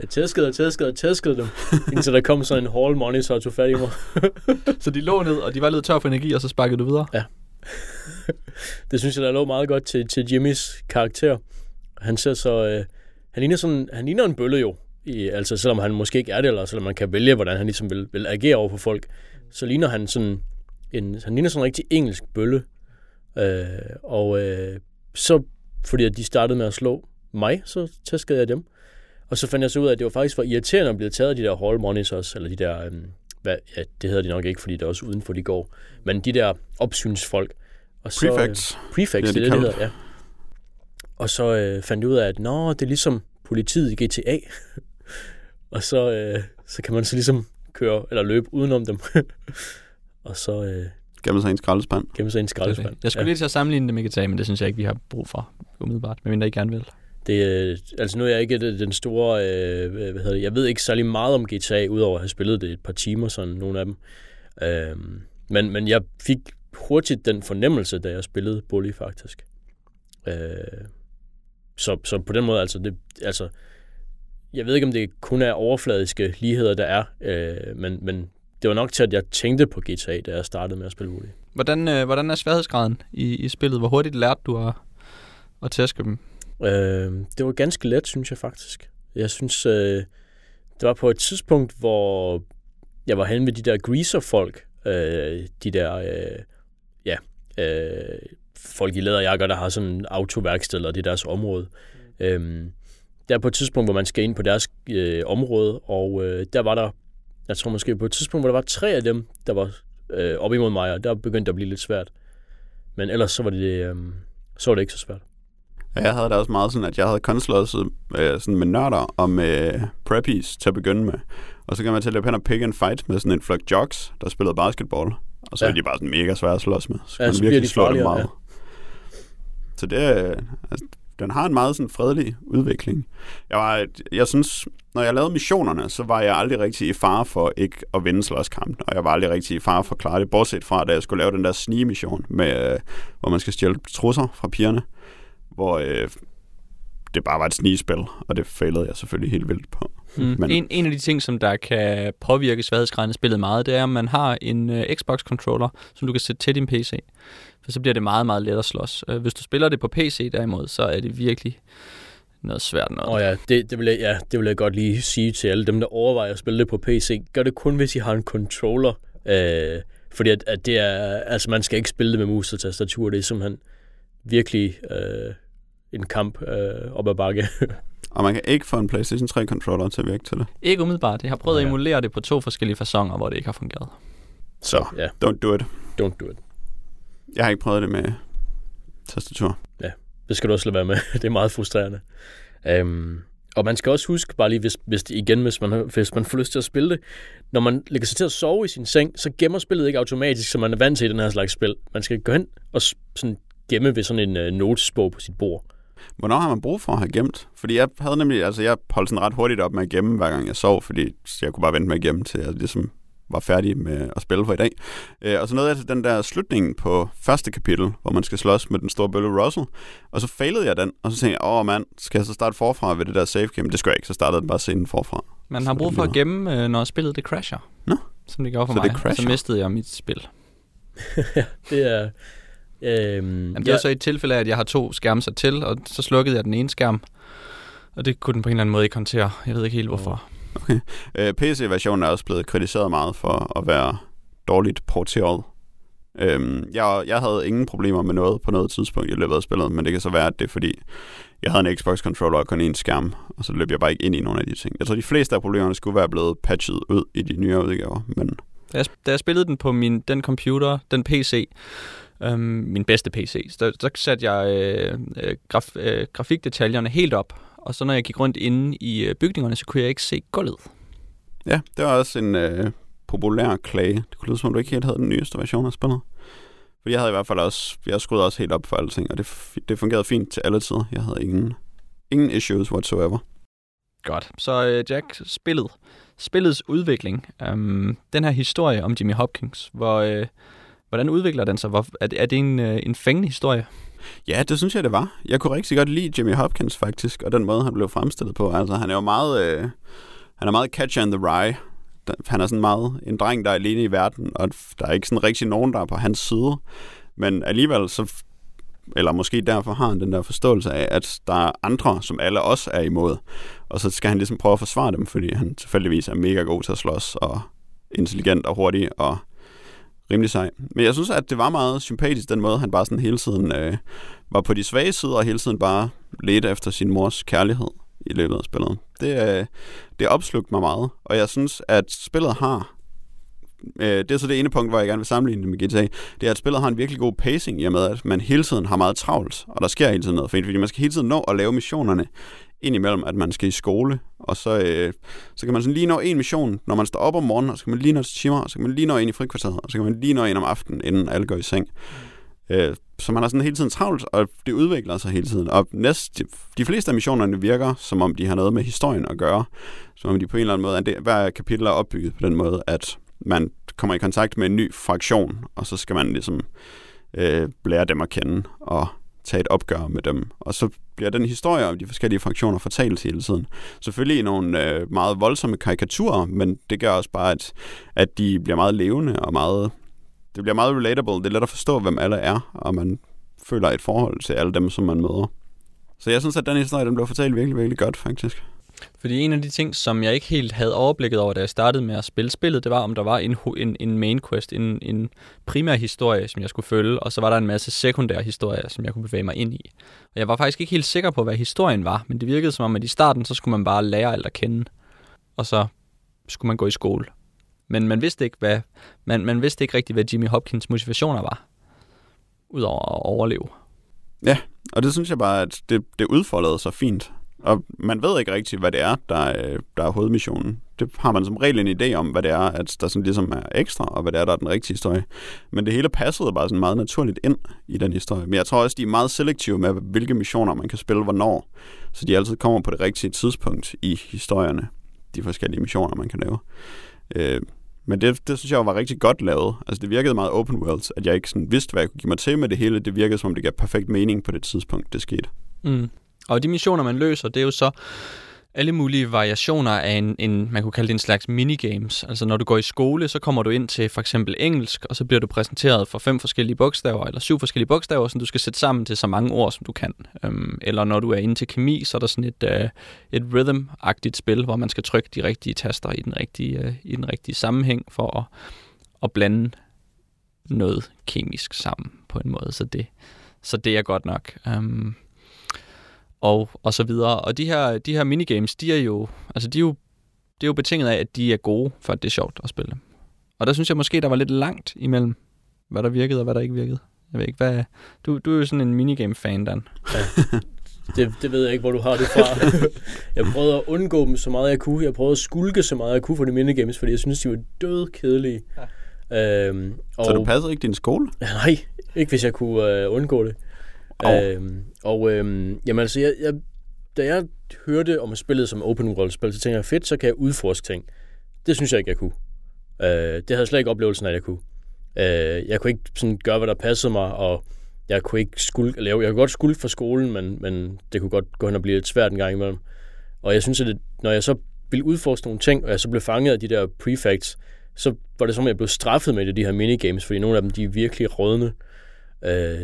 jeg tæskede og tæskede og tæskede dem, indtil der kom sådan en hall monitor og tog fat i mig. [LAUGHS] Så de lå ned, og de var lidt tør for energi, og så sparkede du videre. Det synes jeg, der lå meget godt til, til Jimmys karakter. Han ser så... Øh, han, ligner sådan, han ligner en bølle jo. I, altså selvom han måske ikke er det, eller selvom man kan vælge, hvordan han ligesom vil, vil agere over for folk, så ligner han sådan en, han ligner sådan en rigtig engelsk bølle. Øh, og øh, så, fordi at de startede med at slå mig, så tæskede jeg dem. Og så fandt jeg så ud af, at det var faktisk for irriterende at blive taget af de der hall monitors, eller de der, øhm, hvad, ja, det hedder de nok ikke, fordi det er også udenfor de går, men de der opsynsfolk. Og så, øh, Prefects. Prefects, Det er det er de det, det hedder, ja. Og så øh, fandt jeg ud af, at nå, det er ligesom politiet i GTA. [LAUGHS] og så, øh, så kan man så ligesom køre eller løbe udenom dem. [LAUGHS] og så øh, Gemme sig i en skraldespand. gemme sig i en skraldespand. Jeg skulle ja. lige til at sammenligne det med GTA, men det synes jeg ikke, vi har brug for umiddelbart, medmindre I gerne vil. Det, øh, altså nu er jeg ikke den store, øh, hvad hedder det, jeg ved ikke særlig meget om GTA, udover at have spillet det et par timer, sådan nogle af dem. Øh, men, men jeg fik hurtigt den fornemmelse, da jeg spillede Bully faktisk. Øh, så, så på den måde, altså, det, altså, jeg ved ikke, om det kun er overfladiske ligheder, der er, øh, men, men det var nok til, at jeg tænkte på GTA, da jeg startede med at spille Bully. Hvordan, øh, hvordan er sværhedsgraden i, i spillet? Hvor hurtigt lærte du at, at tæske dem? Øh, det var ganske let, synes jeg faktisk. Jeg synes, øh, det var på et tidspunkt, hvor jeg var henne ved de der greaser-folk. Øh, de der, øh, ja, øh, folk i læderjakker, der har sådan en autoværksted, eller det er deres område. Øh, der er på et tidspunkt, hvor man skal ind på deres øh, område, og øh, der var der, jeg tror måske på et tidspunkt, hvor der var tre af dem, der var øh, op imod mig, og der begyndte det at blive lidt svært. Men ellers så var det, øh, så var det ikke så svært. Ja, jeg havde det også meget sådan, at jeg havde konslåsset øh, sådan med nørder og med preppies til at begynde med. Og så kan man til at løbe hen og pick and fight med sådan en flok jocks, der spillede basketball. Og så Ja. ja. er de bare sådan mega svære at slås med. Så Ja, kan man virkelig de slå dem meget. Så det er, altså, den har en meget sådan fredelig udvikling. Jeg, var, jeg synes, når jeg lavede missionerne, så var jeg aldrig rigtig i fare for ikke at vinde slåskampen. Og jeg var aldrig rigtig i fare for at klare det, bortset fra, da jeg skulle lave den der snige-mission, med, øh, hvor man skal stjæle trusser fra pigerne. Hvor øh, det bare var et snigespil, og det failede jeg selvfølgelig helt vildt på. Mm. Men- En, en af de ting, som der kan påvirke sværhedsgraden i spillet meget, det er, at man har en uh, Xbox-controller, som du kan sætte til din PC. For så bliver det meget, meget let at slås. Uh, hvis du spiller det på PC derimod, så er det virkelig noget svært noget. Åh oh ja, det, det, vil jeg, ja, det vil jeg godt lige sige til alle dem, der overvejer at spille det på PC. Gør det kun, hvis I har en controller. Øh, fordi at, at det er, altså man skal ikke spille det med mus og tastatur. Det er simpelthen virkelig øh, en kamp øh, op ad bakke. Og man kan ikke få en PlayStation 3-controller til at virke til det. Ikke umiddelbart. Jeg har prøvet Nå, at ja. emulere det på to forskellige fasonger, hvor det ikke har fungeret. Så ja, don't do it. don't do it. Jeg har ikke prøvet det med tastatur. Det skal du også lade være med. [LAUGHS] det er meget frustrerende. Um, og man skal også huske, bare lige hvis, hvis det, igen, hvis man, hvis man får lyst til at spille det, når man lægger sig til at sove i sin seng, så gemmer spillet ikke automatisk, som man er vant til i den her slags spil. Man skal gå hen og sådan gemme ved sådan en uh, notesbog på sit bord. Hvornår har man brug for at have gemt? Fordi jeg havde nemlig, altså jeg holdt sådan ret hurtigt op med at gemme, hver gang jeg sov, fordi jeg kunne bare vente med at gemme til, jeg ligesom var færdig med at spille for i dag. Øh, og så nåede jeg til den der slutning på første kapitel, hvor man skal slås med den store bølle Russell. Og så failede jeg den, og så tænkte jeg, åh mand, skal jeg så starte forfra ved det der save game? Det skulle jeg ikke, så startede den bare scenen forfra. Man har brug for at gemme, øh, når spillet det crasher. Nå. Som det gjorde for Så mig. det crasher? Så mistede jeg mit spil. [LAUGHS] Det er... Øhm, Jamen, det er så i et tilfælde af, at jeg har to skærme sat til, og så slukkede jeg den ene skærm. Og det kunne den på en eller anden måde ikke håndtere. Jeg ved ikke helt hvorfor. Øh, PC-versionen er også blevet kritiseret meget for at være dårligt porteret. Øhm, jeg, jeg havde ingen problemer med noget på noget tidspunkt i løbet af spillet, men det kan så være, at det er fordi, jeg havde en Xbox-controller og kun en skærm, og så løb jeg bare ikke ind i nogle af de ting. Jeg tror, de fleste af problemerne skulle være blevet patchet ud i de nyere udgaver, men Da jeg, da jeg spillede den på min, den computer, den PC, øhm, min bedste PC, så, så satte jeg øh, øh, graf, øh, grafikdetaljerne helt op. Og så når jeg gik rundt inde i øh, bygningerne, så kunne jeg ikke se gulvet. ja, det var også en øh, populær klage. Det kunne lyde som om, du ikke helt havde den nyeste version af spillet. For jeg havde i hvert fald også, jeg skruede også helt op for alting, og det, det fungerede fint til alle tider. Jeg havde ingen, ingen issues whatsoever. Godt. Så øh, Jack, spillet. Spillets udvikling. Øhm, den her historie om Jimmy Hopkins, hvor, øh, hvordan udvikler den sig? Hvor, er, det, er det en, øh, en fængende historie? Ja, det synes jeg, det var. Jeg kunne rigtig godt lide Jimmy Hopkins faktisk, og den måde, han blev fremstillet på. Altså, han er jo meget, øh, han er meget catch in the rye. Han er sådan meget en dreng, der er alene i verden, og der er ikke sådan rigtig nogen, der er på hans side. Men alligevel så eller måske derfor har han den der forståelse af, at der er andre, som alle også er imod. Og så skal han ligesom prøve at forsvare dem, fordi han tilfældigvis er mega god til at slås, og intelligent og hurtig, og rimelig sej. Men jeg synes, at det var meget sympatisk, den måde, han bare sådan hele tiden øh, var på de svage sider, og hele tiden bare ledte efter sin mors kærlighed i løbet af spillet. Det, øh, det opslugte mig meget, og jeg synes, at spillet har øh, det er så det ene punkt, hvor jeg gerne vil sammenligne det med GTA, det er, at spillet har en virkelig god pacing i og med, at man hele tiden har meget travlt, og der sker hele tiden noget fint, fordi man skal hele tiden nå at lave missionerne indimellem, at man skal i skole, og så, øh, så kan man sådan lige nå en mission, når man står op om morgenen, og så kan man lige nå til timer, og så kan man lige nå ind i frikvarteret, og så kan man lige nå ind om aftenen, inden alle går i seng. Øh, så man har sådan hele tiden travlt, og det udvikler sig hele tiden. Og næst, de fleste af missionerne virker, som om de har noget med historien at gøre. Som om de på en eller anden måde, at det, hver kapitel er opbygget på den måde, at man kommer i kontakt med en ny fraktion, og så skal man ligesom øh, lære dem at kende og tage et opgør med dem. Og så bliver den historie om de forskellige fraktioner fortalt hele tiden. Selvfølgelig i nogle øh, meget voldsomme karikaturer, men det gør også bare, at, at de bliver meget levende og meget... Det bliver meget relatable. Det er let at forstå, hvem alle er, og man føler et forhold til alle dem, som man møder. Så jeg synes, at den historie, den blev fortalt virkelig, virkelig godt, faktisk. Fordi en af de ting, som jeg ikke helt havde overblikket over, da jeg startede med at spille spillet, det var, om der var en, en, en main quest, en, en primær historie, som jeg skulle følge, og så var der en masse sekundære historier, som jeg kunne bevæge mig ind i. Og jeg var faktisk ikke helt sikker på, hvad historien var, men det virkede som om, at i starten, så skulle man bare lære alt at kende, og så skulle man gå i skole. Men man vidste ikke, hvad, man, man vidste ikke rigtigt, hvad Jimmy Hopkins motivationer var, udover at overleve. Og det synes jeg bare, at det, det udfoldede sig fint. Og man ved ikke rigtigt, hvad det er, der er, der er hovedmissionen. Det har man som regel en idé om, hvad det er, at der sådan ligesom er ekstra, og hvad det er, der er den rigtige historie. Men det hele passede bare sådan meget naturligt ind i den historie. Men jeg tror også, de er meget selektive med, hvilke missioner man kan spille hvornår. Så de altid kommer på det rigtige tidspunkt i historierne. De forskellige missioner, man kan lave. Øh, men det, det synes jeg var rigtig godt lavet. Altså det virkede meget open world, at jeg ikke sådan vidste, hvad jeg kunne give mig til med det hele. Det virkede som om, det gav perfekt mening på det tidspunkt, det skete. Mm. Og de missioner, man løser, det er jo så alle mulige variationer af en, en, man kunne kalde det en slags minigames. Altså når du går i skole, så kommer du ind til for eksempel engelsk, og så bliver du præsenteret for fem forskellige bogstaver, eller syv forskellige bogstaver, som du skal sætte sammen til så mange ord, som du kan. Øhm, eller når du er inde til kemi, så er der sådan et, øh, et rhythm-agtigt spil, hvor man skal trykke de rigtige taster i den rigtige, øh, i den rigtige sammenhæng for at, at blande noget kemisk sammen på en måde. Så det, så det er godt nok. Øhm, og, og så videre. Og de her, de her minigames, de er jo, altså de er jo, det er jo betinget af, at de er gode, for at det er sjovt at spille dem. Og der synes jeg måske, der var lidt langt imellem, hvad der virkede og hvad der ikke virkede. Jeg ved ikke, hvad... Du, du er jo sådan en minigame-fan, Dan. [LAUGHS] Det, det ved jeg ikke, hvor du har det fra. [LAUGHS] jeg prøvede at undgå dem så meget jeg kunne. Jeg prøvede at skulke så meget jeg kunne for de minigames, fordi jeg synes, de var døde kedelige. Ja. Øhm, og, Så du passede ikke din skole? [LAUGHS] Nej, ikke hvis jeg kunne øh, undgå det. Au. Øhm, og øhm, jamen altså, jeg, jeg, da jeg hørte om spillet som open world spil, så tænkte jeg, fedt, så kan jeg udforske ting. Det synes jeg ikke, jeg kunne. Øh, det havde jeg slet ikke oplevelsen af, at jeg kunne. Øh, jeg kunne ikke sådan gøre, hvad der passede mig, og jeg kunne ikke skulke, eller jeg, jeg kunne godt skulke for skolen, men, men det kunne godt gå hen og blive lidt svært en gang imellem. Og jeg synes, at det, når jeg så ville udforske nogle ting, og jeg så blev fanget af de der prefects, så var det som, at jeg blev straffet med det, de her minigames, fordi nogle af dem, de er virkelig rådne. Øh,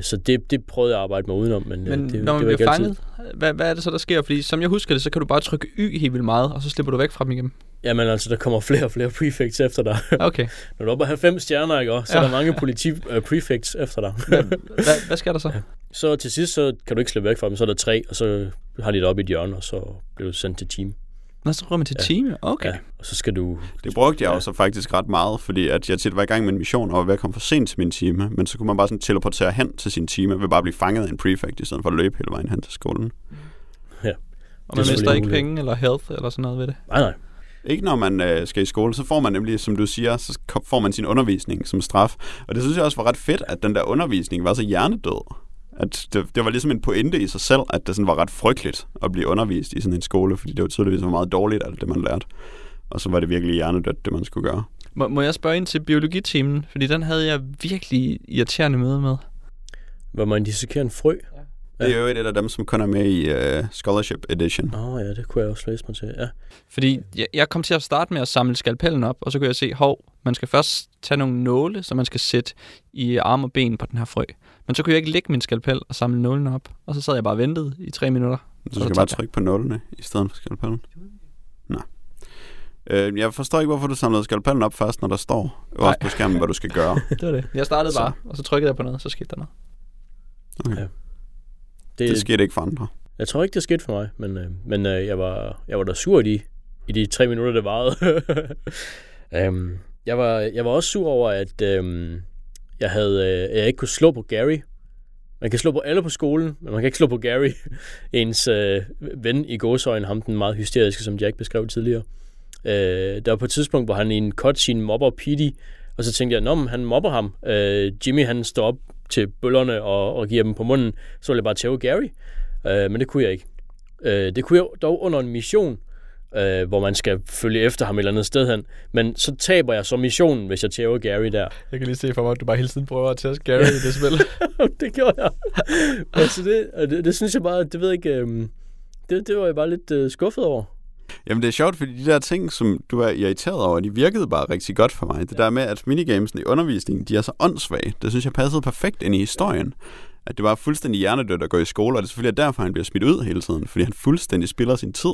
så det, det prøvede jeg at arbejde mig udenom, men, Men det, når det man var ikke bliver altid. fanget, hvad, hvad er det så, der sker? Fordi som jeg husker det, så kan du bare trykke Y helt vildt meget, og så slipper du væk fra dem igen. Jamen altså, der kommer flere og flere prefects efter dig. [LAUGHS] Okay. Når du er oppe på 90 stjerner, ikke, så Ja. er der mange politi uh, prefects efter dig. Hvad, hvad sker der så? [LAUGHS] så til sidst, så kan du ikke slippe væk fra dem, så er der tre, og så har de det op i et hjørne, og så bliver du sendt til team. Nå, så rører man til Ja. team. Okay. Ja, og så skal du... Det brugte jeg Ja. jo så faktisk ret meget, fordi at jeg tit var i gang med en mission, og var ved at komme for sent til min time, men så kunne man bare sådan teleportere hen til sin time, ved bare at blive fanget af en prefect, i stedet for at løbe hele vejen hen til skolen. Og Det er man mister ikke muligt. penge eller health eller sådan noget ved det. Nej, nej. Ikke når man øh, skal i skole, så får man nemlig, som du siger, så får man sin undervisning som straf. Og det synes jeg også var ret fedt, at den der undervisning var så hjernedød. At det, det var ligesom en pointe i sig selv, at det sådan var ret frygteligt at blive undervist i sådan en skole, fordi det var tydeligvis var meget dårligt, alt det man lærte. Og så var det virkelig hjernedødt, det man skulle gøre. Må, må jeg spørge ind til biologitimen? Fordi den havde jeg virkelig irriterende møde med. Hvor man dissekerer en frø. Det er jo et af dem, som kun er med i uh, Scholarship Edition. Åh oh, ja, det kunne jeg også læse mig til. Ja. Fordi jeg, jeg kom til at starte med at samle skalpellen op, og så kunne jeg se, hov, man skal først tage nogle nåle, som man skal sætte i arm og ben på den her frø. Men så kunne jeg ikke lægge min skalpel og samle nålene op. Og så sad jeg bare og ventede i tre minutter. Så så du skal tabte bare jeg. trykke på nålene i stedet for skalpellen. Nej. Øh, jeg forstår ikke, hvorfor du samlede skalpellen op først, når der står øverst på skærmen, hvad du skal gøre. [LAUGHS] Det var det. Jeg startede Så. bare, og så trykkede jeg på noget, så skete der noget. Okay. Ja. Det, Det, det skete ikke for andre. Jeg tror ikke, det skete for mig, men, øh, men øh, jeg, var, jeg var da sur i de, i de tre minutter, det varede. um, [LAUGHS] jeg, var, jeg var også sur over, at øhm, jeg, havde, øh, jeg ikke kunne slå på Gary. Man kan slå på alle på skolen, men man kan ikke slå på Gary. [LAUGHS] Ens øh, ven i gåsøjen, ham den meget hysteriske, som Jack beskrev tidligere. Øh, der var på et tidspunkt, hvor han i en cutscene mobber Petey, og så tænkte jeg, nå, han mobber ham. Øh, Jimmy, han står op til bøllerne og, og giver dem på munden, så ville jeg bare tæve Gary. Øh, men det kunne jeg ikke. Øh, det kunne jeg dog under en mission, øh, hvor man skal følge efter ham et eller andet sted hen. Men så taber jeg så missionen, hvis jeg tæver Gary der. Jeg kan lige se for mig, at du bare hele tiden prøver at teste Gary i det spil. [LAUGHS] det gjorde jeg. altså det, det, det synes jeg bare, det ved jeg ikke, øhm, det, det var jeg bare lidt øh, skuffet over. Jamen det er sjovt, fordi de der ting, som du er irriteret over, de virkede bare rigtig godt for mig. Det der med, at minigamesene i undervisningen, de er så åndssvage, det synes jeg passede perfekt ind i historien. At det var fuldstændig hjernedødt at gå i skole, og det er selvfølgelig derfor, han bliver smidt ud hele tiden, fordi han fuldstændig spiller sin tid,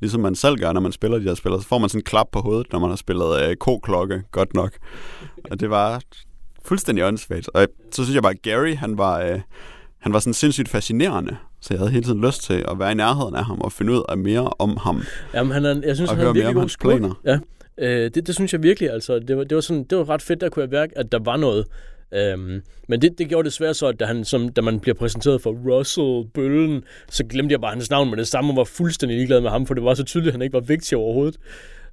ligesom man selv gør, når man spiller de der spil. Så får man sådan en klap på hovedet, når man har spillet øh, k-klokke, godt nok. Og det var fuldstændig åndssvagt. Og så synes jeg bare, at Gary, han var, øh, han var sådan sindssygt fascinerende. Så jeg havde hele tiden lyst til at være i nærheden af ham og finde ud af mere om ham. Jamen, han er, jeg synes, han er virkelig god planer. Ja, øh, det, det synes jeg virkelig, altså. Det var, det var, sådan, det var ret fedt, der kunne jeg mærke, at der var noget. Øhm, men det, det gjorde det svært så, at da, han, som, da man bliver præsenteret for Russell Bøllen, så glemte jeg bare hans navn med det samme, og var fuldstændig ligeglad med ham, for det var så tydeligt, at han ikke var vigtig overhovedet.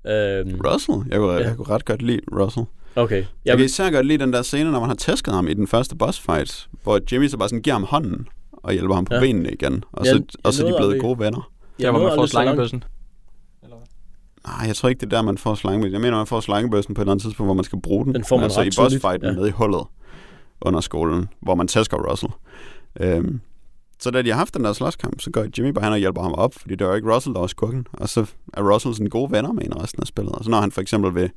Øhm, Russell? Jeg kunne, Ja. jeg kunne ret godt lide Russell. okay. Jeg Jeg, kan især godt lide den der scene, når man har tæsket ham i den første boss fight, hvor Jimmy så bare sådan giver ham hånden og hjælper ham på Ja. benene igen. Og Jeg- så, jeg og så er de blevet aldrig- gode venner. Der, hvor man får slangebøssen. Nej, jeg tror ikke, det er der, man får slangebøssen. Jeg mener, man får slangebøssen på et eller andet tidspunkt, hvor man skal bruge den. Den får man altså ret i bossfighten ja. nede i hullet under skolen, hvor man tæsker Russell. Øhm, så da de har haft den der slåskamp, så går Jimmy bare hen og hjælper ham op, fordi det var ikke Russell, der var skurken. Og så er Russell sådan gode venner med en resten af spillet. Og så når han for eksempel vil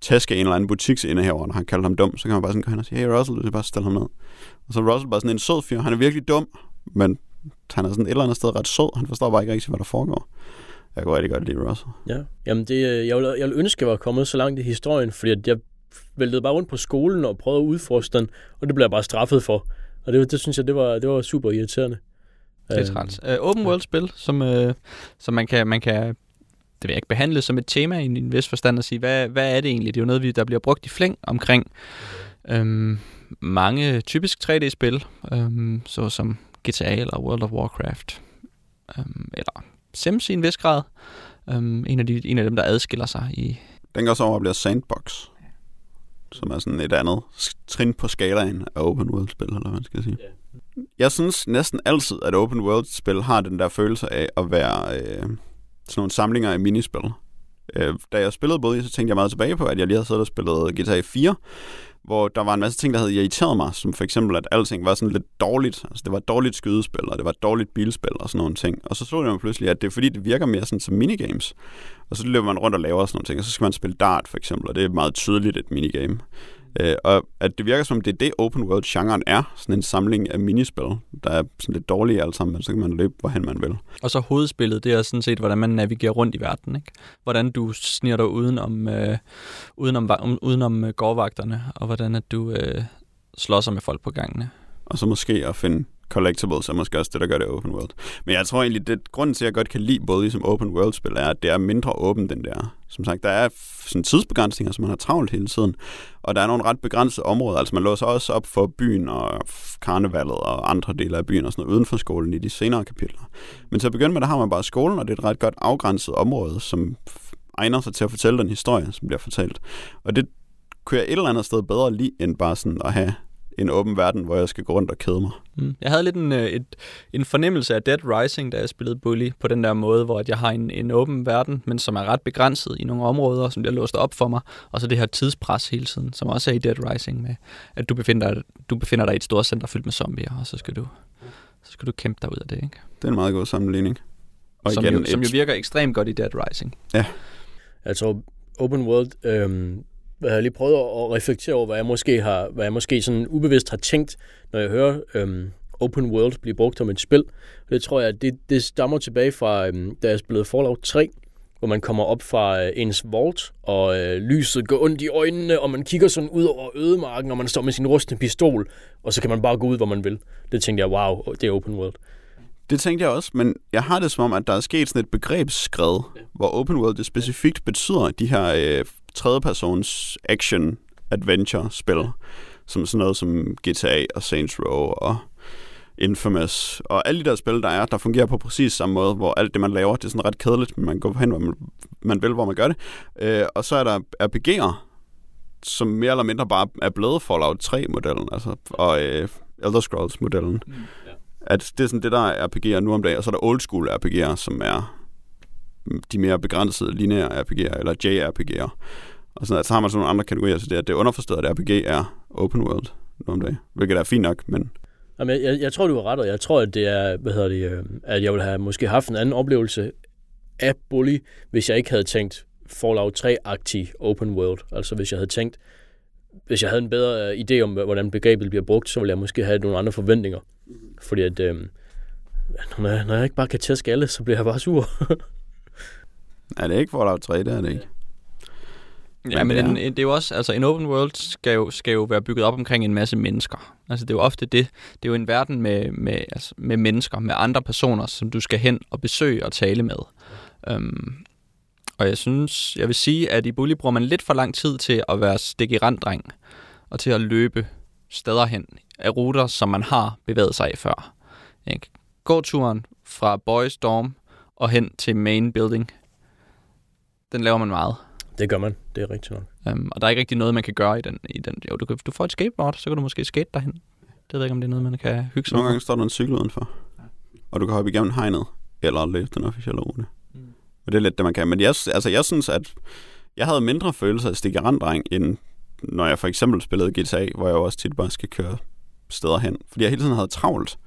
tæske en eller anden butiksindehaver, når han kalder ham dum, så kan man bare sådan gå hen og sige, hey Russell, du skal bare stille ham ned. Og så er Russell bare sådan en sød fyr. Han er virkelig dum, men han er sådan et eller andet sted ret sød. Han forstår bare ikke rigtig, hvad der foregår. Jeg kunne rigtig godt lide Russell. Ja, jamen det, øh, jeg, ville, jeg ville ønske, at jeg var kommet så langt i historien, fordi at jeg væltede bare rundt på skolen og prøvede at udforske den, og det blev jeg bare straffet for. Og det, det synes jeg, det var, det var super irriterende. Det er Øh, træls. Uh, open world spil, som, uh, som man kan, man kan det vil jeg ikke behandle som et tema i en vis forstand at sige, hvad, hvad er det egentlig? Det er jo noget, vi- der bliver brugt i flæng omkring øhm, mange typisk 3D-spil, øhm, såsom GTA eller World of Warcraft, øhm, eller Sims i en vis grad. Øhm, en, af de, en af dem, der adskiller sig i... Den går så over og bliver Sandbox, som er sådan et andet trin på skalaen af open world-spil, eller hvad man skal sige. Jeg synes næsten altid, at open world-spil har den der følelse af at være øh, sådan nogle samlinger af minispil. Øh, da jeg spillede Bully, så tænkte jeg meget tilbage på, at jeg lige havde siddet og spillet GTA 4, hvor der var en masse ting, der havde irriteret mig, som for eksempel, at alting var sådan lidt dårligt. Altså, det var et dårligt skydespil, og det var et dårligt bilspil og sådan nogle ting. Og så så jeg mig pludselig, at det er fordi, det virker mere sådan som minigames. Og så løber man rundt og laver sådan nogle ting, og så skal man spille dart for eksempel, og det er meget tydeligt et minigame. Øh, og at det virker som, det er det open world-genren er, sådan en samling af minispil, der er sådan lidt dårlige alle sammen, men så kan man løbe, hvorhen man vil. Og så hovedspillet, det er sådan set, hvordan man navigerer rundt i verden. Ikke? Hvordan du sniger dig udenom, øh, udenom, um, udenom øh, gårdvagterne, og hvordan at du øh, slår sig med folk på gangene. Og så måske at finde collectibles er måske også det, der gør det open world. Men jeg tror egentlig, det grunden til, at jeg godt kan lide både som open world-spil, er, at det er mindre åbent, den der. Som sagt, der er sådan tidsbegrænsninger, så man har travlt hele tiden. Og der er nogle ret begrænsede områder. Altså man låser også op for byen og karnevalet og andre dele af byen og sådan noget uden for skolen i de senere kapitler. Men til at begynde med, der har man bare skolen, og det er et ret godt afgrænset område, som egner sig til at fortælle den historie, som bliver fortalt. Og det kunne jeg et eller andet sted bedre lide, end bare sådan at have en åben verden, hvor jeg skal gå rundt og kede mig. Mm. Jeg havde lidt en, øh, et, en fornemmelse af Dead Rising, da jeg spillede Bully, på den der måde, hvor jeg har en, en åben verden, men som er ret begrænset i nogle områder, som bliver låst op for mig, og så det her tidspres hele tiden, som også er i Dead Rising, med at du befinder, du befinder dig i et stort center fyldt med zombier, og så skal du, så skal du kæmpe dig ud af det. Ikke? Det er en meget god sammenligning. Og som, igen, jo, som jo virker ekstremt godt i Dead Rising. Ja. Jeg tror, open world øhm, jeg har lige prøvet at reflektere over, hvad jeg måske har, hvad jeg måske sådan ubevidst har tænkt, når jeg hører øhm, open world blive brugt som et spil. Det tror jeg, det, det stammer tilbage fra, øhm, da jeg spillede Fallout 3, hvor man kommer op fra øh, ens vault, og øh, lyset går ondt i øjnene, og man kigger sådan ud over ødemarken, og man står med sin rustne pistol, og så kan man bare gå ud, hvor man vil. Det tænkte jeg, wow, det er open world. Det tænkte jeg også, men jeg har det som om, at der er sket sådan et begrebsskred, ja. hvor open world det specifikt betyder de her øh, tredjepersons action adventure spil, som sådan noget som GTA og Saints Row og Infamous, og alle de der spil, der er, der fungerer på præcis samme måde, hvor alt det, man laver, det er sådan ret kedeligt, men man går hen, hvor man, man vil, hvor man gør det. Øh, og så er der RPG'er, som mere eller mindre bare er blevet Fallout 3-modellen, altså, og øh, Elder Scrolls-modellen. Mm, yeah. At det er sådan det, der er RPG'er nu om dagen, og så er der old school RPG'er, som er de mere begrænsede lineære RPG'er, eller JRPG'er. Og sådan, altså, så har man sådan nogle andre kategorier, så det, er, det er underforstået, at RPG er open world nu om dagen, hvilket er fint nok, men... Jamen, jeg, jeg tror, du har ret, og jeg tror, at det er, hvad hedder det, øh, at jeg ville have måske haft en anden oplevelse af Bully, hvis jeg ikke havde tænkt Fallout 3-agtig open world. Altså hvis jeg havde tænkt, hvis jeg havde en bedre øh, idé om, hvordan begrebet bliver brugt, så ville jeg måske have nogle andre forventninger. Fordi at, øh, når, jeg, når jeg ikke bare kan tæske alle, så bliver jeg bare sur. [LAUGHS] er det ikke Fallout 3, det er det ikke. Ja, men, men en, det er jo også, altså en open world skal jo, skal jo være bygget op omkring en masse mennesker. Altså det er jo ofte det. Det er jo en verden med, med, altså, med mennesker, med andre personer, som du skal hen og besøge og tale med. Um, og jeg synes, jeg vil sige, at i Bully bruger man lidt for lang tid til at være stik i randdreng, og til at løbe steder hen af ruter, som man har bevæget sig af før. Ikke? Gåturen fra Boys Dorm og hen til Main Building, den laver man meget. Det gør man, det er rigtigt nok. Um, og der er ikke rigtig noget, man kan gøre i den. I den. Jo, du, kan, du får et skateboard, så kan du måske skate derhen. Det ved jeg ikke, om det er noget, man kan hygge sig Nogle gange står der en cykel udenfor, og du kan hoppe igennem hegnet, eller løbe den officielle rute. Mm. Og det er lidt det, man kan. Men jeg, altså, jeg synes, at jeg havde mindre følelse af stikke randdreng, end når jeg for eksempel spillede GTA, hvor jeg også tit bare skal køre steder hen. Fordi jeg hele tiden havde travlt.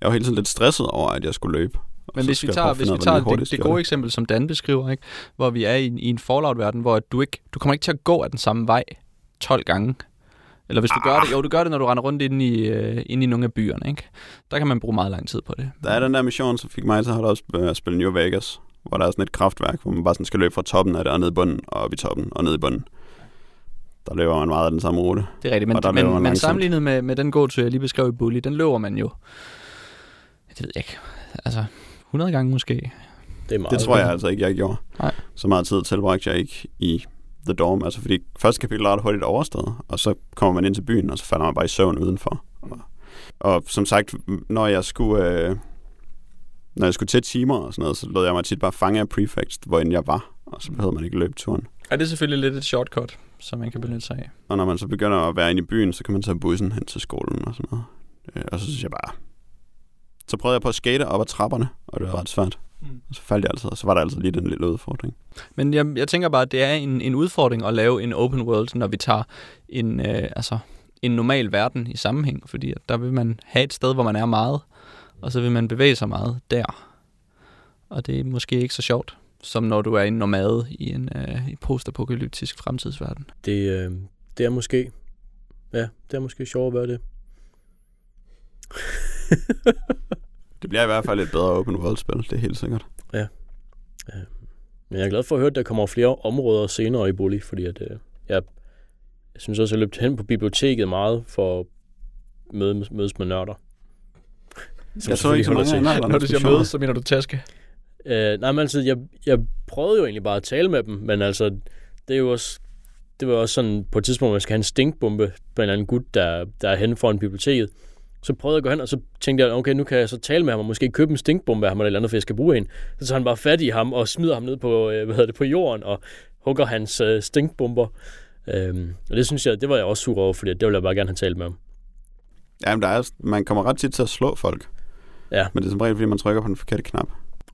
Jeg var hele tiden lidt stresset over, at jeg skulle løbe. Men hvis vi tager, hvis vi tager det, det gode eksempel, som Dan beskriver, ikke? hvor vi er i, i en Fallout-verden, hvor du, ikke, du kommer ikke til at gå af den samme vej 12 gange. Eller hvis du ah. gør det, jo, du gør det, når du render rundt inde i, uh, inde i nogle af byerne, ikke? Der kan man bruge meget lang tid på det. Der er den der mission, som fik mig til at op at spille New Vegas, hvor der er sådan et kraftværk, hvor man bare sådan skal løbe fra toppen af det, og ned i bunden, og op i toppen, og ned i bunden. Der løber man meget af den samme rute. Det er rigtigt, men, men, men sammenlignet med, med den gåtur, jeg lige beskrev i Bully, den løber man jo, det ved jeg ikke, altså 100 gange måske. Det, er meget det tror jeg altså ikke, jeg gjorde. Nej. Så meget tid tilbragte jeg ikke i The Dorm. Altså fordi første kapitel er ret hurtigt overstået, og så kommer man ind til byen, og så falder man bare i søvn udenfor. Og, og som sagt, når jeg skulle... Øh, når jeg skulle til timer og sådan noget, så lod jeg mig tit bare fange af prefects, hvor end jeg var, og så behøvede man ikke løbe turen. Ja, det er selvfølgelig lidt et shortcut, som man kan benytte sig af. Og når man så begynder at være inde i byen, så kan man tage bussen hen til skolen og sådan noget. Øh, og så synes jeg bare, så prøvede jeg på at skate op ad trapperne, og det var ret svært. Mm. Og så faldt jeg altså, og så var der altså lige den lille udfordring. Men jeg, jeg tænker bare, at det er en, en udfordring at lave en open world, når vi tager en, øh, altså, en normal verden i sammenhæng, fordi at der vil man have et sted, hvor man er meget, og så vil man bevæge sig meget der. Og det er måske ikke så sjovt, som når du er en nomade i en øh, i postapokalyptisk fremtidsverden. Det, øh, det er måske... Ja, det er måske sjovt at være det. [LAUGHS] Det bliver i hvert fald et bedre open world-spil, det er helt sikkert. Men jeg er glad for at høre, at der kommer flere områder senere i Bully, fordi at, øh, jeg, jeg synes også, at jeg løbte hen på biblioteket meget for at møde, mødes med nørder. Som Jeg så ikke så mange andre Når du siger diskussioner. møde, så mener du taske. Øh, nej, men altså, jeg, jeg prøvede jo egentlig bare at tale med dem, men altså, det er jo også, det var også sådan, på et tidspunkt, man skal have en stinkbombe på en eller anden gut, der, der er henne foran biblioteket. Så prøvede jeg at gå hen, og så tænkte jeg, okay, nu kan jeg så tale med ham, og måske købe en stinkbombe af ham, eller eller andet, for jeg skal bruge en. Så tager han bare fat i ham, og smider ham ned på, øh, hvad hedder det, på jorden, og hugger hans øh, stinkbomber. Øhm, og det synes jeg, det var jeg også sur over, fordi det ville jeg bare gerne have talt med ham. Jamen, der er, man kommer ret tit til at slå folk. Ja. Men det er som regel, fordi man trykker på den forkerte knap.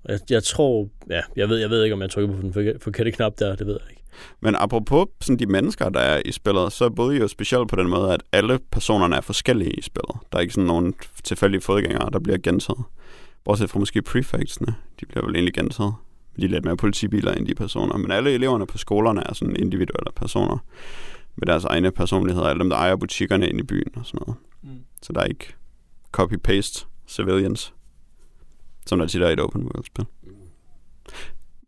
Jeg, jeg tror, ja, jeg ved, jeg ved ikke, om jeg trykker på den forkerte knap der, det ved jeg ikke. Men apropos sådan de mennesker, der er i spillet, så er både jo specielt på den måde, at alle personerne er forskellige i spillet. Der er ikke sådan nogen tilfældige fodgængere, der bliver gentaget. Bortset fra måske prefectsene, de bliver vel egentlig gentaget. De er lidt mere politibiler end de personer. Men alle eleverne på skolerne er sådan individuelle personer med deres egne personligheder. Alle dem, der ejer butikkerne inde i byen og sådan noget. Mm. Så der er ikke copy-paste civilians, som der tit er i et open world-spil.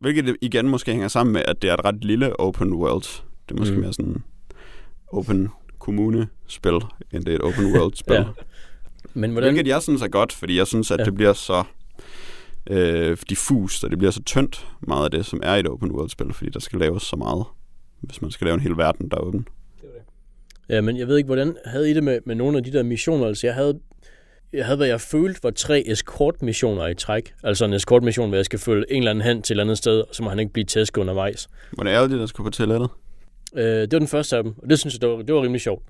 Hvilket igen måske hænger sammen med, at det er et ret lille open world. Det er måske Mm. mere sådan open kommune-spil, end det er et open world-spil. [LAUGHS] Ja. Men hvordan, Hvilket jeg synes er godt, fordi jeg synes, at Ja. det bliver så øh, diffust, og det bliver så tyndt meget af det, som er i et open world-spil, fordi der skal laves så meget, hvis man skal lave en hel verden, der er åben. Ja, men jeg ved ikke, hvordan havde I det med, med nogle af de der missioner? Altså, jeg havde, jeg havde, hvad jeg følte var tre escort-missioner i træk. Altså en escort-mission, hvor jeg skal følge en eller anden hen til et andet sted, og så må han ikke blive tæsket undervejs. Var det de, der skulle på toilettet? Øh, det var den første af dem, og det synes jeg, det var, det var rimelig sjovt.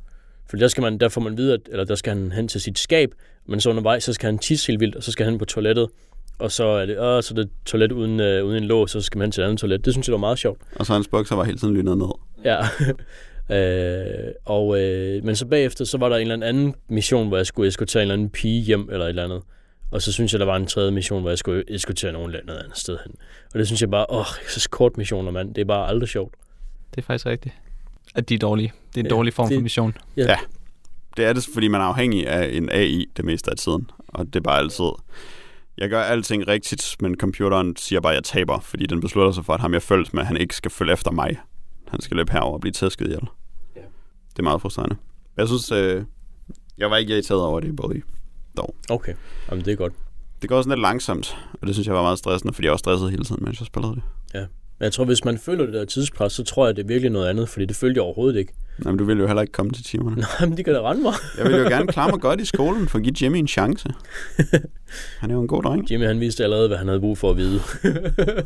For der, skal man, der får man vide, at, eller der skal han hen til sit skab, men så undervejs, så skal han tisse helt vildt, og så skal han på toilettet. Og så er det, åh, så er det toilet uden, øh, uden en lås, så skal man hen til et andet toilet. Det synes jeg, det var meget sjovt. Og så hans bukser var hele tiden lynet ned. Ja. Øh, og, øh, men så bagefter, så var der en eller anden mission, hvor jeg skulle eskortere en eller anden pige hjem, eller et eller andet. Og så synes jeg, der var en tredje mission, hvor jeg skulle eskortere nogen eller andet sted hen. Og det synes jeg bare, åh, så kort missioner, mand. Det er bare aldrig sjovt. Det er faktisk rigtigt. At de er dårlige. Det er en Ja, dårlig form det- for mission. Det er det, fordi man er afhængig af en AI det meste af tiden. Og det er bare altid... Jeg gør alting rigtigt, men computeren siger bare, at jeg taber, fordi den beslutter sig for, at ham jeg følges med, han ikke skal følge efter mig. Han skal løbe herover og blive tæsket ihjel. Ja. Det er meget frustrerende. Jeg synes, øh, jeg var ikke irriteret over det i Bully. Okay, Jamen, det er godt. Det går sådan lidt langsomt, og det synes jeg var meget stressende, fordi jeg var stresset hele tiden, mens jeg spillede det. Men jeg tror, hvis man føler det der tidspres, så tror jeg, det er virkelig noget andet, fordi det følte jeg overhovedet ikke. Jamen, du ville jo heller ikke komme til timerne. [LAUGHS] Nej, men det kan da rende mig. Jeg ville jo gerne klare mig godt i skolen, for at give Jimmy en chance. [LAUGHS] Han er jo en god dreng. Jimmy, han vidste allerede, hvad han havde brug for at vide. [LAUGHS]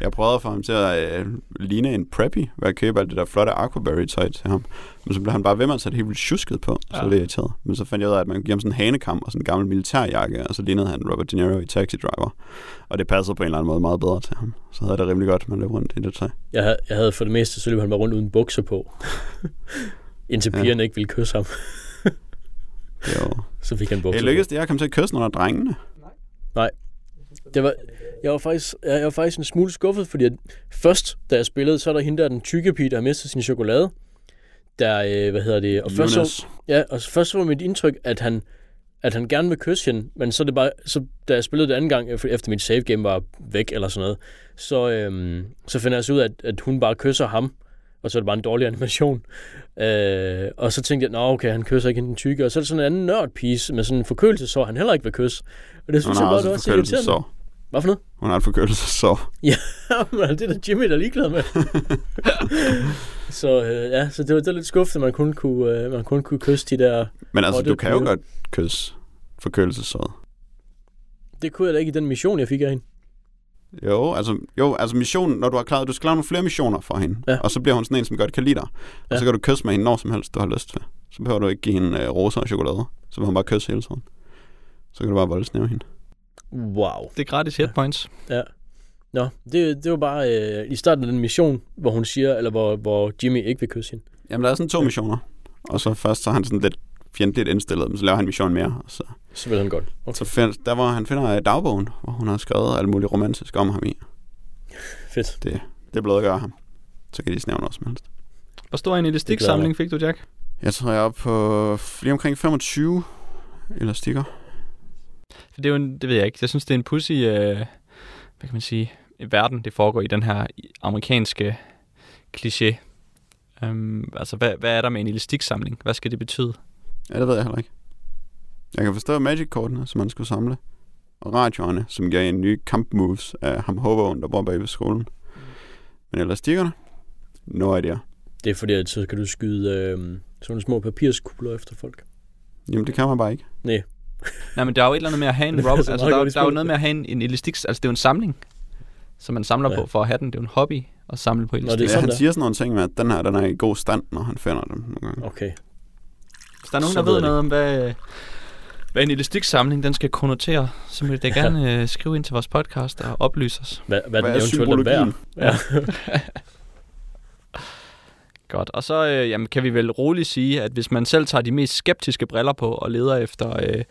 Jeg prøvede at få ham til at øh, ligne en preppy, ved at købe alt det der flotte Aquaberry-tøj til ham. Men så blev han bare ved med at sætte helt vildt tjusket på, så Ja. ja. det irriteret. Men så fandt jeg ud af, at man kunne give ham sådan en hanekam og sådan en gammel militærjakke, og så lignede han Robert De Niro i Taxi Driver. Og det passede på en eller anden måde meget bedre til ham. Så havde jeg det rimelig godt, man løb rundt i det tøj. Jeg, havde- jeg havde for det meste, så løb han bare rundt uden bukser på. [LAUGHS] Indtil Ja. pigerne ikke ville kysse ham. Var... [LAUGHS] Så fik han bukser Det lykkedes det, jeg kom til at kysse nogle af drengene. Det var, jeg, var faktisk, jeg, jeg var faktisk en smule skuffet, fordi at først, da jeg spillede, så er der hende der, den tykke pige, der har mistet sin chokolade. Der, øh, hvad hedder det? Og først, så, Jonas. ja, og først så var mit indtryk, at han, at han gerne vil kysse hende, men så det bare, så da jeg spillede det anden gang, efter mit save game var væk eller sådan noget, så, øhm, så finder jeg så ud af, at, at hun bare kysser ham, og så er det bare en dårlig animation. Øh, og så tænkte jeg, nå okay, han kysser ikke den tykke, og så er der sådan en anden nørdpiece med sådan en forkølelsesår, han heller ikke vil kysse. Og det synes jeg bare, det var så irriterende. Hvad for noget? Hun har et forkølelsesår. [LAUGHS] Men det er da Jimmy, der er ligeglad med. [LAUGHS] så øh, ja, så det var, det var lidt skuffende, at man kun kunne, øh, man kun kunne kysse de der... Men altså, du kan jo godt kysse forkølelsesåret. Det kunne jeg da ikke i den mission, jeg fik af hende. Jo, altså, jo, altså missionen, når du har klaret, du skal klare nogle flere missioner for hende, Ja. ja. og så bliver hun sådan en, som godt kan lide dig. Og Ja. så kan du kysse med hende når som helst, du har lyst til. Så behøver du ikke give hende øh, roser og chokolade. Så vil hun bare kysse hele tiden. Så kan du bare voldsnæve hende. Wow. Det er gratis hit points. Ja. Nå, det, det var bare øh, i starten af den mission, hvor hun siger, eller hvor, hvor Jimmy ikke vil kysse hende. Jamen, der er sådan to missioner. Og så først så er han sådan lidt fjendtligt indstillet, men så laver han en mission mere. Og så, Så vil han godt. Okay. så find, der hvor han finder øh, dagbogen, hvor hun har skrevet alt muligt romantisk om ham i. Fedt. Det er blevet at gøre ham. Så kan de snævne noget som helst. Hvor stor en elastiksamling fik du, Jack? Jeg tror, jeg er oppe på lige omkring 25 elastikker. Det er jo en, det ved jeg ikke. Jeg synes, det er en pussy, øh, hvad kan man sige, verden, det foregår i den her amerikanske kliché. Um, altså, hvad, hvad er der med en elastiksamling? Hvad skal det betyde? Ja, det ved jeg heller ikke. Jeg kan forstå Magic-kortene, som man skulle samle. Og radioerne, som gav en ny kampmoves af ham hoboen, der bor bag ved skolen. Men elastikkerne? No idea. Det er fordi, at så kan du skyde øh, sådan nogle små papirskugler efter folk. Jamen, det kan man bare ikke. Nej, men der er jo et eller andet med at have en er rubber. så altså, der, i der er jo noget med at have en, en elastik... Altså, det er jo en samling, som man samler Ja. på for at have den. Det er jo en hobby at samle på det er elastik. Ja, sådan han der. siger sådan nogle ting med, at den her den er i god stand, når han finder dem nogle gange. Okay. Hvis der er nogen, Så der ved ved noget om, hvad, hvad en elastiksamling den skal konnotere, så vil jeg da gerne øh, skrive ind til vores podcast og oplyse os. Hvad, hvad, Hvad den er eventuelt er værd. Ja. [LAUGHS] [LAUGHS] Godt. Og så øh, jamen, kan vi vel roligt sige, at hvis man selv tager de mest skeptiske briller på og leder efter, øh,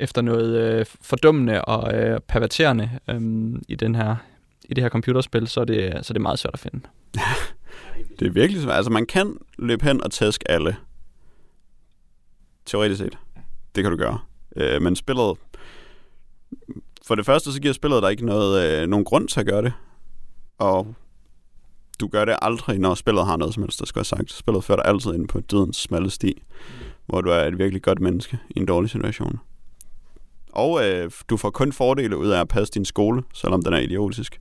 efter noget øh, fordummende og øh, perverterende øh, i, den her, i det her computerspil, så er, det, så er det meget svært at finde. [LAUGHS] Det er virkelig svært. Altså, man kan løbe hen og tæske alle. Teoretisk set. Det kan du gøre. Øh, men spillet... For det første, så giver spillet dig ikke noget, øh, nogen grund til at gøre det. Og du gør det aldrig, når spillet har noget som helst, der skal have sagt. Spillet fører dig altid ind på dødens smalle sti, hvor du er et virkelig godt menneske i en dårlig situation. Og øh, du får kun fordele ud af at passe din skole, selvom den er idiotisk.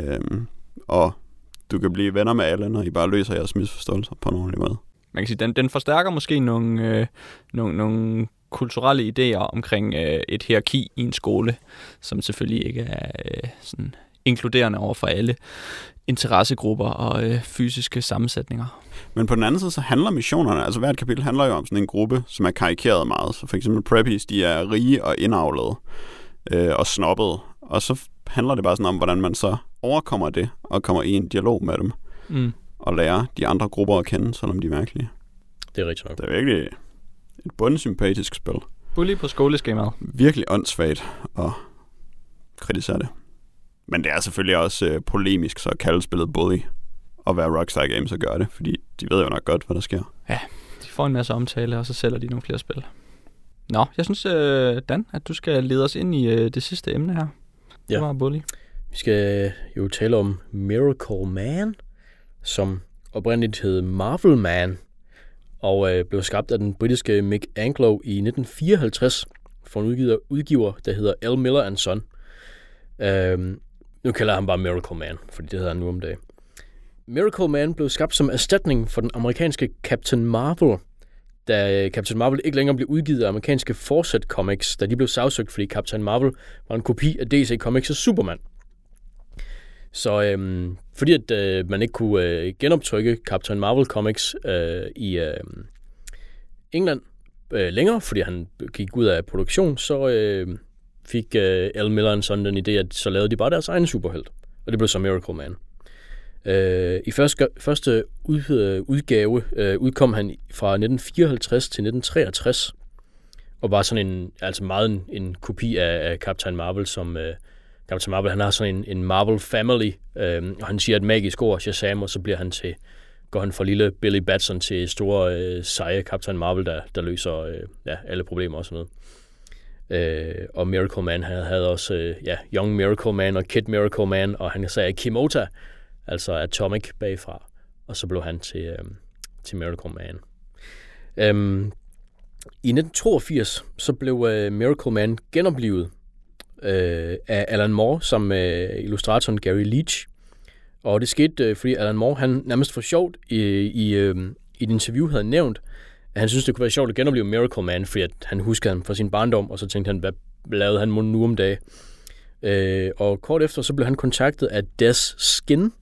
Øhm, og du kan blive venner med alle, når I bare løser jeres misforståelser på en ordentlig måde. Man kan sige, den, den forstærker måske nogle, øh, nogle, nogle kulturelle idéer omkring øh, et hierarki i en skole, som selvfølgelig ikke er øh, sådan inkluderende over for alle interessegrupper og øh, fysiske sammensætninger. Men på den anden side, så handler missionerne, altså hvert kapitel handler jo om sådan en gruppe, som er karikeret meget. Så for eksempel preppies, de er rige og indavlede øh, og snobbede. Og så handler det bare sådan om, hvordan man så overkommer det og kommer i en dialog med dem Mm. og lærer de andre grupper at kende, selvom de er mærkelige. Det er rigtigt nok. Det er virkelig et bundsympatisk spil. Bully på skoleskemaet. Virkelig åndssvagt at kritisere det. Men det er selvfølgelig også øh, polemisk, så at kalde spillet bully og være Rockstar Games og gøre det, fordi de ved jo nok godt, hvad der sker. De får en masse omtale, og så sælger de nogle flere spil. Nå, jeg synes, øh, Dan, at du skal lede os ind i øh, det sidste emne her. Ja. Det var Bully. Vi skal jo tale om Miracle Man, som oprindeligt hed Marvel Man, og øh, blev skabt af den britiske Mick Anglo i 1954 for en udgiver, udgiver der hedder L. Miller Son. Øhm, nu kalder jeg ham bare Miracle Man, fordi det hedder han nu om dagen. Miracle Man blev skabt som erstatning for den amerikanske Captain Marvel, da øh, Captain Marvel ikke længere blev udgivet af amerikanske Fawcett Comics, da de blev sagsøgt, fordi Captain Marvel var en kopi af DC Comics' Superman. Så øhm, fordi at øh, man ikke kunne øh, genoptrykke Captain Marvel Comics øh, i øh, England øh, længere, fordi han gik ud af produktion, så øh, fik øh, Al Miller sådan den idé, at så lavede de bare deres egen superhelt. Og det blev så Miracle Man. Øh, I første, første ud, øh, udgave øh, udkom han fra 1954 til 1963, og var sådan en, altså meget en, en kopi af, af Captain Marvel, som øh, Captain Marvel, han har sådan en, en Marvel family, øh, og han siger et magisk ord, Shazam, og så bliver han til, går han fra lille Billy Batson til store, øh, seje Captain Marvel, der, der løser øh, ja, alle problemer og sådan noget. Øh, og Miracle Man, han havde også øh, ja, Young Miracle Man og Kid Miracle Man, og han sagde Kimota, altså Atomic bagfra, og så blev han til, øh, til Miracle Man. Øhm, I 1982 så blev øh, Miracle Man genoplivet øh, af Alan Moore som med illustratoren Gary Leach. Og det skete, øh, fordi Alan Moore han nærmest for sjovt i, i, øh, i et interview havde nævnt, han synes, det kunne være sjovt at genopleve Miracle Man, fordi at han huskede ham fra sin barndom, og så tænkte han, hvad lavede han nu om dagen? Øh, og kort efter, så blev han kontaktet af Des Skin,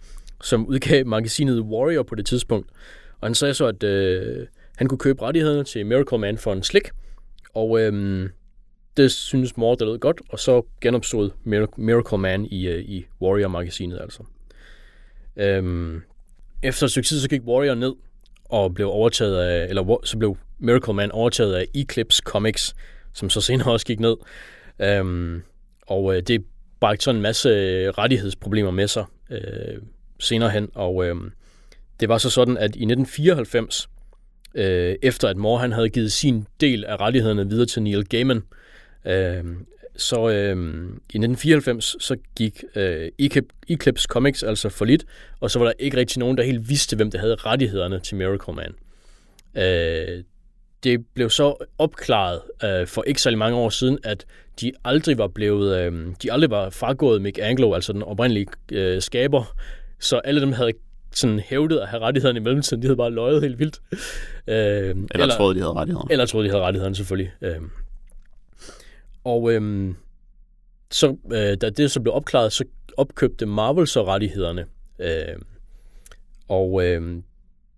som udgav magasinet Warrior på det tidspunkt. Og han sagde så, at øh, han kunne købe rettighederne til Miracle Man for en slik, og øh, det synes mor, det lød godt, og så genopstod Mir- Miracle Man i, øh, i Warrior-magasinet altså. Øh, efter et stykke tid, så gik Warrior ned og blev overtaget af, eller så blev Miracle Man overtaget af Eclipse Comics, som så senere [LAUGHS] også gik ned. Øhm, og øh, det bragte sådan en masse øh, rettighedsproblemer med sig øh, senere hen, og øh, det var så sådan, at i 1994, øh, efter at Moore han havde givet sin del af rettighederne videre til Neil Gaiman, øh, så øh, i 1994 så gik øh, Eclip- Eclipse Comics altså for lidt, og så var der ikke rigtig nogen, der helt vidste, hvem der havde rettighederne til Miracle Man. Øh, det blev så opklaret øh, for ikke særlig mange år siden, at de aldrig var blevet, øh, de aldrig var fragået Mick Anglo, altså den oprindelige øh, skaber, så alle dem havde sådan hævdet at have rettighederne i mellemtiden, de havde bare løjet helt vildt. Øh, Eller, eller troede, de havde rettighederne. eller troede, de havde rettighederne selvfølgelig. Øhm. Og øhm, så, øh, da det så blev opklaret, så opkøbte Marvel så rettighederne. Øh, Og øh,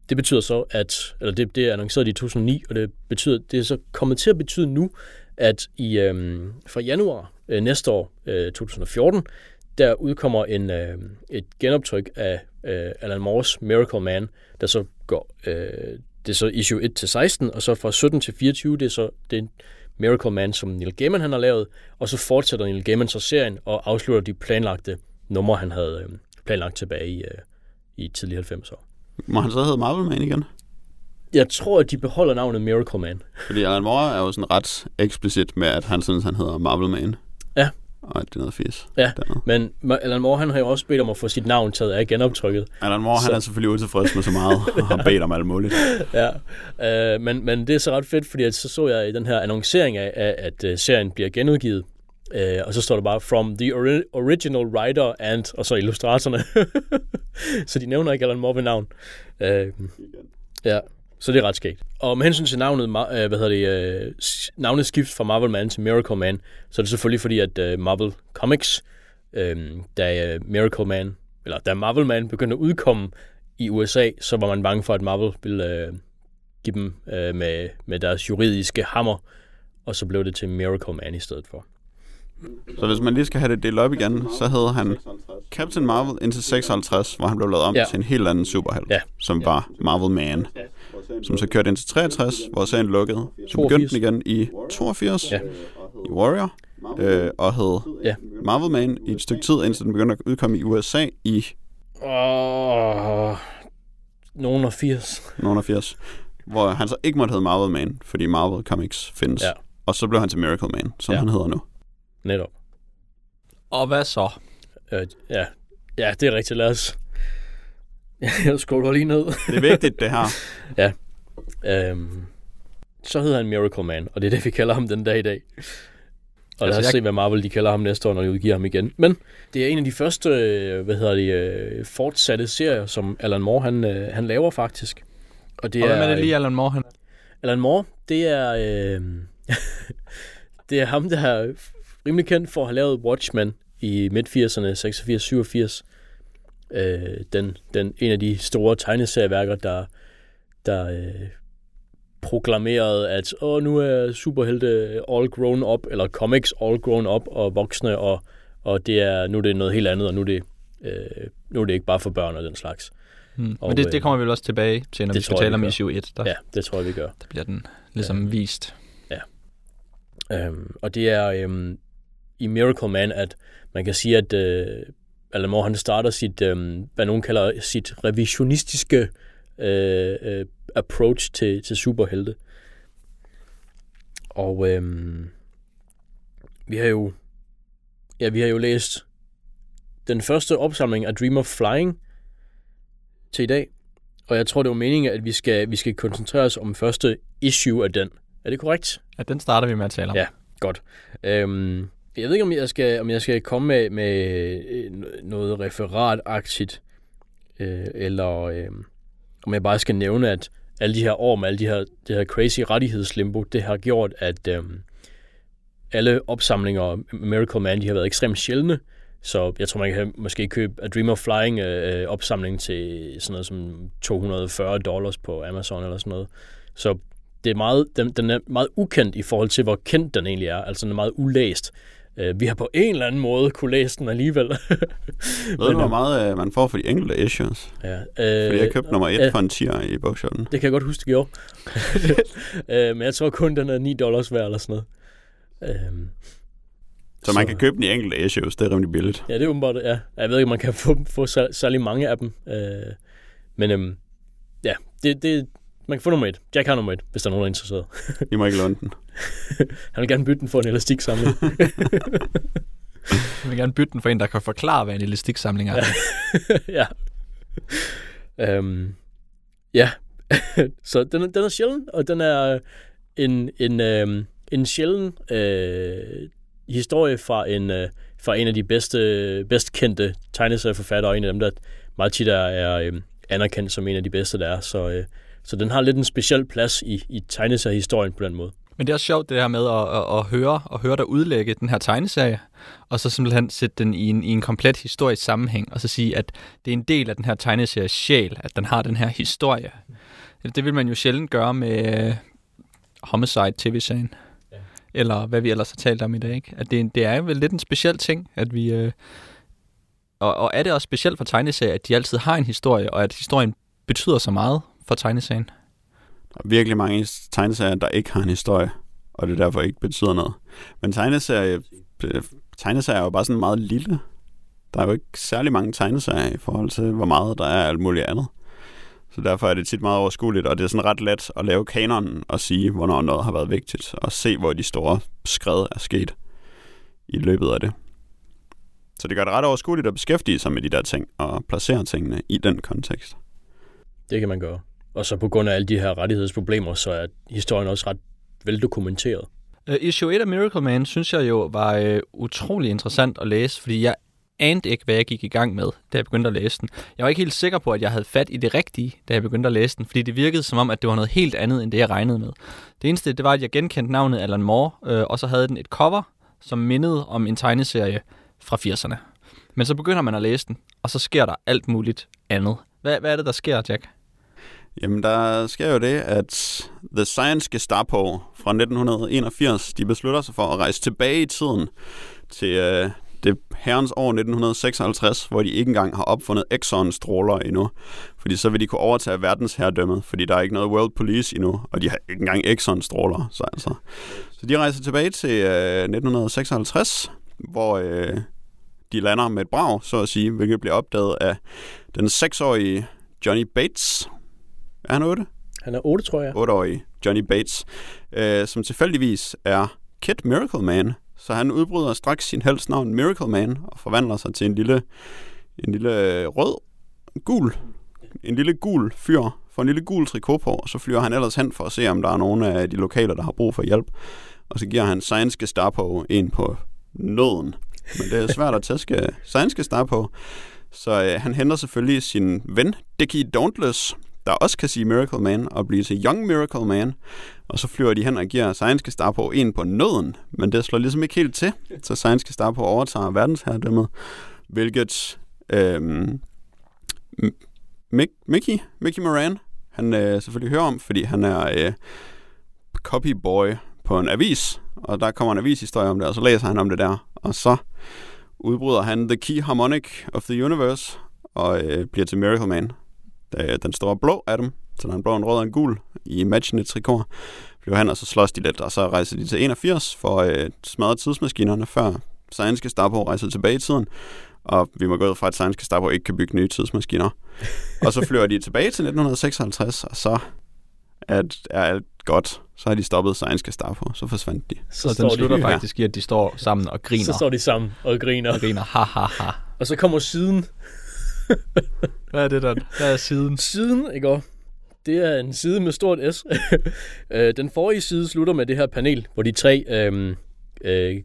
det betyder så, at, eller det, det er annonceret i 2009, og det betyder, det er så kommet til at betyde nu, at i øh, fra januar øh, næste år, øh, 2014, der udkommer en, øh, et genoptryk af øh, Alan Moores Miracle Man, der så går, øh, det er så issue 1 til 16, og så fra 17 til 24, det er så det Miracle Man, som Neil Gaiman han har lavet, og så fortsætter Neil Gaiman så serien og afslutter de planlagte numre, han havde øh, planlagt tilbage i, øh, i tidlige 90'er. Må han så hedde Marvel Man igen? Jeg tror, at de beholder navnet Miracle Man. Fordi Alan Moore er jo sådan ret eksplicit med, at han synes, han hedder Marvel Man. Og at det er noget fisk. Ja, dernede. men Alan Moore han har jo også bedt om at få sit navn taget af genoptrykket. Alan Moore, Så- han er selvfølgelig utilfreds med så meget, [LAUGHS] og har bedt om alt muligt. Ja, øh, men, men det er så ret fedt, fordi at så så jeg i den her annoncering af, af at øh, serien bliver genudgivet, øh, og så står der bare, from the ori- original writer and, og så illustratorerne. [LAUGHS] så de nævner ikke Alan Moore ved navn. Øh, ja, så det er ret skægt. Og med hensyn til navnet, øh, hvad hedder det, øh, navnet skift fra Marvel Man til Miracle Man, så er det selvfølgelig fordi, at øh, Marvel Comics, øhm, da Miracle Man, eller da Marvel Man begyndte at udkomme i USA, så var man bange for, at Marvel ville give dem med, med deres juridiske hammer, og så blev det til Miracle Man i stedet for. Så hvis man lige skal have det delt op igen, så hed han Captain Marvel indtil 56, hvor han blev lavet om Ja. til en helt anden superhelt, Ja. som var Marvel Man. Som så kørte indtil 63, hvor serien lukkede. Så 82. begyndte den igen i 82 Ja. i Warrior, øh, og hed Ja. Marvel Man i et stykke tid, indtil den begyndte at udkomme i USA i Åh, nogen af 80. nogen af 80. Hvor han så ikke måtte hedde Marvel Man, fordi Marvel Comics findes. Ja. Og så blev han til Miracle Man, som ja. han hedder nu. Netop. Og hvad så? Øh, ja. ja, det er rigtigt. Lad os... [LAUGHS] Jeg scroller lige ned. Det er vigtigt, det her. [LAUGHS] Øhm, så hedder han Miracle Man, og det er det, vi kalder ham den dag i dag. Og lad Altså, os jeg- se, hvad Marvel de kalder ham næste år, når de udgiver ham igen. Men det er en af de første, øh, hvad hedder det, øh, fortsatte serier, som Alan Moore han, øh, han laver faktisk. Og det Og er er, det lige, Alan Moore? Han... Alan Moore, det er, øh, [LAUGHS] det er ham, der er rimelig kendt for at have lavet Watchmen i midt-80'erne, 86-87. Øh, den, den, en af de store tegneserieværker, der, der øh, proklamerede, at Åh, nu er superhelte all grown up, eller comics all grown up og voksne, og, og det er, nu er det noget helt andet, og nu er det, øh, nu er det ikke bare for børn og den slags. Hmm. Og, Men det, øh, det kommer vi vel også tilbage til, når vi skal tale om issue 1. Der, Ja, det tror jeg, vi gør. der bliver den ligesom ja. vist. Øhm, og det er øhm, i Miracle Man, at man kan sige, at øh, Alan Moore han starter sit, øh, hvad nogen kalder sit revisionistiske øh, øh, approach til, til superhelte. Og øh, vi har jo ja, vi har jo læst den første opsamling af Dream of Flying til i dag. Og jeg tror, det var meningen, at vi skal, vi skal koncentrere os om første issue af den. Er det korrekt? Ja, den starter vi med at tale om. Ja. Godt. Øhm, jeg ved ikke, om jeg skal, om jeg skal komme med, med øh, noget referatagtigt, øh, eller øh, om jeg bare skal nævne, at alle de her år med alle de her, det her crazy rettighedslimbo, det har gjort, at øh, alle opsamlinger af Miracle Man, de har været ekstremt sjældne. Så jeg tror, man kan måske købe A Dream of Flying øh, øh opsamling til sådan noget som 240 dollars på Amazon eller sådan noget. Så det er meget, den, den er meget ukendt i forhold til, hvor kendt den egentlig er. Altså, den er meget ulæst. Øh, vi har på en eller anden måde kunne læse den alligevel. [LAUGHS] Ved du, hvor meget øh, man får for de enkelte issues? ja, øh, Fordi jeg købte nummer et øh, for en tier i bogshoppen. Det kan jeg godt huske, det gjorde. [LAUGHS] øh, men jeg tror kun, den er 9 dollars værd eller sådan noget. Øhm, Så man kan købe den i enkelte issues, det er rimelig billigt. Ja, det er åbenbart, ja. Jeg ved ikke, om man kan få, få sær- særlig mange af dem. Øh, men øhm, ja, det, det, man kan få nummer et. Jack har nummer et, hvis der er nogen, der er interesseret. I må ikke låne den. [LAUGHS] Han vil gerne bytte den for en elastiksamling. Jeg vil gerne bytte den for en, der kan forklare, hvad en elastiksamling er. [LAUGHS] ja. Øhm, ja. [LAUGHS] så den er, den er sjælden, og den er en, en, øhm, en sjælden øh, historie fra en, øh, fra en af de bedste, bedst kendte tegneserieforfattere, og en af dem, der meget tit er, er øh, anerkendt som en af de bedste, der er. Så, øh, så den har lidt en speciel plads i, i tegneseriehistorien på den måde. Men det er også sjovt det her med at, at, at høre og høre dig udlægge den her tegneserie, og så simpelthen sætte den i en, i en komplet historisk sammenhæng, og så sige, at det er en del af den her tegneseries sjæl, at den har den her historie. Det vil man jo sjældent gøre med uh, Homicide TV-serien. Ja. Eller hvad vi ellers har talt om i dag. Ikke? At det, det er vel lidt en speciel ting, at vi... Uh, og, og er det også specielt for tegneserier, at de altid har en historie, og at historien betyder så meget for tegneserien? Der er virkelig mange tegneserier, der ikke har en historie, og det derfor ikke betyder noget. Men tegneserier, øh, tegneserier er jo bare sådan meget lille. Der er jo ikke særlig mange tegneserier i forhold til, hvor meget der er alt muligt andet. Så derfor er det tit meget overskueligt, og det er sådan ret let at lave kanonen og sige, hvornår noget har været vigtigt, og se, hvor de store skred er sket i løbet af det. Så det gør det ret overskueligt at beskæftige sig med de der ting, og placere tingene i den kontekst. Det kan man gøre. Og så på grund af alle de her rettighedsproblemer, så er historien også ret veldokumenteret. Uh, issue 1 af Miracle Man synes jeg jo var uh, utrolig interessant at læse, fordi jeg anede ikke, hvad jeg gik i gang med, da jeg begyndte at læse den. Jeg var ikke helt sikker på, at jeg havde fat i det rigtige, da jeg begyndte at læse den, fordi det virkede som om, at det var noget helt andet, end det jeg regnede med. Det eneste, det var, at jeg genkendte navnet Alan Moore, øh, og så havde den et cover, som mindede om en tegneserie fra 80'erne. Men så begynder man at læse den, og så sker der alt muligt andet. Hvad, hvad er det, der sker, Jack? Jamen, der sker jo det, at The Science Gestapo fra 1981, de beslutter sig for at rejse tilbage i tiden til øh, det herrens år 1956, hvor de ikke engang har opfundet Exxon-stråler endnu. Fordi så vil de kunne overtage verdensherredømmet, fordi der er ikke noget World Police endnu, og de har ikke engang Exxon-stråler. Så, altså. så de rejser tilbage til øh, 1956, hvor øh, de lander med et brag, så at sige, hvilket bliver opdaget af den seksårige Johnny Bates. Er han 8? Han er 8, tror jeg. 8-årige Johnny Bates, øh, som tilfældigvis er Kid Miracle Man. Så han udbryder straks sin helst navn Miracle Man og forvandler sig til en lille, en lille øh, rød, gul, en lille gul fyr, får en lille gul trikot på, og så flyver han ellers hen for at se, om der er nogen af de lokale, der har brug for hjælp. Og så giver han Science Gestapo en på nøden. Men det er svært at tæske Science Gestapo. Så øh, han henter selvfølgelig sin ven, Dickie Dauntless, der også kan sige Miracle Man og blive til Young Miracle Man. Og så flyver de hen og giver Science Gestapo en på nøden, men det slår ligesom ikke helt til, så Science Gestapo overtager verdensherredømmet, hvilket øhm, Mick, Mickey, Mickey Moran, han øh, selvfølgelig hører om, fordi han er øh, copyboy på en avis, og der kommer en avishistorie om det, og så læser han om det der, og så udbryder han The Key Harmonic of the Universe, og øh, bliver til Miracle Man. Den store blå af dem, så der er en blå, en rød og en gul i matchende trikot. Flyver han, og så slås de lidt, og så rejser de til 81 for at øh, smadre tidsmaskinerne, før Science Gestapo rejser tilbage i tiden. Og vi må gå ud fra, at Science Gestapo ikke kan bygge nye tidsmaskiner. [LAUGHS] og så flyver de tilbage til 1956, og så at er alt godt. Så har de stoppet Science Gestapo, så forsvandt de. Så, så står den de- slutter Ja. faktisk i, at de står sammen og griner. Så står de sammen og griner. og griner. Ha, ha, ha. Og så kommer siden. [LAUGHS] Hvad er det der? Hvad er siden? Siden, ikke også? Det er en side med stort S. [LAUGHS] Øh, den forrige side slutter med det her panel, hvor de tre øh, øh,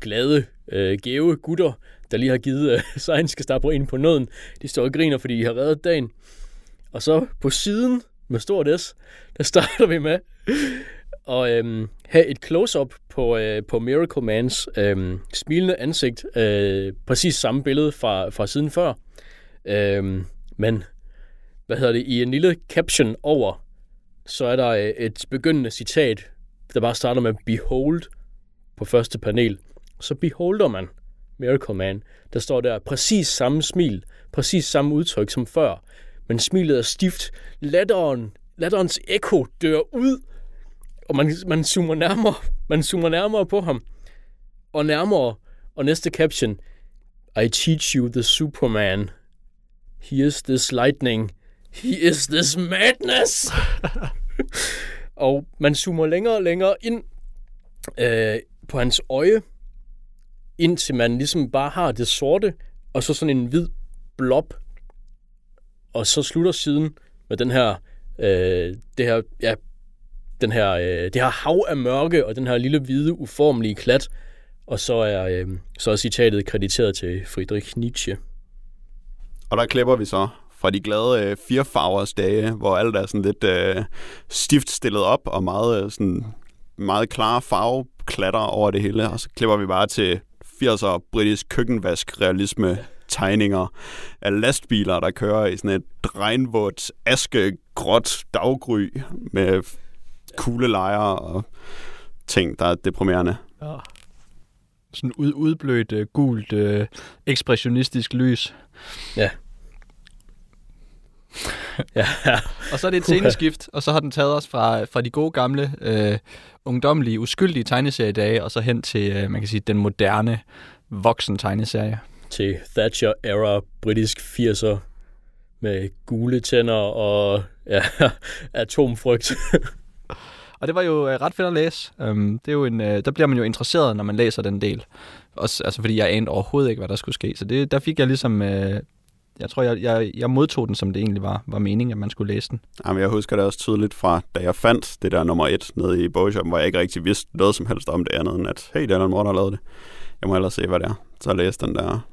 glade, øh, gæve gutter, der lige har givet øh, [LAUGHS] Science Gestapo ind på nåden, de står og griner, fordi de har reddet dagen. Og så på siden med stort S, der starter vi med at øhm, have et close-up på, øh, på Miracle Mans øh, smilende ansigt. Øh, præcis samme billede fra, fra siden før. Øhm, men hvad hedder det, i en lille caption over så er der øh, et begyndende citat, der bare starter med Behold på første panel. Så beholder man Miracle Man. Der står der præcis samme smil, præcis samme udtryk som før, men smilet er stift. Latteren, latterens ekko dør ud, og man, man, zoomer nærmere, man zoomer nærmere på ham. Og nærmere, og næste caption, I teach you the Superman. He is this lightning. He is this madness. [LAUGHS] og man zoomer længere og længere ind øh, på hans øje, indtil man ligesom bare har det sorte, og så sådan en hvid blob. Og så slutter siden med den her, øh, det her, ja, den her, øh, det her hav af mørke, og den her lille hvide, uformelige klat. Og så er, øh, så er citatet krediteret til Friedrich Nietzsche. Og der klipper vi så fra de glade øh, firefarvers dage, hvor alt er sådan lidt øh, stift stillet op, og meget, øh, sådan, meget klare farveklatter over det hele. Og så klipper vi bare til 80'er britisk køkkenvask-realisme tegninger af lastbiler, der kører i sådan et regnvådt, askegråt daggry med kuglelejer og ting, der er deprimerende. Ja. Sådan ud, udblødt, uh, gult, uh, ekspressionistisk lys. Ja. Ja. og så er det et sceneskift, og så har den taget os fra, fra de gode gamle, uh, ungdomlige, uskyldige tegneseriedage, og så hen til, uh, man kan sige, den moderne voksen tegneserie. Til Thatcher-era britisk 80'er med gule tænder og ja, [LAUGHS] atomfrygt. [LAUGHS] Og det var jo øh, ret fedt at læse. Um, det er jo en, øh, der bliver man jo interesseret, når man læser den del. Også, altså, fordi jeg anede overhovedet ikke, hvad der skulle ske. Så det, der fik jeg ligesom... Øh, jeg tror, jeg, jeg, jeg modtog den, som det egentlig var, var meningen, at man skulle læse den. Jamen, jeg husker det også tydeligt fra, da jeg fandt det der nummer et nede i bogshoppen, hvor jeg ikke rigtig vidste noget som helst om det andet, end at, hey, det er en mor, der har lavet det. Jeg må ellers se, hvad det er. Så jeg læste den der,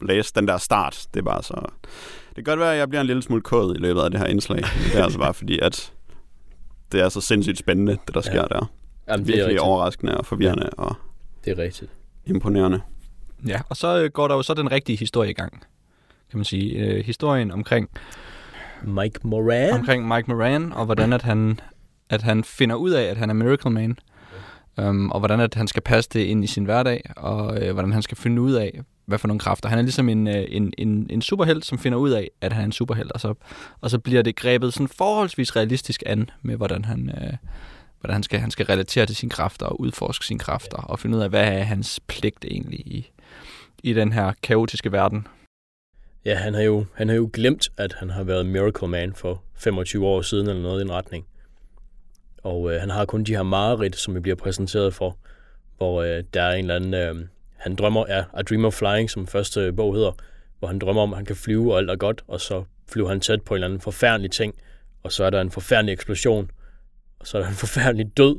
læste den der start. Det er bare så... Det kan godt være, at jeg bliver en lille smule kod i løbet af det her indslag. Men det er altså bare fordi, at det er så sindssygt spændende, det der sker ja. der. Jamen, det er virkelig overraskende og forvirrende ja. og det er rigtigt. imponerende. Ja, og så øh, går der jo så den rigtige historie i gang, kan man sige. Øh, historien omkring Mike Moran. omkring Mike Moran, og hvordan at han, at han finder ud af, at han er Miracle Man. Um, og hvordan at han skal passe det ind i sin hverdag, og øh, hvordan han skal finde ud af, hvad for nogle kræfter. Han er ligesom en, øh, en, en, en superhelt, som finder ud af, at han er en superhelt, og så, og så bliver det grebet sådan forholdsvis realistisk an med, hvordan han, øh, hvordan han, skal, han skal relatere til sine kræfter og udforske sine kræfter, og finde ud af, hvad er hans pligt egentlig i, i den her kaotiske verden. Ja, han har, jo, han har jo glemt, at han har været Miracle Man for 25 år siden, eller noget i en retning. Og øh, han har kun de her mareridt, som vi bliver præsenteret for, hvor øh, der er en eller anden... Øh, han drømmer, ja, A Dream of Flying, som første bog hedder, hvor han drømmer om, at han kan flyve, og alt er godt, og så flyver han tæt på en eller anden forfærdelig ting, og så er der en forfærdelig eksplosion, og så er der en [LAUGHS] forfærdelig død,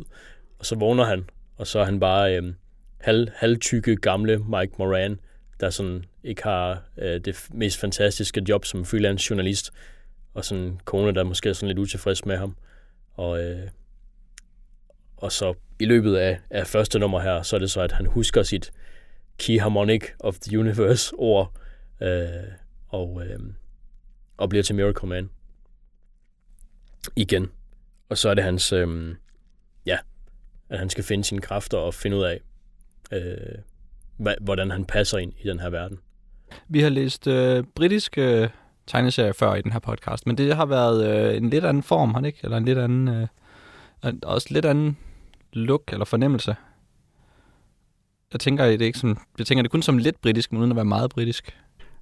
og så vågner han, og så er han bare øh, halv, halvtykke gamle Mike Moran, der sådan ikke har øh, det mest fantastiske job som freelance journalist, og sådan en kone, der måske er sådan lidt utilfreds med ham. Og, øh, og så i løbet af, af første nummer her, så er det så, at han husker sit key harmonic of the universe ord, øh, og, øh, og bliver til Miracle Man. Igen. Og så er det hans, øh, ja, at han skal finde sine kræfter og finde ud af, øh, hvordan han passer ind i den her verden. Vi har læst øh, britiske øh, tegneserier før i den her podcast, men det har været øh, en lidt anden form, har det ikke? Eller en lidt anden, øh, også lidt anden look eller fornemmelse. Jeg tænker, det er ikke som, jeg tænker det kun som lidt britisk, men uden at være meget britisk.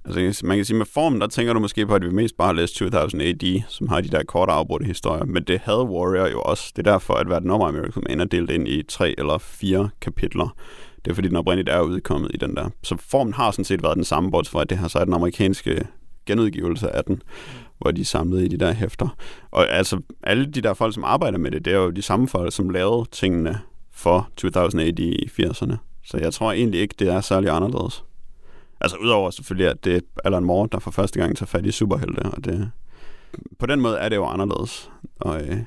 Altså, man kan sige, med formen, der tænker du måske på, at vi mest bare har læst 2000 AD, som har de der korte afbrudte historier, men det havde Warrior jo også. Det er derfor, at hvert nummer af Miracle Man er delt ind i tre eller fire kapitler. Det er fordi, den oprindeligt er udkommet i den der. Så formen har sådan set været den samme, bortset fra, at det her så er den amerikanske genudgivelse af den, hvor de er samlet i de der hæfter. Og altså, alle de der folk, som arbejder med det, det er jo de samme folk, som lavede tingene for 2000 i 80'erne. Så jeg tror egentlig ikke, det er særlig anderledes. Altså udover selvfølgelig, at det er Alan Moore, der for første gang tager fat i superhelte, og det, på den måde er det jo anderledes. Og øh,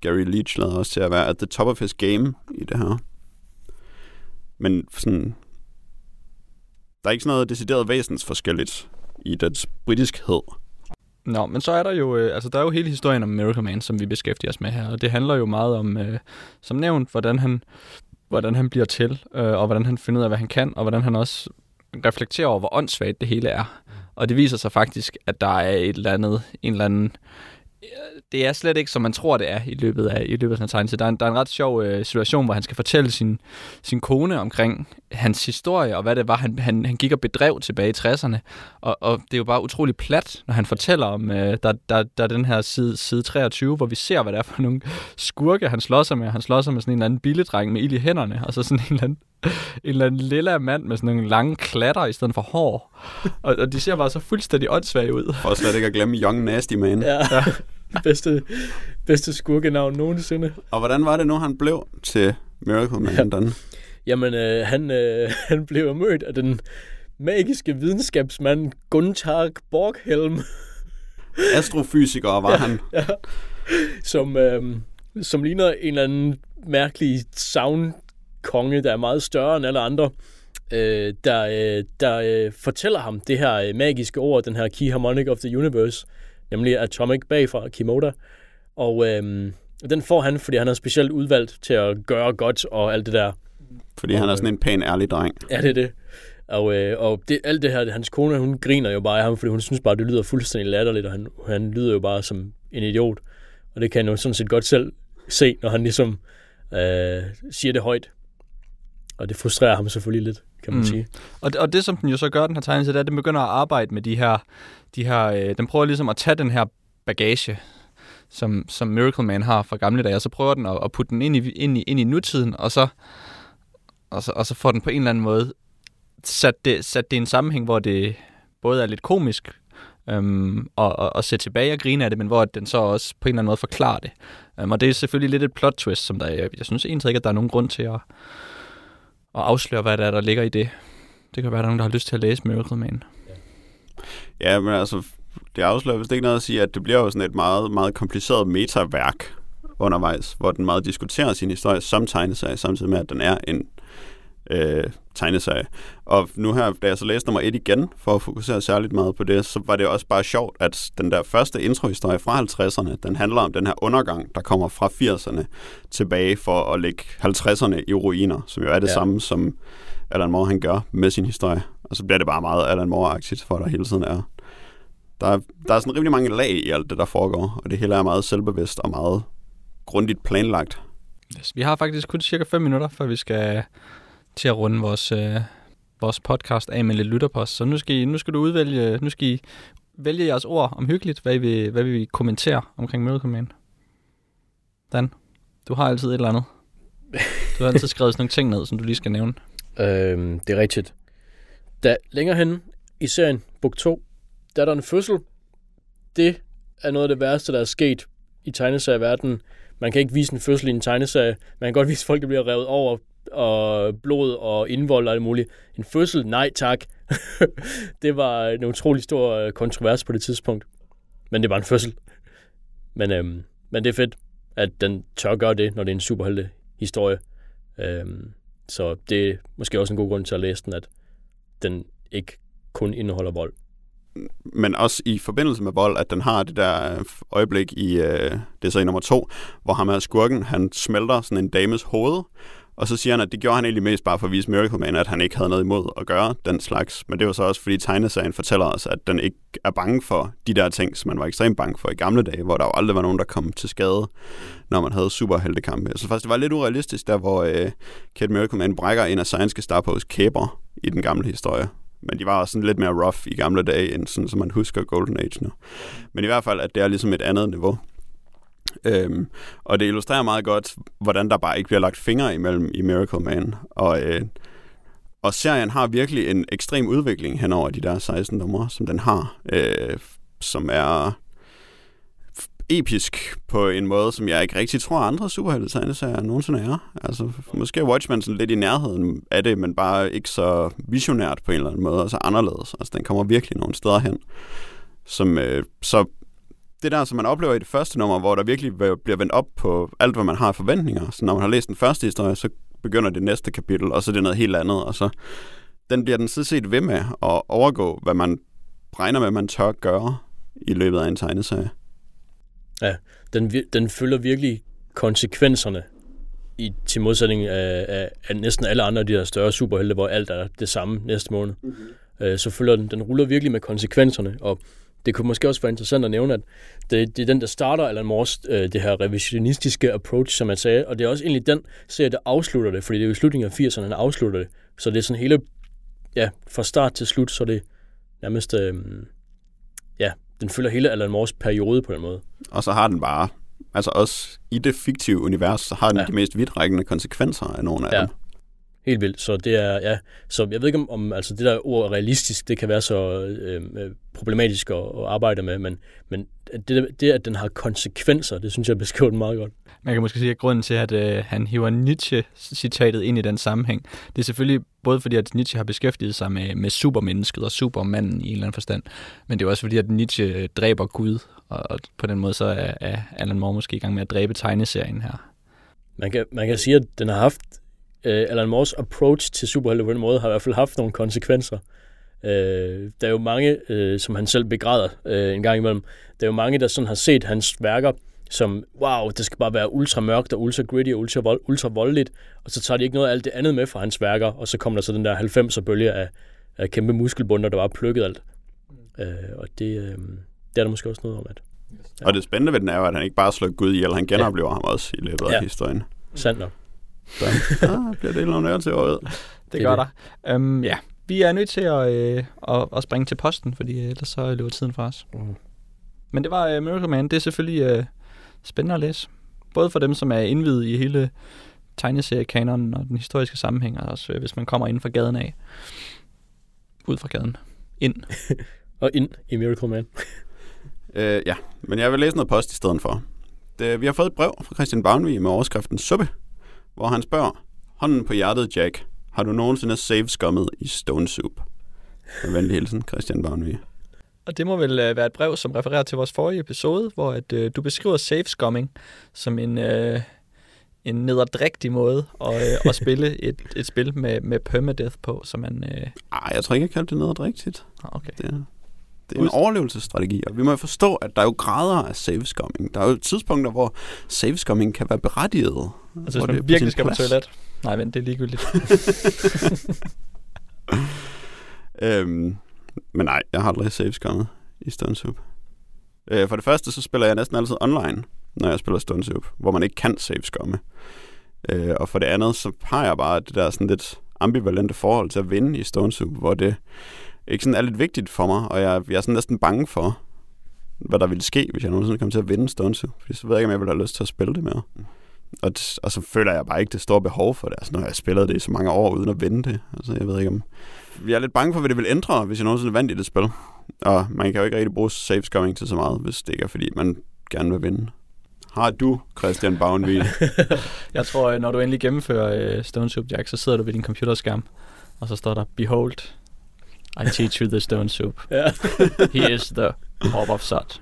Gary Leach lader også til at være at the top of his game i det her. Men sådan, der er ikke sådan noget decideret væsensforskelligt i dets britiskhed. Nå, men så er der jo, øh, altså der er jo hele historien om Miracle Man, som vi beskæftiger os med her, og det handler jo meget om, øh, som nævnt, hvordan han, hvordan han bliver til, øh, og hvordan han finder ud af, hvad han kan, og hvordan han også reflekterer over, hvor åndssvagt det hele er. Og det viser sig faktisk, at der er et eller andet, en eller anden det er slet ikke, som man tror, det er i løbet af, i løbet af Så Der er, en, der er en ret sjov øh, situation, hvor han skal fortælle sin, sin kone omkring hans historie, og hvad det var, han, han, han gik og bedrev tilbage i 60'erne. Og, og det er jo bare utrolig plat, når han fortæller om, øh, der, der, der er den her side, side 23, hvor vi ser, hvad det er for nogle skurke, han slår sig med. Han slår sig med sådan en eller anden billedreng med ild i hænderne, og så sådan en eller anden, en eller anden lille mand med sådan nogle lange klatter i stedet for hår. Og, og de ser bare så fuldstændig åndssvage ud. Og slet ikke at glemme Young Nasty Man. Ja. ja. [LAUGHS] [LAUGHS] bedste, bedste skurkenavn nogensinde. Og hvordan var det nu, han blev til Miracle Man? Ja. Jamen, øh, han, øh, [LAUGHS] han blev mødt af den magiske videnskabsmand Gunther Borghelm. [LAUGHS] Astrofysiker var ja, han. Ja. Som, øh, som ligner en eller anden mærkelig soundkonge, der er meget større end alle andre. Øh, der øh, der øh, fortæller ham det her øh, magiske ord, den her Key Harmonic of the Universe, nemlig Atomic bag fra Kimoda. Og øhm, den får han, fordi han er specielt udvalgt til at gøre godt og alt det der. Fordi og, han er sådan en pæn, ærlig dreng. Ja, det er det. Og, øh, og det, alt det her, hans kone, hun griner jo bare af ham, fordi hun synes bare, det lyder fuldstændig latterligt, og han, han lyder jo bare som en idiot. Og det kan han jo sådan set godt selv se, når han ligesom øh, siger det højt. Og det frustrerer ham selvfølgelig lidt, kan man mm. sige. Og, og det, som den jo så gør, den her tegnelse, det er, at den begynder at arbejde med de her de her, øh, den prøver ligesom at tage den her bagage, som, som Miracle Man har fra gamle dage, og så prøver den at, at putte den ind i, ind, i, ind i nutiden, og så, og, så, og så får den på en eller anden måde sat det, sat det i en sammenhæng, hvor det både er lidt komisk, øhm, og, og, og se tilbage og grine af det, men hvor den så også på en eller anden måde forklarer det. Øhm, og det er selvfølgelig lidt et plot twist, som der, jeg, jeg synes egentlig ikke, at der er nogen grund til at, at afsløre, hvad der er, der ligger i det. Det kan være, at der er nogen, der har lyst til at læse Miracle Man. Ja, men altså, det afslører vist ikke noget at sige, at det bliver jo sådan et meget, meget kompliceret metaværk undervejs, hvor den meget diskuterer sin historie som tegneserie, samtidig med, at den er en øh, tegneserie. Og nu her, da jeg så læste nummer et igen, for at fokusere særligt meget på det, så var det også bare sjovt, at den der første introhistorie fra 50'erne, den handler om den her undergang, der kommer fra 80'erne tilbage for at lægge 50'erne i ruiner, som jo er det ja. samme, som Alan Moore han gør med sin historie. Og så bliver det bare meget Alan Moore-agtigt, for der hele tiden er der er, der er sådan rimelig mange lag i alt det, der foregår, og det hele er meget selvbevidst og meget grundigt planlagt. Yes, vi har faktisk kun cirka 5 minutter, før vi skal til at runde vores, øh, vores podcast af med lidt lytterpost. Så nu skal, I, nu skal du udvælge, nu skal I vælge jeres ord om hyggeligt, hvad I vil, hvad vi kommentere omkring Miracle Man. Dan, du har altid et eller andet. Du har altid skrevet sådan nogle ting ned, som du lige skal nævne. Øhm, det er rigtigt. Da længere hen i serien, bog 2, der er der en fødsel. Det er noget af det værste, der er sket i tegneserieverdenen. Man kan ikke vise en fødsel i en tegneserie. Man kan godt vise, at folk bliver revet over og blod og indvold og alt muligt. En fødsel? Nej tak. [LAUGHS] det var en utrolig stor øh, kontrovers på det tidspunkt. Men det var en fødsel. Men, øhm, men det er fedt, at den tør gøre det, når det er en superhelte historie. Øhm, så det er måske også en god grund til at læse den, at den ikke kun indeholder vold men også i forbindelse med vold, at den har det der øh, øjeblik i, øh, det er så i nummer to, hvor ham her skurken, han smelter sådan en dames hoved, og så siger han, at det gjorde han egentlig mest bare for at vise Miracle Man, at han ikke havde noget imod at gøre den slags. Men det var så også, fordi tegneserien fortæller os, at den ikke er bange for de der ting, som man var ekstremt bange for i gamle dage, hvor der jo aldrig var nogen, der kom til skade, når man havde superheltekampe. Så faktisk, det var lidt urealistisk, der hvor øh, Kate Miracle Man brækker en af Science Star kæber i den gamle historie. Men de var også sådan lidt mere rough i gamle dage, end sådan, som man husker Golden Age nu. Men i hvert fald, at det er ligesom et andet niveau. Øhm, og det illustrerer meget godt, hvordan der bare ikke bliver lagt fingre imellem i Miracle Man. Og, øh, og serien har virkelig en ekstrem udvikling hen over de der 16 numre, som den har, øh, som er episk på en måde, som jeg ikke rigtig tror, andre superhelte-tegneserier nogensinde er. Altså, måske er Watchmen sådan lidt i nærheden af det, men bare ikke så visionært på en eller anden måde, og så anderledes. Altså, den kommer virkelig nogle steder hen. Som, øh, så det der, som man oplever i det første nummer, hvor der virkelig bliver vendt op på alt, hvad man har af forventninger. Så når man har læst den første historie, så begynder det næste kapitel, og så er det noget helt andet, og så den bliver den sådan set ved med at overgå, hvad man regner med, man tør gøre i løbet af en tegneserie. Den, vir- den følger virkelig konsekvenserne i, til modsætning af, af, af næsten alle andre af de her større superhelte, hvor alt er det samme næste måned. Mm-hmm. Øh, så følger den, den ruller virkelig med konsekvenserne, og det kunne måske også være interessant at nævne, at det, det er den, der starter Alan Moores, øh, det her revisionistiske approach, som man sagde, og det er også egentlig den serie, der afslutter det, fordi det er jo i slutningen af 80'erne, han afslutter det. Så det er sådan hele, ja, fra start til slut, så det nærmest, øh, ja, den følger hele Alan Moores periode på den måde. Og så har den bare, altså også i det fiktive univers, så har den Ja. de mest vidtrækkende konsekvenser af nogle af Ja. dem. Helt vildt. Så det er, ja, så jeg ved ikke om, om altså det der ord realistisk, det kan være så øh, øh, problematisk at, at arbejde med, men, men det, det, at den har konsekvenser, det synes jeg beskriver den meget godt. Man kan måske sige, at grunden til, at øh, han hiver Nietzsche-citatet ind i den sammenhæng, det er selvfølgelig både fordi, at Nietzsche har beskæftiget sig med, med supermennesket og supermanden i en eller anden forstand, men det er også fordi, at Nietzsche øh, dræber Gud, og, og på den måde så er, er Alan Moore måske i gang med at dræbe tegneserien her. Man kan, man kan sige, at den har haft, øh, Alan Moores approach til superhelte på den måde, har i hvert fald haft nogle konsekvenser. Øh, der er jo mange, øh, som han selv begræder øh, en gang imellem, der er jo mange, der sådan har set hans værker som, wow, det skal bare være ultra mørkt og ultra gritty og ultra, vold, ultra voldeligt, og så tager de ikke noget af alt det andet med fra hans værker, og så kommer der så den der 90'er bølge af, af kæmpe muskelbunder, der bare plukket alt. Øh, og det, øh, det er der måske også noget om, at Ja. Og det spændende ved den er jo, at han ikke bare slår Gud ihjel, han genoplever ja. ham også i løbet af Ja. historien. sandt nok. Så ah, bliver det nogle til året. Det, [LAUGHS] Det gør er der. Um, ja, vi er nødt til at, øh, at, at springe til posten, fordi øh, ellers så løber tiden fra os. Mm. Men det var uh, Miracle Man. Det er selvfølgelig uh, spændende at læse. Både for dem, som er indvidet i hele tegneseriekanonen og den historiske sammenhæng, og også uh, hvis man kommer inden for gaden af. Ud fra gaden. Ind. [LAUGHS] Og ind i Miracle Man. [LAUGHS] Øh, ja, men jeg vil læse noget post i stedet for. Det, vi har fået et brev fra Christian Bavnvig med overskriften Suppe, hvor han spørger, hånden på hjertet, Jack, har du nogensinde save-skummet i Stone Soup? Med venlig hilsen, Christian Bavnvig. Og det må vel uh, være et brev, som refererer til vores forrige episode, hvor at, uh, du beskriver safe scumming som en, uh, en nederdrægtig måde at, uh, at spille [LAUGHS] et, et spil med, med permadeath på, så man... Uh, Ej, jeg tror ikke, jeg kaldte det noget rigtigt. okay. Det er, det er en overlevelsesstrategi, og vi må jo forstå, at der er jo grader af save-scumming. Der er jo tidspunkter, hvor save-scumming kan være berettiget. Altså, hvis det man på virkelig skal på plads. toilet. Nej, vent, det er ligegyldigt. [LAUGHS] [LAUGHS] Øhm, men nej, jeg har aldrig save-skummet i Stone Soup. Øh, for det første, så spiller jeg næsten altid online, når jeg spiller Stone Soup, hvor man ikke kan save-skumme. Øh, og for det andet, så har jeg bare det der sådan lidt ambivalente forhold til at vinde i Stone Soup, hvor det ikke sådan er lidt vigtigt for mig, og jeg, jeg er sådan næsten bange for, hvad der ville ske, hvis jeg nogensinde kom til at vinde Stone Soup. Fordi så ved jeg ikke, om jeg ville have lyst til at spille det mere. Og, t- og så føler jeg bare ikke det store behov for det. Altså, når jeg har spillet det i så mange år uden at vinde det. Altså, jeg ved ikke om... Jeg er lidt bange for, hvad det vil ændre, hvis jeg nogensinde vandt i det spil. Og man kan jo ikke rigtig bruge safe scoring til så meget, hvis det ikke er, fordi man gerne vil vinde. Har du, Christian Bavnvig? [LAUGHS] Jeg tror, øh, når du endelig gennemfører uh, Stone Soup Jack, så sidder du ved din computerskærm, og så står der, Behold, I teach you the Stone Soup. Ja. [LAUGHS] He is the Orb of Sod.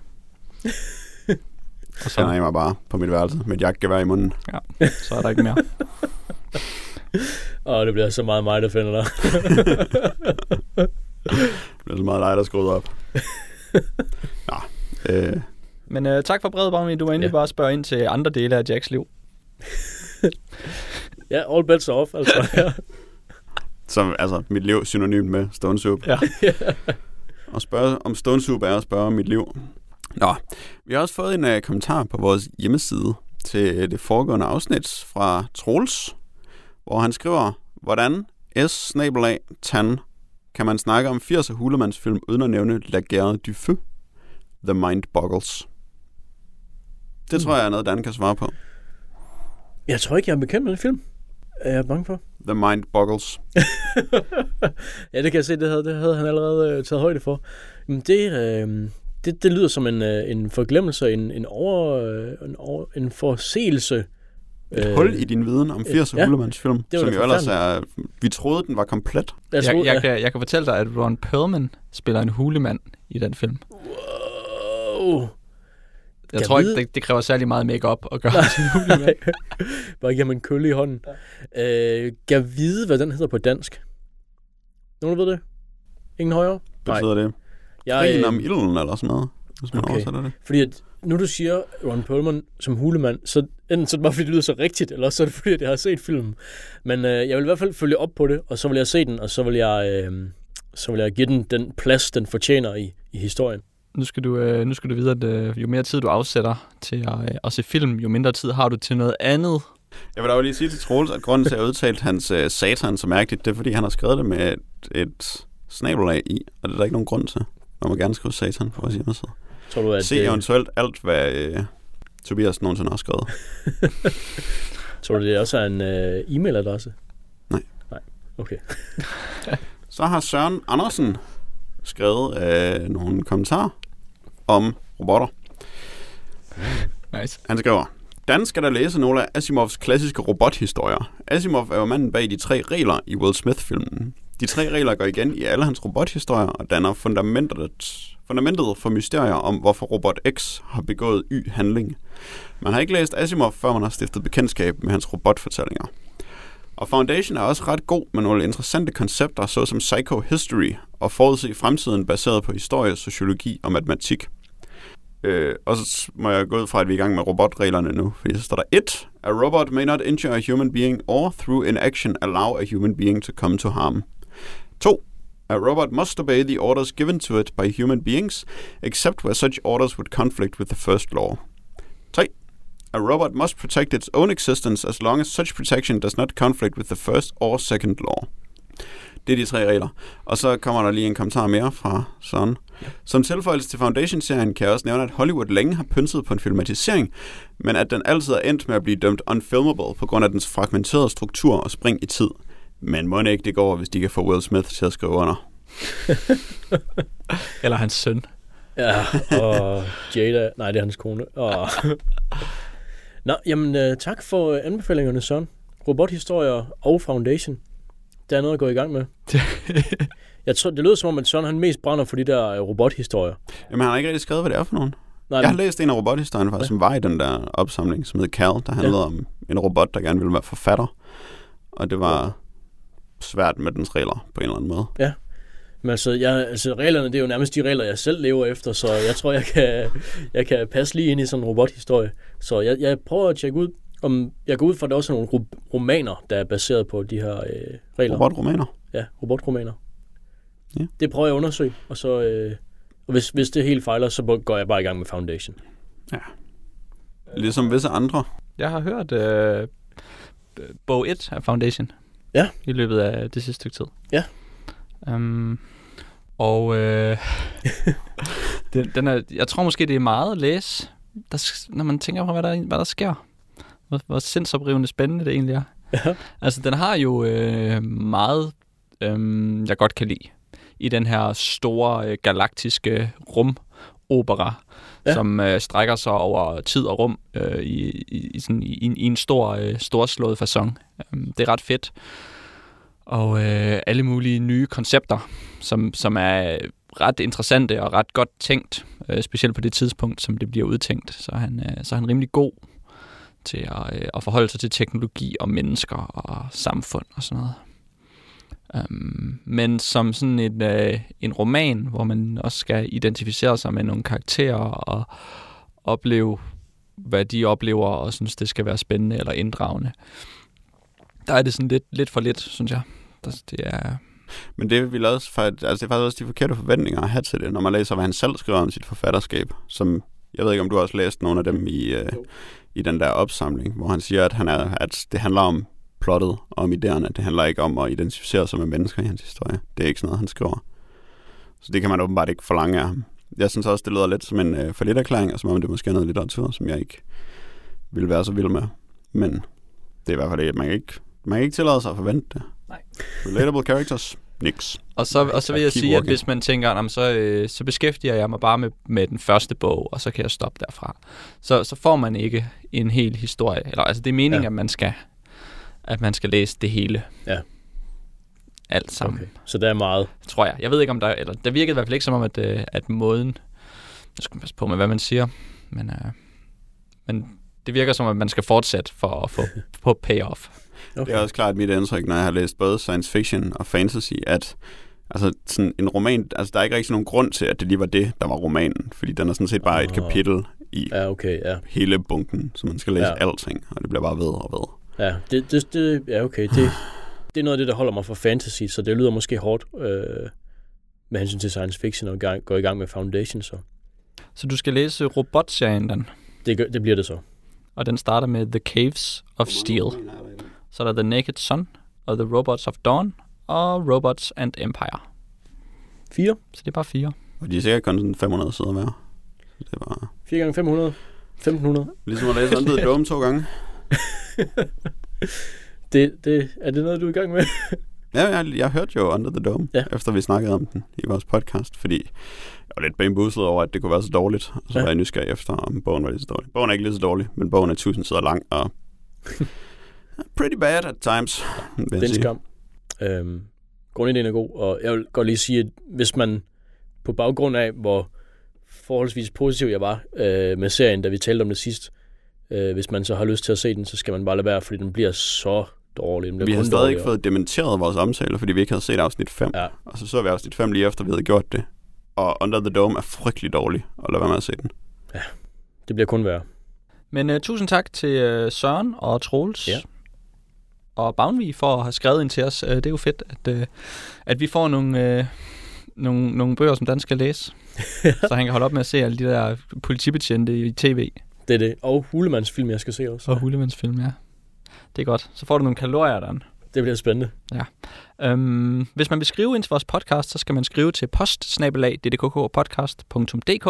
Og så jeg mig bare på mit værelse med et jagtgevær i munden. så er der ikke mere. [LAUGHS] Og det bliver så meget mig, der finder dig. [LAUGHS] Det bliver så meget dig, der skruet op. Nå, øh, Men uh, tak for brevet, Bavni. Du må endelig Ja. bare spørge ind til andre dele af Jacks liv. [LAUGHS] Ja, all bets are off, altså. [LAUGHS] Ja. så altså, mit liv synonymt med Stone Soup. Ja. Og spørge om Stone Soup er at spørge om mit liv. Nå, vi har også fået en uh, kommentar på vores hjemmeside til det foregående afsnit fra Troels, hvor han skriver, hvordan s tan kan man snakke om 80'er hulemandsfilm uden at nævne La Guerre du Feu, The Mind Boggles. Det tror jeg er noget, Dan kan svare på. Jeg tror ikke, jeg er bekendt med den film. Er jeg bange for? The Mind Boggles. [LAUGHS] ja, det kan jeg se, det havde, det havde han allerede øh, taget højde for. Men det, øh, det, det lyder som en, øh, en forglemmelse, en, en, over, øh, en, over, en forseelse. Et hul i din viden om 80'er ja. hulemandsfilm, var som jo ellers er... Vi troede, den var komplet. Jeg, Jeg, jeg, ja. kan, jeg kan fortælle dig, at Ron Perlman spiller en hulemand i den film. Wow. Jeg Kan tror vide- ikke, det, det kræver særlig meget makeup at gøre til en hulemand. Nej. [LAUGHS] Bare give ham en kølle i hånden. Ja. Øh, kan vide, hvad den hedder på dansk? Nogen ved det? Ingen højere? Betyder det? Jeg, Krigen øh, om ilden eller sådan noget? hvis man Okay. okay. oversætter det. Fordi at, nu du siger Ron Perlman som hulemand, så enten så er det bare fordi, det lyder så rigtigt, eller så er det fordi, at jeg har set filmen. Men øh, jeg vil i hvert fald følge op på det, og så vil jeg se den, og så vil jeg, øh, så vil jeg give den den plads, den fortjener i, i historien. Nu skal du, øh, nu skal du vide, at øh, jo mere tid du afsætter til at, øh, at se film, jo mindre tid har du til noget andet. Jeg vil da jo lige sige til Troels, at grunden til, at jeg har udtalt hans uh, satan så mærkeligt, det er, fordi han har skrevet det med et, et snabelag i, og det er der ikke nogen grund til. Man må gerne skrive satan på vores hjemmeside. Tror du, at, Se øh, eventuelt alt, hvad uh, Tobias nogensinde har skrevet. [LAUGHS] tror du, det også er en øh, e-mailadresse? Nej. Nej, okay. [LAUGHS] Så har Søren Andersen skrevet uh, nogle kommentarer om robotter. Nice. Han skriver, Dan skal der læse nogle af Asimovs klassiske robothistorier. Asimov er jo manden bag de tre regler i Will Smith-filmen. De tre regler går igen i alle hans robothistorier og danner fundamentet, fundamentet for mysterier om, hvorfor Robot X har begået y-handling. Man har ikke læst Asimov, før man har stiftet bekendtskab med hans robotfortællinger. Og Foundation er også ret god med nogle interessante koncepter, såsom psychohistory og forudse fremtiden baseret på historie, sociologi og matematik. Øh, og så må jeg gå ud fra, at vi er i gang med robotreglerne nu, fordi så står der 1. A robot may not injure a human being or through inaction allow a human being to come to harm. 2. A robot must obey the orders given to it by human beings, except where such orders would conflict with the first law. 3. A robot must protect its own existence as long as such protection does not conflict with the first or second law. Det er de tre regler. Og så kommer der lige en kommentar mere fra Søren. Som tilføjelse til Foundation-serien kan jeg også nævne, at Hollywood længe har pynset på en filmatisering, men at den altid er endt med at blive dømt unfilmable på grund af dens fragmenterede struktur og spring i tid. Men må ikke det går, hvis de kan få Will Smith til at skrive under. [LAUGHS] Eller hans søn. Ja, og Jada, nej, det er hans kone. Og... [LAUGHS] Nå, jamen øh, tak for øh, anbefalingerne, Søren. Robothistorier og Foundation. Der er noget at gå i gang med. [LAUGHS] Jeg tror, det lyder som om, at Søren han mest brænder for de der øh, robothistorier. Jamen, han har ikke rigtig skrevet, hvad det er for nogen. Nej, Jeg har læst en af robothistorierne, faktisk, som var i den der opsamling, som hed Cal, der handlede ja. om en robot, der gerne ville være forfatter. Og det var svært med dens regler på en eller anden måde. men altså, jeg, altså, reglerne, det er jo nærmest de regler, jeg selv lever efter, så jeg tror, jeg kan, jeg kan passe lige ind i sådan en robothistorie. Så jeg, jeg prøver at tjekke ud, om jeg går ud fra, at der også er nogle ro- romaner, der er baseret på de her øh, regler. Robotromaner. Ja, robotromaner. Ja. Det prøver jeg at undersøge, og så... Øh, og hvis, hvis det helt fejler, så går jeg bare i gang med Foundation. Ligesom visse andre. Jeg har hørt øh, bog 1 af Foundation. Ja. I løbet af det sidste stykke tid. Ja. Um, og øh, [LAUGHS] den, den er, jeg tror måske, det er meget at læse, der, når man tænker på, hvad der, hvad der sker. Hvor, hvor sindsoprivende spændende det egentlig er. Ja. Altså, den har jo øh, meget, øh, jeg godt kan lide, i den her store øh, galaktiske rumopera, Ja. som øh, strækker sig over tid og rum øh, i, i, sådan, i, en- i en stor, øh, storslået façon. Øhm, det er ret fedt. Og øh, alle mulige nye koncepter, som, som er øh, ret interessante og ret godt tænkt, øh, specielt på det tidspunkt, som det bliver udtænkt. Så er han, øh, så er han rimelig god til at, øh, at forholde sig til teknologi og mennesker og samfund og sådan noget. Um, men som sådan en, øh, en roman, hvor man også skal identificere sig med nogle karakterer og opleve, hvad de oplever, og synes, det skal være spændende eller inddragende. Der er det sådan lidt, lidt for lidt, synes jeg. Der, det er, Men det, vil også, altså, det er faktisk også de forkerte forventninger at have til det, når man læser, hvad han selv skriver om sit forfatterskab. Som, jeg ved ikke, om du har også læst nogle af dem i, øh, i den der opsamling, hvor han siger, at, han er, at det handler om plottet og om idéerne. Det handler ikke om at identificere sig med mennesker i hans historie. Det er ikke sådan noget, han skriver. Så det kan man åbenbart ikke forlange af ham. Jeg synes også, det lyder lidt som en øh, forlit erklæring, og som om det måske er noget litteratur, som jeg ikke vil være så vild med. Men det er i hvert fald det, at man kan ikke, man kan ikke tillade sig at forvente det. Nej. Relatable characters? Nix. Og så, og så vil jeg sige, at walking. hvis man tænker, "Nå, men så, øh, så beskæftiger jeg mig bare med, med den første bog, og så kan jeg stoppe derfra. Så, så får man ikke en hel historie. Eller, altså, det er meningen, ja. at, man skal, at man skal læse det hele. Ja. Alt sammen, Okay. Så der er meget. tror jeg. Jeg ved ikke, om der... Eller, der virkede i hvert fald ikke som om, at, øh, at måden... Nu skal man passe på med, hvad man siger. Men, øh, men det virker som, at man skal fortsætte for at få [LAUGHS] på payoff. Okay. Det er også klart mit indtryk, når jeg har læst både science fiction og fantasy, at Altså sådan en roman, altså der er ikke rigtig nogen grund til, at det lige var det, der var romanen. Fordi den er sådan set bare et Åh. kapitel i Ja, okay, ja. hele bunken, så man skal læse ja. alting, og det bliver bare ved og ved. Ja, det, det, det, ja, okay. Det, det er noget af det, der holder mig for fantasy, så det lyder måske hårdt øh, med hensyn til science fiction og gang, gå i gang med Foundation, så Så du skal læse robotserien, den. det, gør- det bliver det så. Og den starter med The Caves of Steel. Så er der The Naked Sun, og The Robots of Dawn, og Robots and Empire. Fire? Så det er bare fire. Og de er sikkert kun sådan 500 sider hver. Det var 4 gange 500? 1500? ligesom at læse Under the Dome to gange. [LAUGHS] Det, det, er det noget, du er i gang med? [LAUGHS] Ja, jeg, jeg hørte jo Under the Dome, Ja. ja. efter vi snakkede om den i vores podcast, fordi jeg var lidt bamboozlet over, at det kunne være så dårligt. Og så Ja. var jeg nysgerrig efter, om bogen var lige så dårlig. Bogen er ikke lige så dårlig, men bogen er 1000 sider lang, og [LAUGHS] pretty bad at times, vil Det er en skam. Øhm, grundideen er god, og jeg vil godt lige sige, at hvis man på baggrund af, hvor forholdsvis positiv jeg var øh, med serien, da vi talte om det sidst, øh, hvis man så har lyst til at se den, så skal man bare lade være, fordi den bliver så dårlig. Den bliver Vi har stadig ikke fået dementeret vores omtaler, fordi vi ikke havde set afsnit 5. Ja, Og så så vi afsnit 5 lige efter, vi havde gjort det. Og Under the Dome er frygtelig dårlig, og lad være med at se den. det bliver kun værre. Men uh, tusind tak til uh, Søren og Troels. Ja. Og Bavnvig for at have skrevet ind til os. Uh, det er jo fedt, at, at vi får nogle, uh, nogle, nogle bøger, som Dan skal læse. [LAUGHS] så han kan holde op med at se alle de der politibetjente i tv. Det er det. Og Hulemands film, jeg skal se også. Og Hullemandsfilm, ja. Det er godt. Så får du nogle kalorier, Dan. Det bliver spændende. Øhm, hvis man vil skrive ind til vores podcast, så skal man skrive til post-ddkkpodcast.dk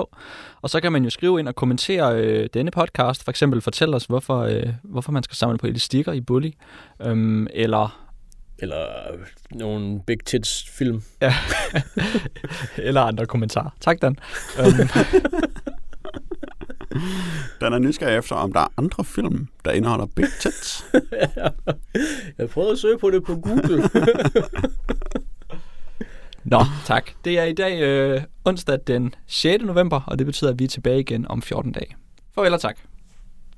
og så kan man jo skrive ind og kommentere øh, denne podcast. For eksempel fortælle os, hvorfor, øh, hvorfor man skal samle på elastikker i Bully. Øhm, eller, Eller nogle Big Tits film. ja, [LAUGHS] eller andre kommentarer. Tak, Dan. [LAUGHS] [LAUGHS] Den er nysgerrig efter, om der er andre film, der indeholder big tits. [LAUGHS] jeg prøvede at søge på det på Google. [LAUGHS] Nå, tak. Det er i dag øh, onsdag den 6. november, og det betyder, at vi er tilbage igen om 14 dage. Farvel og tak.